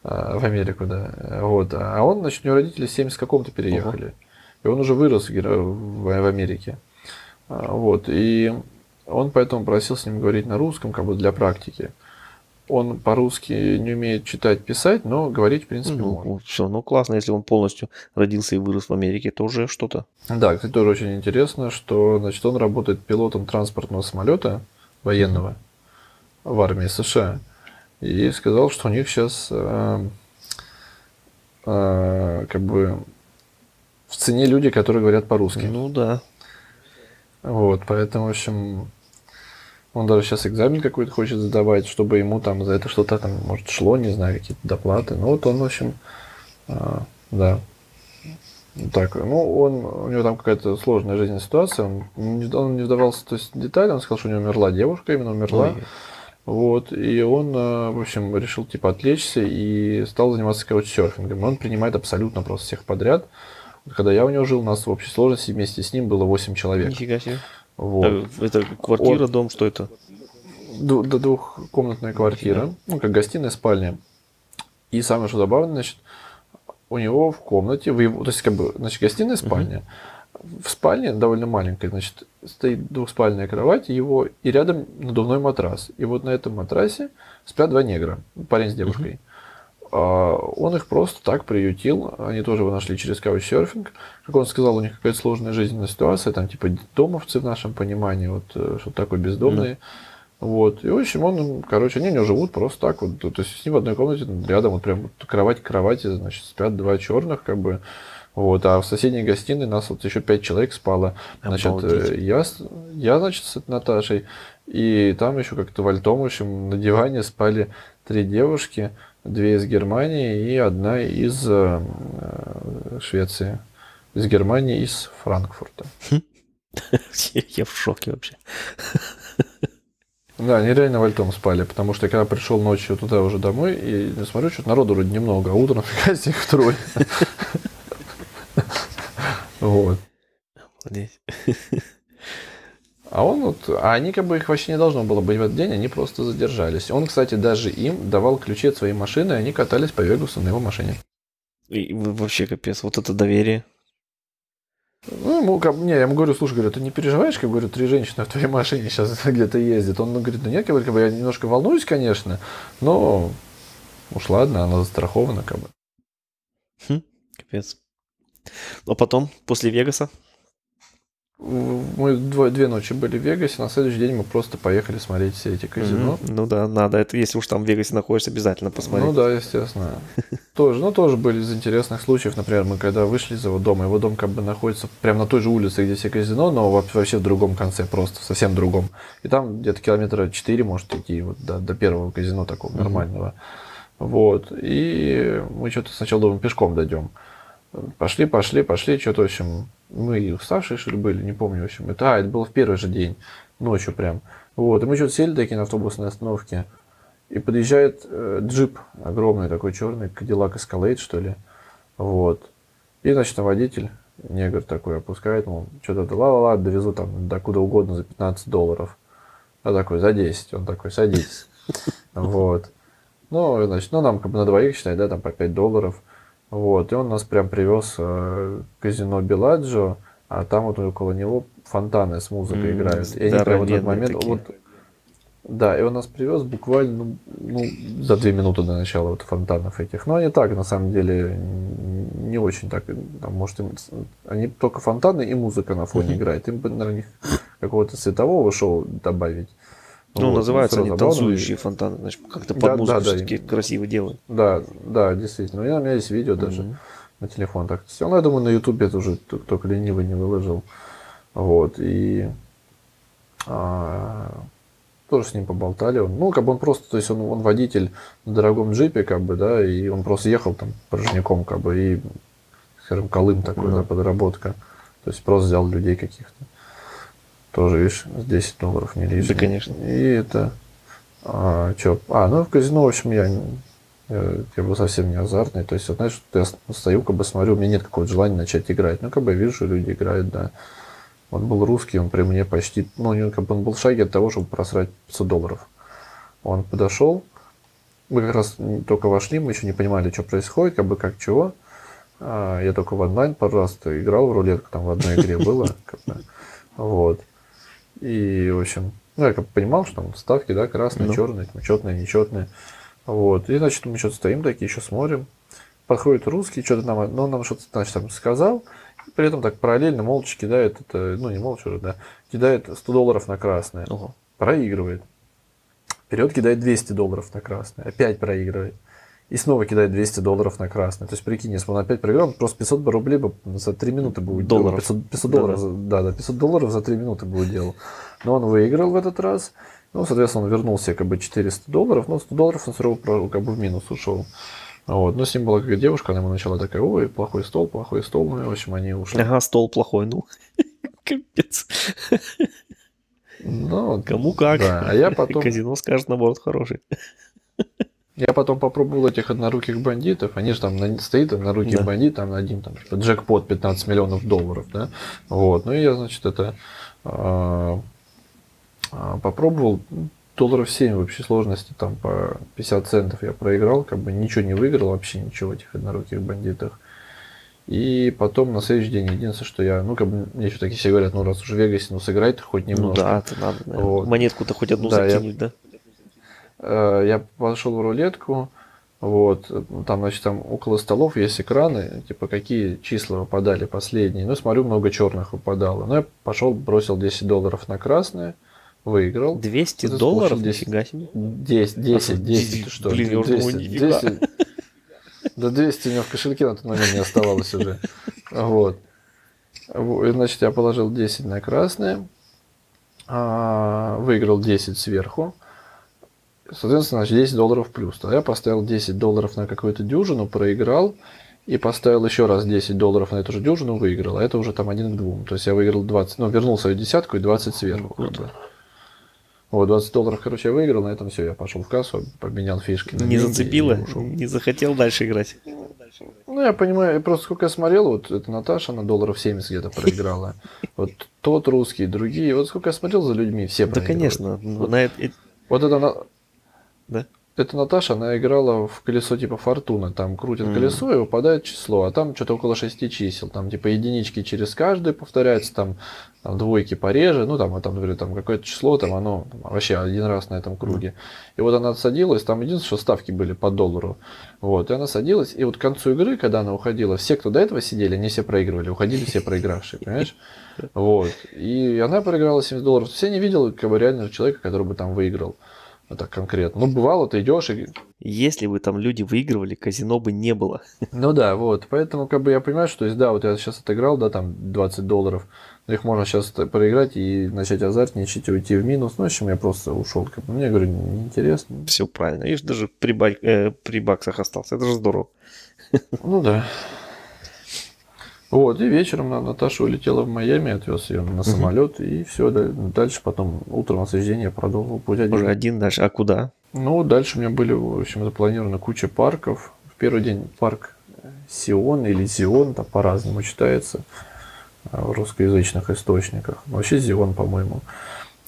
А, в Америку, да. Вот. А он, значит, у него родители в 70 каком-то переехали. И он уже вырос в, в Америке. А, вот. И он поэтому просил с ним говорить на русском, как бы для практики. Он по-русски не умеет читать, писать, но говорить, в принципе, ну, может. Все, ну классно, если он полностью родился и вырос в Америке, то уже что-то. Да, кстати, тоже очень интересно, что значит, он работает пилотом транспортного самолета военного в армии США и сказал, что у них сейчас э, э, как бы в цене люди, которые говорят по-русски. Ну да. Вот, поэтому, в общем, он даже сейчас экзамен какой-то хочет задавать, чтобы ему там за это что-то там, может, шло, не знаю, какие-то доплаты. Ну вот он, в общем, э, да. Так, ну, он, у него там какая-то сложная жизненная ситуация, он не, он не вдавался то есть, в детали, он сказал, что у него умерла девушка, именно умерла. Ой. Вот, и он, э, в общем, решил типа отвлечься и стал заниматься каучсерфингом. Он принимает абсолютно просто всех подряд. Когда я у него жил, у нас в общей сложности вместе с ним было 8 человек. Нифига себе. Вот. Это квартира, он... дом, что это? До двухкомнатная квартира, да. ну, как гостиная, спальня. И самое что забавное, значит, у него в комнате, в его, то есть, как бы, значит, гостиная, спальня. Uh-huh в спальне довольно маленькая, значит, стоит двухспальная кровать, его и рядом надувной матрас. И вот на этом матрасе спят два негра, парень с девушкой. Uh-huh. Он их просто так приютил, они тоже его нашли через каучсерфинг. Как он сказал, у них какая-то сложная жизненная ситуация, там типа домовцы в нашем понимании, вот э, что такое бездомные. Uh-huh. Вот. И, в общем, он, короче, они у него живут просто так вот. То есть с ним в одной комнате рядом, вот прям кровать к кровати, значит, спят два черных, как бы. Вот, а в соседней гостиной нас вот еще пять человек спало. Значит, э, я, я, значит, с Наташей, и там еще как-то вальтом, в общем, на диване спали три девушки, две из Германии и одна из э, Швеции. Из Германии, из Франкфурта. Я в шоке вообще. Да, они реально вальтом спали, потому что я когда пришел ночью туда уже домой, и смотрю, что народу вроде немного, а утром фига их трое. Вот. Молодец. А он вот, а они как бы их вообще не должно было быть в этот день, они просто задержались. Он, кстати, даже им давал ключи от своей машины, и они катались по Вегасу на его машине. И вообще капец, вот это доверие. Ну, ему, как, не, я ему говорю, слушай, говорю, ты не переживаешь, как говорю, три женщины в твоей машине сейчас где-то ездят. Он говорит, ну нет, как бы, как бы я немножко волнуюсь, конечно, но уж ладно, она застрахована, как бы. Хм, капец. А потом, после Вегаса? Мы двое, две ночи были в Вегасе, на следующий день мы просто поехали смотреть все эти казино. Mm-hmm. Ну да, надо. Это если уж там в Вегасе находишься, обязательно посмотреть. Ну да, естественно. Тоже, ну тоже были из интересных случаев. Например, мы когда вышли из его дома, его дом как бы находится прямо на той же улице, где все казино, но вообще в другом конце, просто совсем другом. И там где-то километра 4 может идти вот до, до первого казино такого нормального. Вот. И мы что-то сначала думаем, пешком дойдем. Пошли, пошли, пошли, что-то, в общем, мы уставшие, что ли, были, не помню, в общем. Это, а, это было в первый же день, ночью прям. Вот, и мы что-то сели такие на автобусной остановке, и подъезжает э, джип огромный такой черный, Cadillac Escalade, что ли. Вот. И, значит, водитель, негр такой, опускает, мол, что-то, ла-ла-ла, довезу там до куда угодно за 15 долларов. А такой, за 10. Он такой, садитесь. Вот. Ну, значит, ну, нам как бы на двоих, считай, да, там по 5 долларов. Вот, и он нас прям привез э, в казино Беладжо, а там вот около него фонтаны с музыкой М, играют. И они прям в этот момент, такие. вот, да, и он нас привез буквально, ну, ну, за две минуты до начала вот фонтанов этих. Но они так, на самом деле, не очень так, там, может, им, они только фонтаны и музыка на фоне Мгм. играет. Им бы, наверное, какого-то светового шоу добавить. Ну, Вот, называются они танцующие фонтаны. Значит, как-то Да, под да, музыку да, все-таки им- красиво делают. Да, да, действительно. У меня есть видео даже Мгм. на телефон так сделал. Ну, я думаю, на Ютубе это уже только ленивый не выложил. Вот, и а, тоже с ним поболтали. Он, ну, как бы он просто, то есть он, он водитель на дорогом джипе, как бы, да, и он просто ехал там порожняком, как бы, и, скажем, Колым такой, Ну. да, подработка. То есть просто взял людей каких-то. Тоже, видишь, с 10 долларов не лишнее. Да, конечно. И это... А, чё? А, ну, в казино, в общем, я, я, я был совсем не азартный. То есть, вот, знаешь, я стою, как бы смотрю, у меня нет какого-то желания начать играть. Ну, как бы я вижу, люди играют, да. Он был русский, он при мне почти, ну, у него как бы он был в шаге от того, чтобы просрать 500 долларов. Он подошел, мы как раз только вошли, мы еще не понимали, что происходит, как бы как чего. А, я только в онлайн пару раз играл в рулетку, там в одной игре было. Вот. И, в общем, ну, я как понимал, что там ставки, да, красные, Ну. черные, там, четные, нечетные. Вот. И, значит, мы что-то стоим такие, еще смотрим. Подходит русский, что-то нам, ну, он нам что-то, значит, там сказал. И при этом так параллельно молча кидает, это, ну, не молча уже, да, кидает 100 долларов на красное. Ого. Проигрывает. Вперед кидает 200 долларов на красное. Опять проигрывает. И снова кидает 200 долларов на красное. То есть, прикинь, если бы он опять проиграл, просто 500 бы рублей бы за 3 минуты бы уделал. Долларов. 500, 500 Да, долларов, да. да, да, 500 долларов за 3 минуты бы уделал. Но он выиграл в этот раз. Ну, соответственно, он вернул себе как бы 400 долларов. Но 100 долларов он про- как бы в минус ушел. Вот. Но с ним была какая девушка, она ему начала такая, ой, плохой стол, плохой стол. Ну, и, в общем, они ушли. Ага, стол плохой, ну. Капец. Ну, Кому как. Да, а я потом- Казино скажет, наоборот, хороший. Я потом попробовал этих одноруких бандитов. Они же там на, стоит однорукий Да. бандит, там один там типа, джекпот 15 миллионов долларов, да. Вот. Ну и я, значит, это а, попробовал долларов 7 в общей сложности, там по 50 центов я проиграл, как бы ничего не выиграл, вообще ничего в этих одноруких бандитах. И потом на следующий день единственное, что я, ну, как бы, мне еще такие все говорят, ну, раз уж в Вегасе, ну, сыграй ты хоть Ну немножко. да, это надо. да. Вот. Монетку-то хоть одну Да, я- закинуть, да? Э, я пошел в рулетку, вот, там, значит, там около столов есть экраны, типа, какие числа выпадали последние. Ну, смотрю, много черных выпадало. Ну, я пошел, бросил 10 долларов на красное, выиграл. 200 Это долларов? слушай, 10. Нифига себе. 10, 10, 10, ты что? Блин, я уже думал, 200, нифига. 200. Да 200 у него в кошельке на тот момент не оставалось уже. Вот. Значит, я положил 10 на красное, а, выиграл 10 сверху. Соответственно, значит, 10 долларов плюс. Тогда я поставил 10 долларов на какую-то дюжину, проиграл. И поставил еще раз 10 долларов на эту же дюжину, выиграл. А это уже там один к двум. То есть я выиграл 20, ну, вернул свою десятку и 20 сверху. Ну, как бы. Вот, 20 долларов, короче, я выиграл, на этом все, я пошел в кассу, поменял фишки. Не зацепило? Не захотел дальше играть? Ну, я понимаю, я просто сколько я смотрел, вот эта Наташа, она долларов 70 где-то проиграла. Вот тот русский, другие, вот сколько я смотрел за людьми, все Да, проигрывают. конечно. ну, на это- Вот это, Да? эта Наташа, она играла в колесо типа фортуна. Там крутит Мгм. колесо и выпадает число, а там что-то около шести чисел. Там типа единички через каждый повторяется, там, там двойки пореже, ну там, а там, например, там какое-то число, там оно вообще один раз на этом круге. И вот она садилась, там единственное, что ставки были по доллару. Вот, и она садилась, и вот к концу игры, когда она уходила, все, кто до этого сидели, они все проигрывали, уходили все проигравшие, понимаешь? Вот. И она проиграла 70 долларов. Я не видел как бы реально человека, который бы там выиграл. Вот так конкретно. Ну, бывало, ты идешь и Если бы там люди выигрывали, казино бы не было. Ну да, вот. Поэтому, как бы я понимаю, что есть, да, вот я сейчас отыграл, да, там 20 долларов, но их можно сейчас проиграть и начать азартничать, и уйти в минус. Ну, в общем, я просто ушел. Как бы. Мне, говорю, неинтересно. Все правильно. Видишь, даже при, ба- э, при баксах остался. Это же здорово. Ну да. Вот, и вечером на- Наташа улетела в Майами, отвез ее на самолет, и все, дальше потом утром следующий продолжил путь один. Уже один дальше. А куда? Ну, дальше у меня были, в общем, запланированы куча парков. В первый день парк Сион или Зион, там по-разному читается а, в русскоязычных источниках. Вообще Зион, по-моему.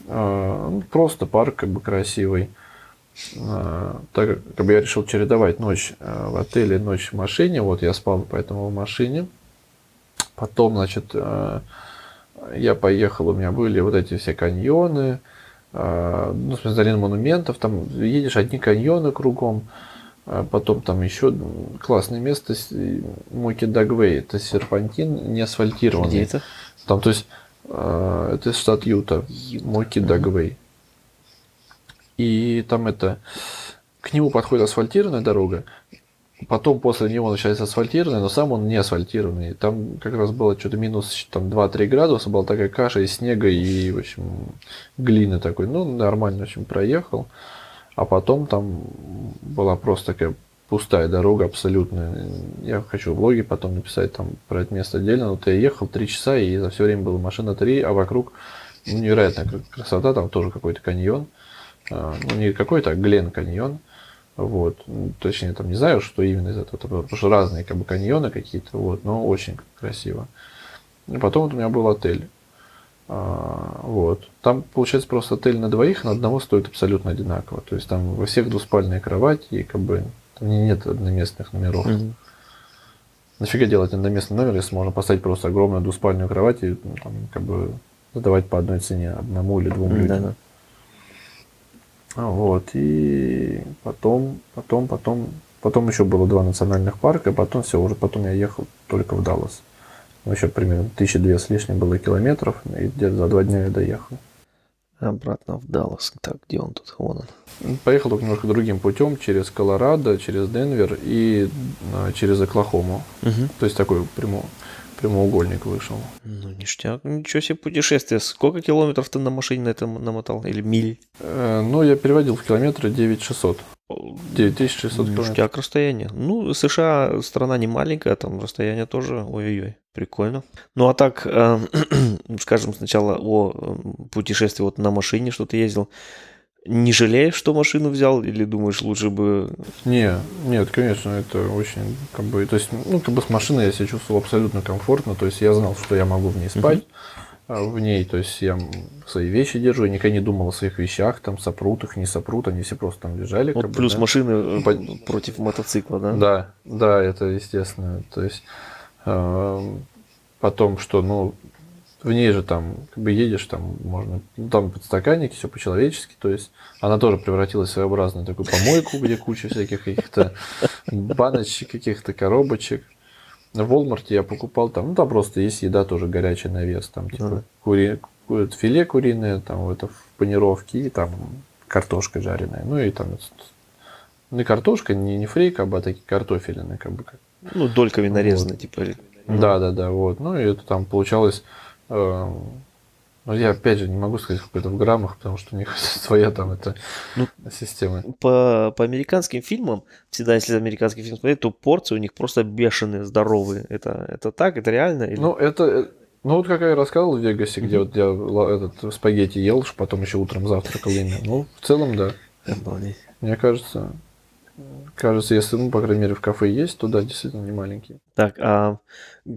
А, ну, Просто парк как бы красивый. а, так как бы я решил чередовать ночь в отеле, ночь в машине, вот я спал поэтому в машине. Потом, значит, а, я поехал, у меня были вот эти все каньоны, а, ну, с долина монументов, там едешь одни каньоны кругом, а потом там еще классное место, Моки Дагвей, это серпантин не асфальтированный. Где это? Там, то есть, это штат Юта, Моки Дагвей. И там это, к нему подходит асфальтированная дорога, потом после него начинается асфальтированная, но сам он не асфальтированный. Там как раз было что-то минус там, 2-3 градуса, была такая каша из снега и, в общем, глины такой. Ну, нормально, в общем, проехал. А потом там была просто такая пустая дорога абсолютно. Я хочу в блоге потом написать там про это место отдельно. Вот я ехал 3 часа, и за все время была машина 3, а вокруг ну, невероятная кра- красота, там тоже какой-то каньон. А, Ну, не какой-то, а Глен каньон. Вот. Ну, Точнее, там не знаю, что именно из этого. Потому что разные как бы каньоны какие-то, вот, но очень красиво. И потом вот у меня был отель. А, вот. Там, получается, просто отель на двоих, на одного стоит абсолютно одинаково. То есть там во всех двуспальные кровати, и как бы там не- нет одноместных номеров. Мгм. Нафига делать одноместный номер, если можно поставить просто огромную двуспальную кровать и ну, там, как бы задавать по одной цене одному или двум людям. Да-да. А, Вот, и потом, потом, потом, потом еще было два национальных парка, потом все, уже потом я ехал только в Даллас. Ну, Еще примерно тысячи две с лишним было километров, и где-то за два дня я доехал. Обратно в Даллас. Так, где он тут? Вон он. Поехал только немножко другим путем, через Колорадо, через Денвер и а, через Оклахому. Мгм. То есть такой прямо, прямоугольник вышел. Ну, ништяк. Ничего себе путешествие. Сколько километров ты на машине на этом намотал? Или миль? Э, Ну, я переводил в километры 9600. 9600 километров. Ништяк расстояние. Ну, США страна не маленькая, там расстояние тоже, ой-ой-ой, прикольно. Ну, а так, э, скажем сначала о э, путешествии вот на машине, что ты ездил. Не жалеешь, что машину взял, или думаешь, лучше бы... Не, нет, конечно, это очень, как бы, то есть, ну, как бы с машиной я себя чувствовал абсолютно комфортно, то есть я знал, что я могу в ней спать, а, в ней, то есть я свои вещи держу, я никогда не думал о своих вещах, там, сопрут их, не сопрут, они все просто там лежали. Вот как бы, плюс да. машины э, По- против мотоцикла, да? Да, да, это естественно, то есть, эм, потом, что, ну, в ней же там, как бы едешь, там можно, ну, там подстаканники, все по-человечески, то есть она тоже превратилась в своеобразную такую помойку, где куча всяких каких-то баночек, каких-то коробочек. В Walmart я покупал там, ну там просто есть еда тоже горячая на вес, там типа кури, филе куриное, там это в панировке и там картошка жареная, ну и там не картошка, не, не фрейка, а такие картофелины, как бы Ну, дольками нарезаны, типа. или- да, да, да, вот. Ну и это там получалось. Э, ну, я опять же не могу сказать, сколько это в граммах, потому что у них своя там это Ну, система. По, по американским фильмам, всегда, если американский фильм смотреть, то порции у них просто бешеные, здоровые. Это, это так? Это реально? Или... Ну, это. э, Ну, вот как я рассказывал в Вегасе, где вот я этот спагетти ел, потом еще утром завтракал ими. Ну, в целом, да. Обалдеть. Мне кажется, кажется, если, ну, по крайней мере, в кафе есть, то да, действительно не маленькие. Так, а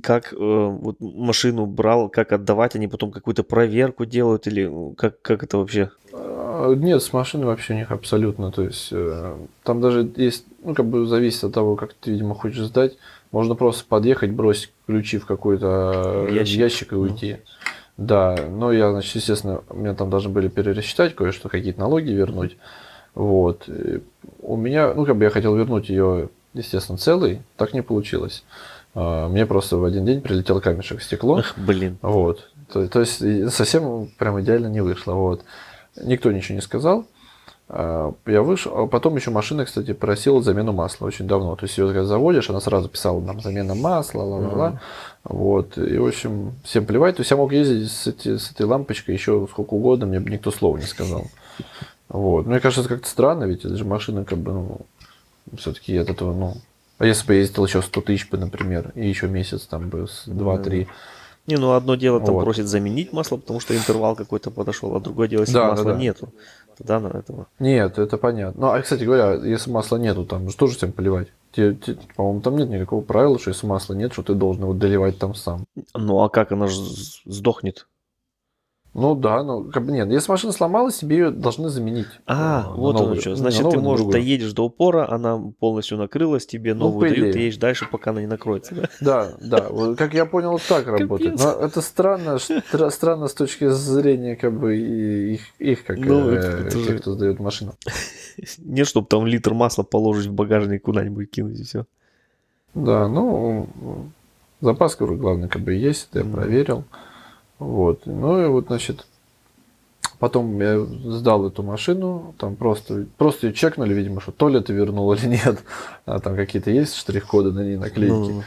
как э, вот машину брал, как отдавать, они потом какую-то проверку делают или э, как, как это вообще? А, Нет, с машиной вообще у них абсолютно. То есть э, там даже есть, ну, как бы зависит от того, как ты, видимо, хочешь сдать. Можно просто подъехать, бросить ключи в какой-то э, Ящик. ящик, и уйти. Да, но я, значит, естественно, меня там должны были перерасчитать кое-что, какие-то налоги вернуть. Вот. И у меня, ну, как бы я хотел вернуть ее, естественно, целой, так не получилось. А, Мне просто в один день прилетел камешек в стекло. Эх, блин. Вот. То, то есть совсем прям идеально не вышло. Вот. Никто ничего не сказал. А, Я вышел, а потом еще машина, кстати, просила замену масла очень давно. То есть ее когда заводишь, она сразу писала нам замена масла, ла-ла-ла. Вот. И, в общем, всем плевать. То есть я мог ездить с, эти- с этой лампочкой еще сколько угодно, мне бы никто слова не сказал. Вот. Мне кажется, это как-то странно, ведь это же машина, как бы, ну, все-таки от этого, ну. А если бы я ездил еще 100 тысяч бы, например, и еще месяц там бы с 2-3. Не, ну одно дело там Вот. просит заменить масло, потому что интервал какой-то подошел, а другое дело, если Да, да, масла да. нету, тогда на этого. Нет, это понятно. Ну, а, кстати говоря, если масла нету, там же тоже всем поливать. Те- те- по-моему, там нет никакого правила, что если масла нет, что ты должен его доливать там сам. Ну а как она же сдохнет? Ну да, ну как бы нет, если машина сломалась, тебе ее должны заменить. А, э, на вот оно новую. что. Ну, Значит, на ты, новую, на может, другую. доедешь до упора, она полностью накрылась, тебе Ну, новую по дают, ты едешь дальше, пока она не накроется, да? Да, вот как я понял, так работает. Но это странно, странно с точки зрения как бы их, их как Ну, э, тех, кто сдает машину. Не, чтобы там литр масла положить в багажник куда-нибудь кинуть и все. Да, ну запас, говорю, главное, как бы есть, это я проверил. Вот. Ну и вот, значит, потом я сдал эту машину, там просто, просто ее чекнули, видимо, что то ли ты вернул или нет. А там какие-то есть штрих-коды на ней, наклейки. Ну,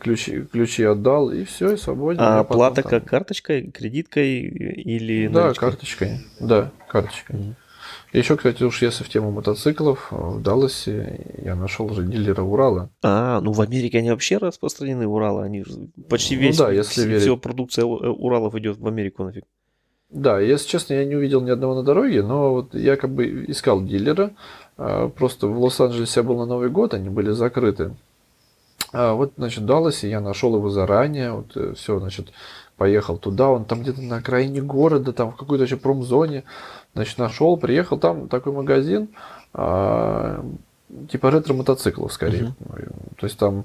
Ключи, ключи отдал, и все, и свободен. а потом плата там- как карточкой, кредиткой или Да, наличкой? карточкой. Да, карточкой. Мгм. Еще, кстати, уж если в тему мотоциклов, э, в Далласе я нашел уже дилера Урала. А, ну в Америке они вообще распространены, Уралы, они почти Ну весь, да, если вс- верить. все продукция э, Уралов идет в Америку нафиг. Да, если честно, я не увидел ни одного на дороге, но вот я как бы искал дилера. а, Просто в Лос-Анджелесе я был на Новый год, они были закрыты. А вот, значит, в Далласе я нашел его заранее. Вот все, значит, поехал туда. Он там где-то на окраине города, там в какой-то еще промзоне. Значит, нашел, приехал. Там такой магазин, а, типа ретро-мотоциклов скорее. То есть там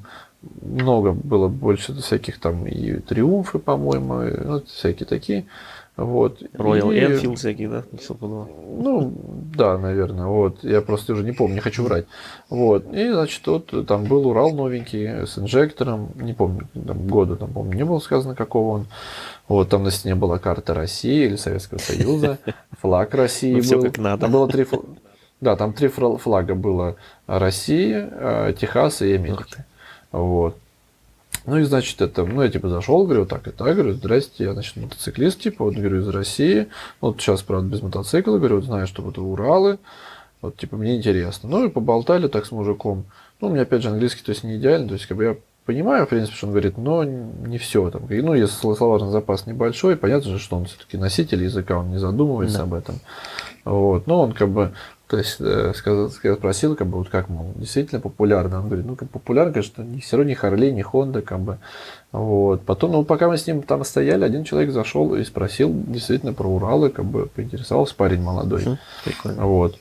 много было больше всяких там и триумфы, по-моему, ну, всякие такие. Вот. Royal И- Enfield всякие, да? ну, да, наверное, вот. Я просто уже не помню, не хочу врать. Вот. И, значит, вот там был Урал новенький с инжектором. Не помню, там года, там, помню, не было сказано, какого он. Вот, там на стене была карта России или Советского Союза, флаг России Ну, был. как надо. Там было три Да, там три флага было. России, э, Техаса и Америки. Вот. Ну и значит, это, ну я типа зашел, говорю, так и так, говорю, здрасте, я, значит, мотоциклист, типа, вот, говорю, из России, вот сейчас, правда, без мотоцикла, говорю, вот знаю, что вот Уралы, вот, типа, мне интересно. Ну и поболтали так с мужиком. Ну, у меня, опять же, английский, то есть, не идеальный, то есть, как бы я понимаю, в принципе, что он говорит, но не все там. Ну, если словарный запас небольшой, понятно же, что он все-таки носитель языка, он не задумывается Да. об этом. Вот, но он как бы, то есть, э, сказал, спросил, как бы, вот как, мол, действительно популярно. Он говорит, ну, как популярно, конечно, ни, все равно ни Харли, ни Хонда, как бы. Вот. Потом, ну, пока мы с ним там стояли, один человек зашел и спросил действительно про Уралы, как бы поинтересовался парень молодой. Прикольно. Вот.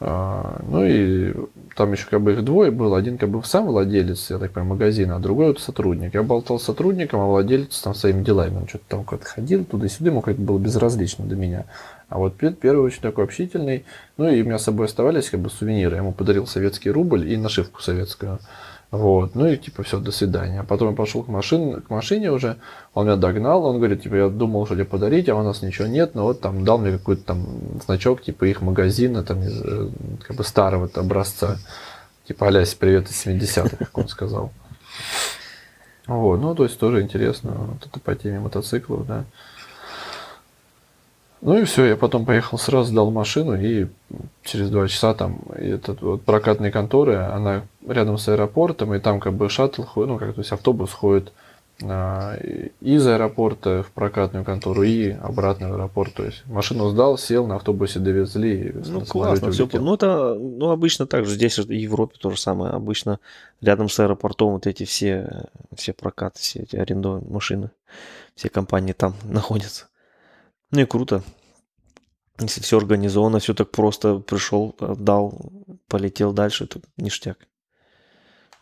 А, Ну и там еще как бы их двое было. Один как бы сам владелец, я так понимаю, магазина, а другой вот сотрудник. Я болтал с сотрудником, а владелец там своими делами. Он что-то там куда-то ходил туда-сюда, ему как-то было безразлично до меня. А вот Пет первый очень такой общительный. Ну и у меня с собой оставались как бы сувениры. Я ему подарил советский рубль и нашивку советскую. Вот, ну и типа все, до свидания. А потом я пошел к машине, к машине уже, он меня догнал, он говорит, типа, я думал, что тебе подарить, а у нас ничего нет, но вот там дал мне какой-то там значок, типа их магазина, там из э, как бы старого образца. Типа Алясь, привет из 70-х, как он сказал. Вот, ну то есть тоже интересно, вот это по теме мотоциклов, да. Ну и все, я потом поехал сразу, сдал машину, и через два часа там этот вот прокатные конторы, она рядом с аэропортом, и там как бы шаттл ходит, ну как, то есть автобус ходит а, из аэропорта в прокатную контору и обратно в аэропорт. То есть машину сдал, сел, на автобусе довезли. и Ну, классно, все. Ну, это, ну, обычно так же. Здесь в Европе то же самое. Обычно рядом с аэропортом вот эти все, все прокаты, все эти арендованные машины, все компании там находятся. Ну и круто. Если все организовано, все так просто, пришел, отдал, полетел дальше, это ништяк.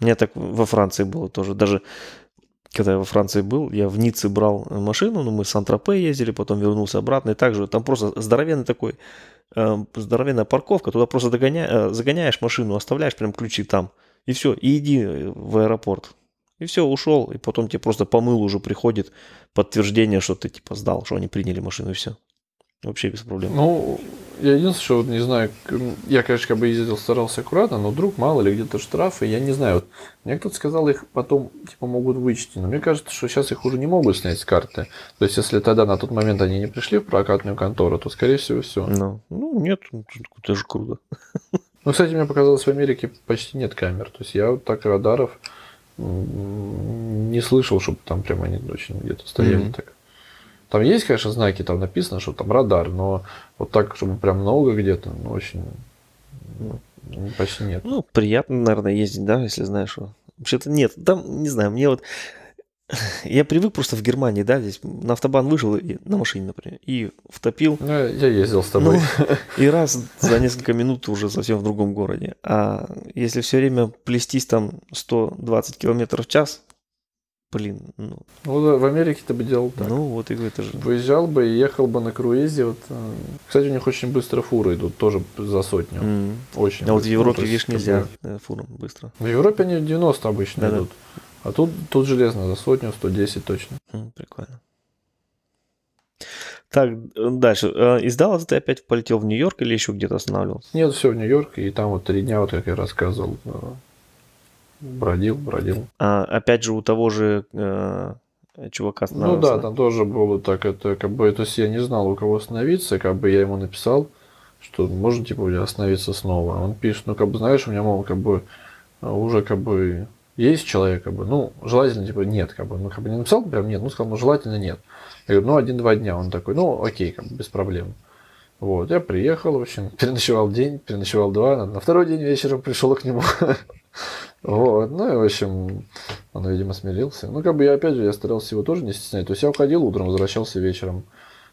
У меня так во Франции было тоже. Даже когда я во Франции был, я в Ницце брал машину, ну, мы с Антропе ездили, потом вернулся обратно, и также там просто здоровенный такой, э, здоровенная парковка, туда просто догоня, э, загоняешь машину, оставляешь прям ключи там, и все, и иди в аэропорт. И все, ушел, и потом тебе просто по мылу уже приходит подтверждение, что ты типа сдал, что они приняли машину, и все. Вообще без проблем. Ну, я единственное, что вот не знаю, я, конечно, как бы ездил, старался аккуратно, но вдруг мало ли где-то штрафы, я не знаю. Вот, мне кто-то сказал, их потом типа могут вычесть, но мне кажется, что сейчас их уже не могут снять с карты. То есть, если тогда на тот момент они не пришли в прокатную контору, то, скорее всего, все. Ну, ну нет, это же круто. Ну, кстати, мне показалось, в Америке почти нет камер. То есть, я вот так радаров не слышал, чтобы там прям они очень где-то стояли Мгм. так. Там есть, конечно, знаки, там написано, что там радар, но вот так, чтобы прям много где-то, ну, очень ну, почти нет. Ну, приятно, наверное, ездить, да, если знаешь, что... Вообще-то нет, там, не знаю, мне вот... Я привык просто в Германии, да, здесь на автобан вышел и, на машине, например, и втопил. Ну, я ездил с тобой. Ну, и раз за несколько минут уже совсем в другом городе. А если все время плестись там 120 километров в час, блин, ну... Ну, в Америке ты бы делал так. Ну, вот и это же... Выезжал бы и ехал бы на круизе. Вот, э, кстати, у них очень быстро фуры идут, тоже за сотню. Mm. Очень А вот в быстро. Европе, Ну, видишь, нельзя бы, э, фурам быстро. В Европе они 90 обычно Да-да. идут. А тут, тут железно, за сотню, 110 точно. Прикольно. Так, э, дальше. Э, Из Далласа ты опять полетел в Нью-Йорк или еще где-то останавливался? Нет, все в Нью-Йорк, и там вот три дня, вот как я рассказывал, э, бродил, бродил. А, опять же, у того же э, чувака Ну да, там тоже было так, это как бы, то есть я не знал, у кого остановиться, как бы я ему написал, что можно, типа, остановиться снова. Он пишет, ну, как бы, знаешь, у меня, мол, как бы, уже, как бы, есть человек, как бы, ну, желательно, типа, нет, как бы, ну, как бы не написал прям нет, ну, сказал, ну, желательно нет. Я говорю, ну, один-два дня. Он такой, ну, окей, как бы, без проблем. Вот, я приехал, в общем, переночевал день, переночевал два, на- второй день вечером пришел к нему. Вот, ну и, в общем, он, видимо, смирился. Ну, как бы я, опять же, я старался его тоже не стеснять. То есть я уходил утром, возвращался вечером.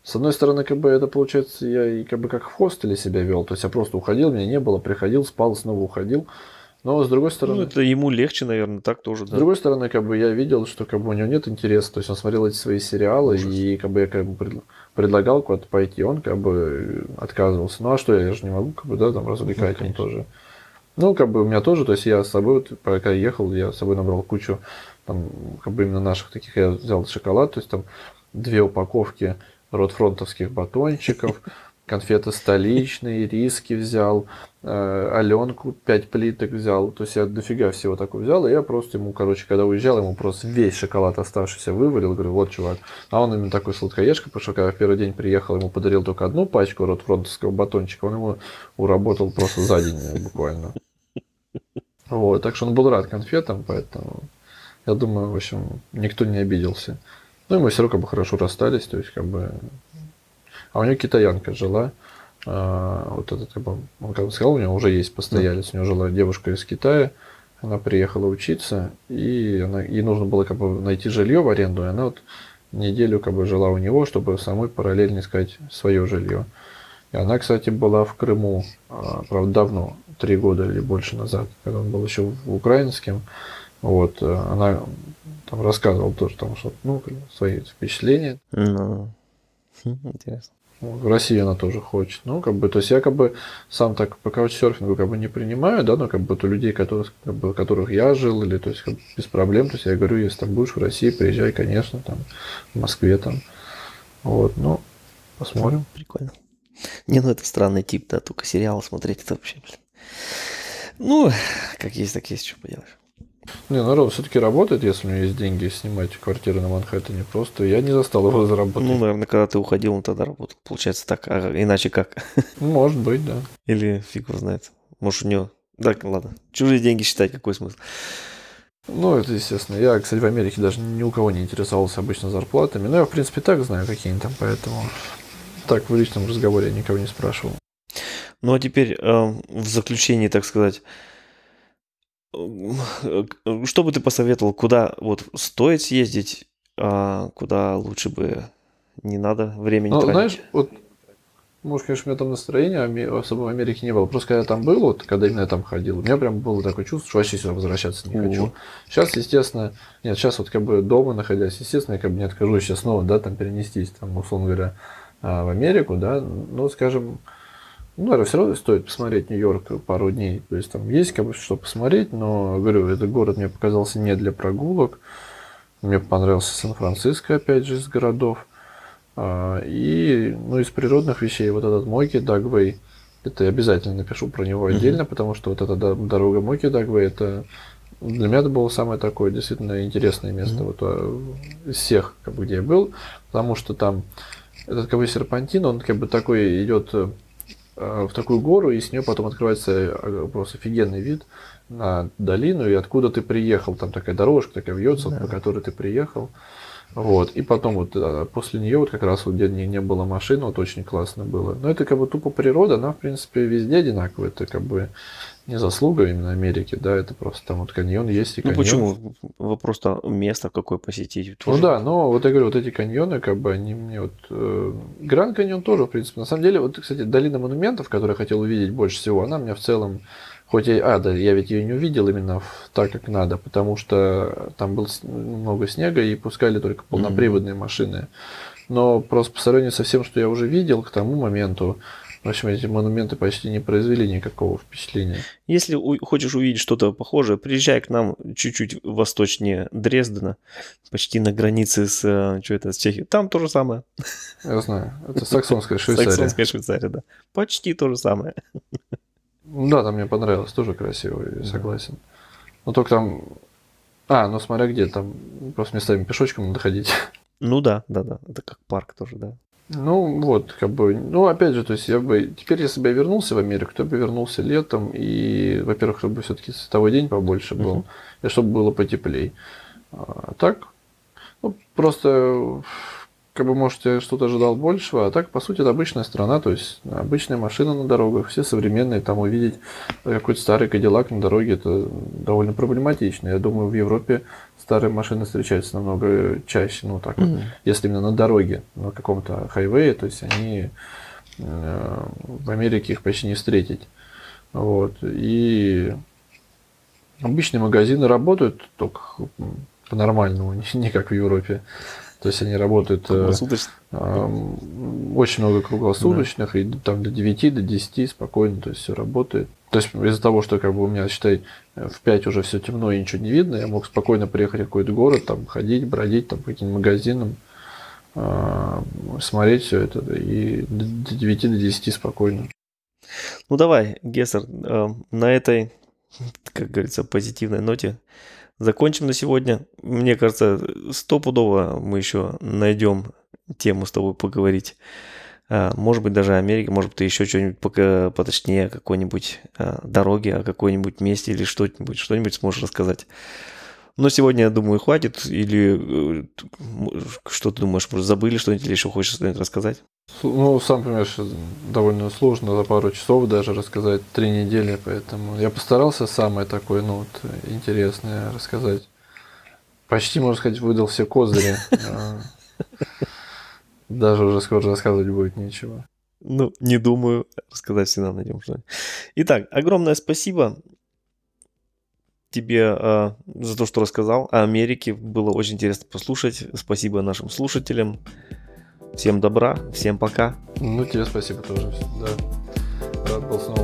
С одной стороны, как бы это получается, я и как бы как в хостеле себя вел. То есть я просто уходил, меня не было, приходил, спал, снова уходил. Но с другой Ну, стороны, это ему легче, наверное, так тоже, с да. другой стороны, как бы я видел, что как бы у него нет интереса. То есть он смотрел эти свои сериалы, Ужас. и как бы я как бы пред- предлагал куда-то пойти, он как бы отказывался. Ну а что, я же не могу, как бы, да, там развлекать Ну, им тоже. Ну, как бы у меня тоже, то есть я с собой, вот, пока ехал, я с собой набрал кучу, там, как бы именно наших таких, я взял шоколад, то есть там две упаковки ротфронтовских батончиков, конфеты столичные, риски взял, э, Аленку 5 плиток взял, то есть я дофига всего такого взял, и я просто ему, короче, когда уезжал, ему просто весь шоколад оставшийся вывалил, говорю, вот, чувак, а он именно такой сладкоежка, потому что когда в первый день приехал, ему подарил только одну пачку ротфронтовского батончика, он его уработал просто за день буквально. Вот, так что он был рад конфетам, поэтому я думаю, в общем, никто не обиделся. Ну и мы все равно как бы хорошо расстались, то есть как бы... А у нее китаянка жила, а, вот этот, как бы, он как бы сказал, у него уже есть постоялец, у него жила девушка из Китая, она приехала учиться, и она, ей нужно было как бы найти жилье в аренду, и она вот неделю как бы жила у него, чтобы самой параллельно искать свое жилье. И она, кстати, была в Крыму, а, правда, давно, три года или больше назад, когда он был еще в украинским. Вот, э, она там рассказывала тоже, там, что, ну, свои впечатления. Ну, интересно. В России она тоже хочет. Ну, как бы, то есть я как бы сам так по каучсерфингу как бы не принимаю, да, но как бы то людей, которых, как бы, которых я жил, или то есть как бы без проблем, то есть я говорю, если там будешь в России, приезжай, конечно, там, в Москве там. Вот, ну, посмотрим. Прикольно. Не, ну это странный тип, да, только сериалы смотреть, это вообще, блин. Ну, как есть, так есть, что поделаешь. Не, народ все-таки работает, если у него есть деньги снимать квартиру на Манхэттене. Просто я не застал его заработать. Ну, наверное, когда ты уходил, он тогда работал. Получается так, а иначе как? Может быть, да. Или фиг его знает. Может, у него... Да, ладно. Чужие деньги считать, какой смысл? Ну, это естественно. Я, кстати, в Америке даже ни у кого не интересовался обычно зарплатами. Но я, в принципе, так знаю, какие они там, поэтому... Так, в личном разговоре я никого не спрашивал. Ну, а теперь э, в заключении, так сказать, что бы ты посоветовал, куда вот стоит съездить, а куда лучше бы не надо времени Ну, тратить? знаешь, вот, может, конечно, у меня там настроения аме- особо в Америке не было. Просто когда я там был, вот, когда именно я там ходил, у меня прям было такое чувство, что вообще сюда возвращаться не хочу. Сейчас, естественно, нет, сейчас вот как бы дома находясь, естественно, я как бы не откажусь сейчас снова, да, там перенестись, там, условно говоря, а, в Америку, да, ну, скажем, ну, наверное, все равно стоит посмотреть Нью-Йорк пару дней. То есть там есть как бы что посмотреть, но, говорю, этот город мне показался не для прогулок. Мне понравился Сан-Франциско, опять же, из городов. А, И, ну, из природных вещей, вот этот Моки Дагвей, это я обязательно напишу про него отдельно, потому что вот эта до- дорога Моки Дагвей, это для меня это было самое такое действительно интересное место Мгм. вот, а, из всех, как бы, где я был, потому что там этот как бы серпантин, он как бы такой идет э, в такую гору, и с нее потом открывается э, просто офигенный вид на долину, и откуда ты приехал, там такая дорожка такая вьется, Да. по которой ты приехал. Вот. И потом вот э, после нее вот как раз вот где не, не было машин, вот очень классно было. Но это как бы тупо природа, она в принципе везде одинаковая. Это как бы не заслуга именно Америки, да, это просто там вот каньон есть и Ну каньон. почему? Вопрос-то место какое посетить. Ну тоже. да, но вот я говорю, вот эти каньоны, как бы они мне вот... э, Гранд каньон тоже, в принципе. На самом деле, вот, кстати, долина монументов, которую я хотел увидеть больше всего, она мне в целом... Хоть я... А, да, я ведь ее не увидел именно в- так, как надо, потому что там было много снега и пускали только полноприводные машины. Но просто по сравнению со всем, что я уже видел к тому моменту, в общем, эти монументы почти не произвели никакого впечатления. Если у- хочешь увидеть что-то похожее, приезжай к нам чуть-чуть восточнее Дрездена, почти на границе с, э, что это, с Чехией. Там то же самое. Я знаю, это саксонская Швейцария. Саксонская Швейцария, да. Почти то же самое. Ну Да, там мне понравилось, тоже красиво, я согласен. Но только там... А, ну смотря где, там просто местами пешочком надо ходить. Ну да, да, да. Это как парк тоже, да. Ну вот, как бы, ну опять же, то есть я бы, теперь если бы я вернулся в Америку, то я бы вернулся летом, и, во-первых, чтобы все-таки световой день побольше был, Мгм. и чтобы было потеплей. А так, ну просто, как бы, может, я что-то ожидал большего, а так, по сути, это обычная страна, то есть обычная машина на дорогах, все современные, там увидеть какой-то старый Кадиллак на дороге, это довольно проблематично. Я думаю, в Европе старые машины встречаются намного чаще, ну так вот, Мгм. если именно на дороге, на каком-то хайвее, то есть они э, в Америке их почти не встретить. Вот. И обычные магазины работают только по-нормальному, не как в Европе. То есть они работают э. Ам, Очень много круглосуточных, и там до 9, до 10 спокойно, то есть все работает. То есть из-за того, что как бы у меня, считай, в 5 уже все темно и ничего не видно, я мог спокойно приехать в какой-то город, там ходить, бродить там по каким-то магазинам, а, смотреть все это, да, и до до 9, до 10 спокойно. Ну давай, Гессер, э, на этой, как говорится, позитивной ноте закончим на сегодня. Мне кажется, стопудово мы еще найдем тему с тобой поговорить. А, Может быть, даже Америка, может быть, ты еще что-нибудь пока поточнее о какой-нибудь а, дороге, о какой-нибудь месте или что-нибудь, что-нибудь сможешь рассказать. Но сегодня, я думаю, хватит. Или э, что ты думаешь, может, забыли что-нибудь или еще хочешь что-нибудь рассказать? Ну, сам понимаешь, довольно сложно за пару часов даже рассказать, три недели, поэтому я постарался самое такое, ну, вот, интересное рассказать. Почти, можно сказать, выдал все козыри. А, Даже уже скоро рассказывать будет нечего. Ну, не думаю. Рассказать всегда найдем что-нибудь. Итак, огромное спасибо тебе э, за то, что рассказал о Америке. Было очень интересно послушать. Спасибо нашим слушателям. Всем добра, всем пока. Ну, тебе спасибо тоже. Да. Рад был снова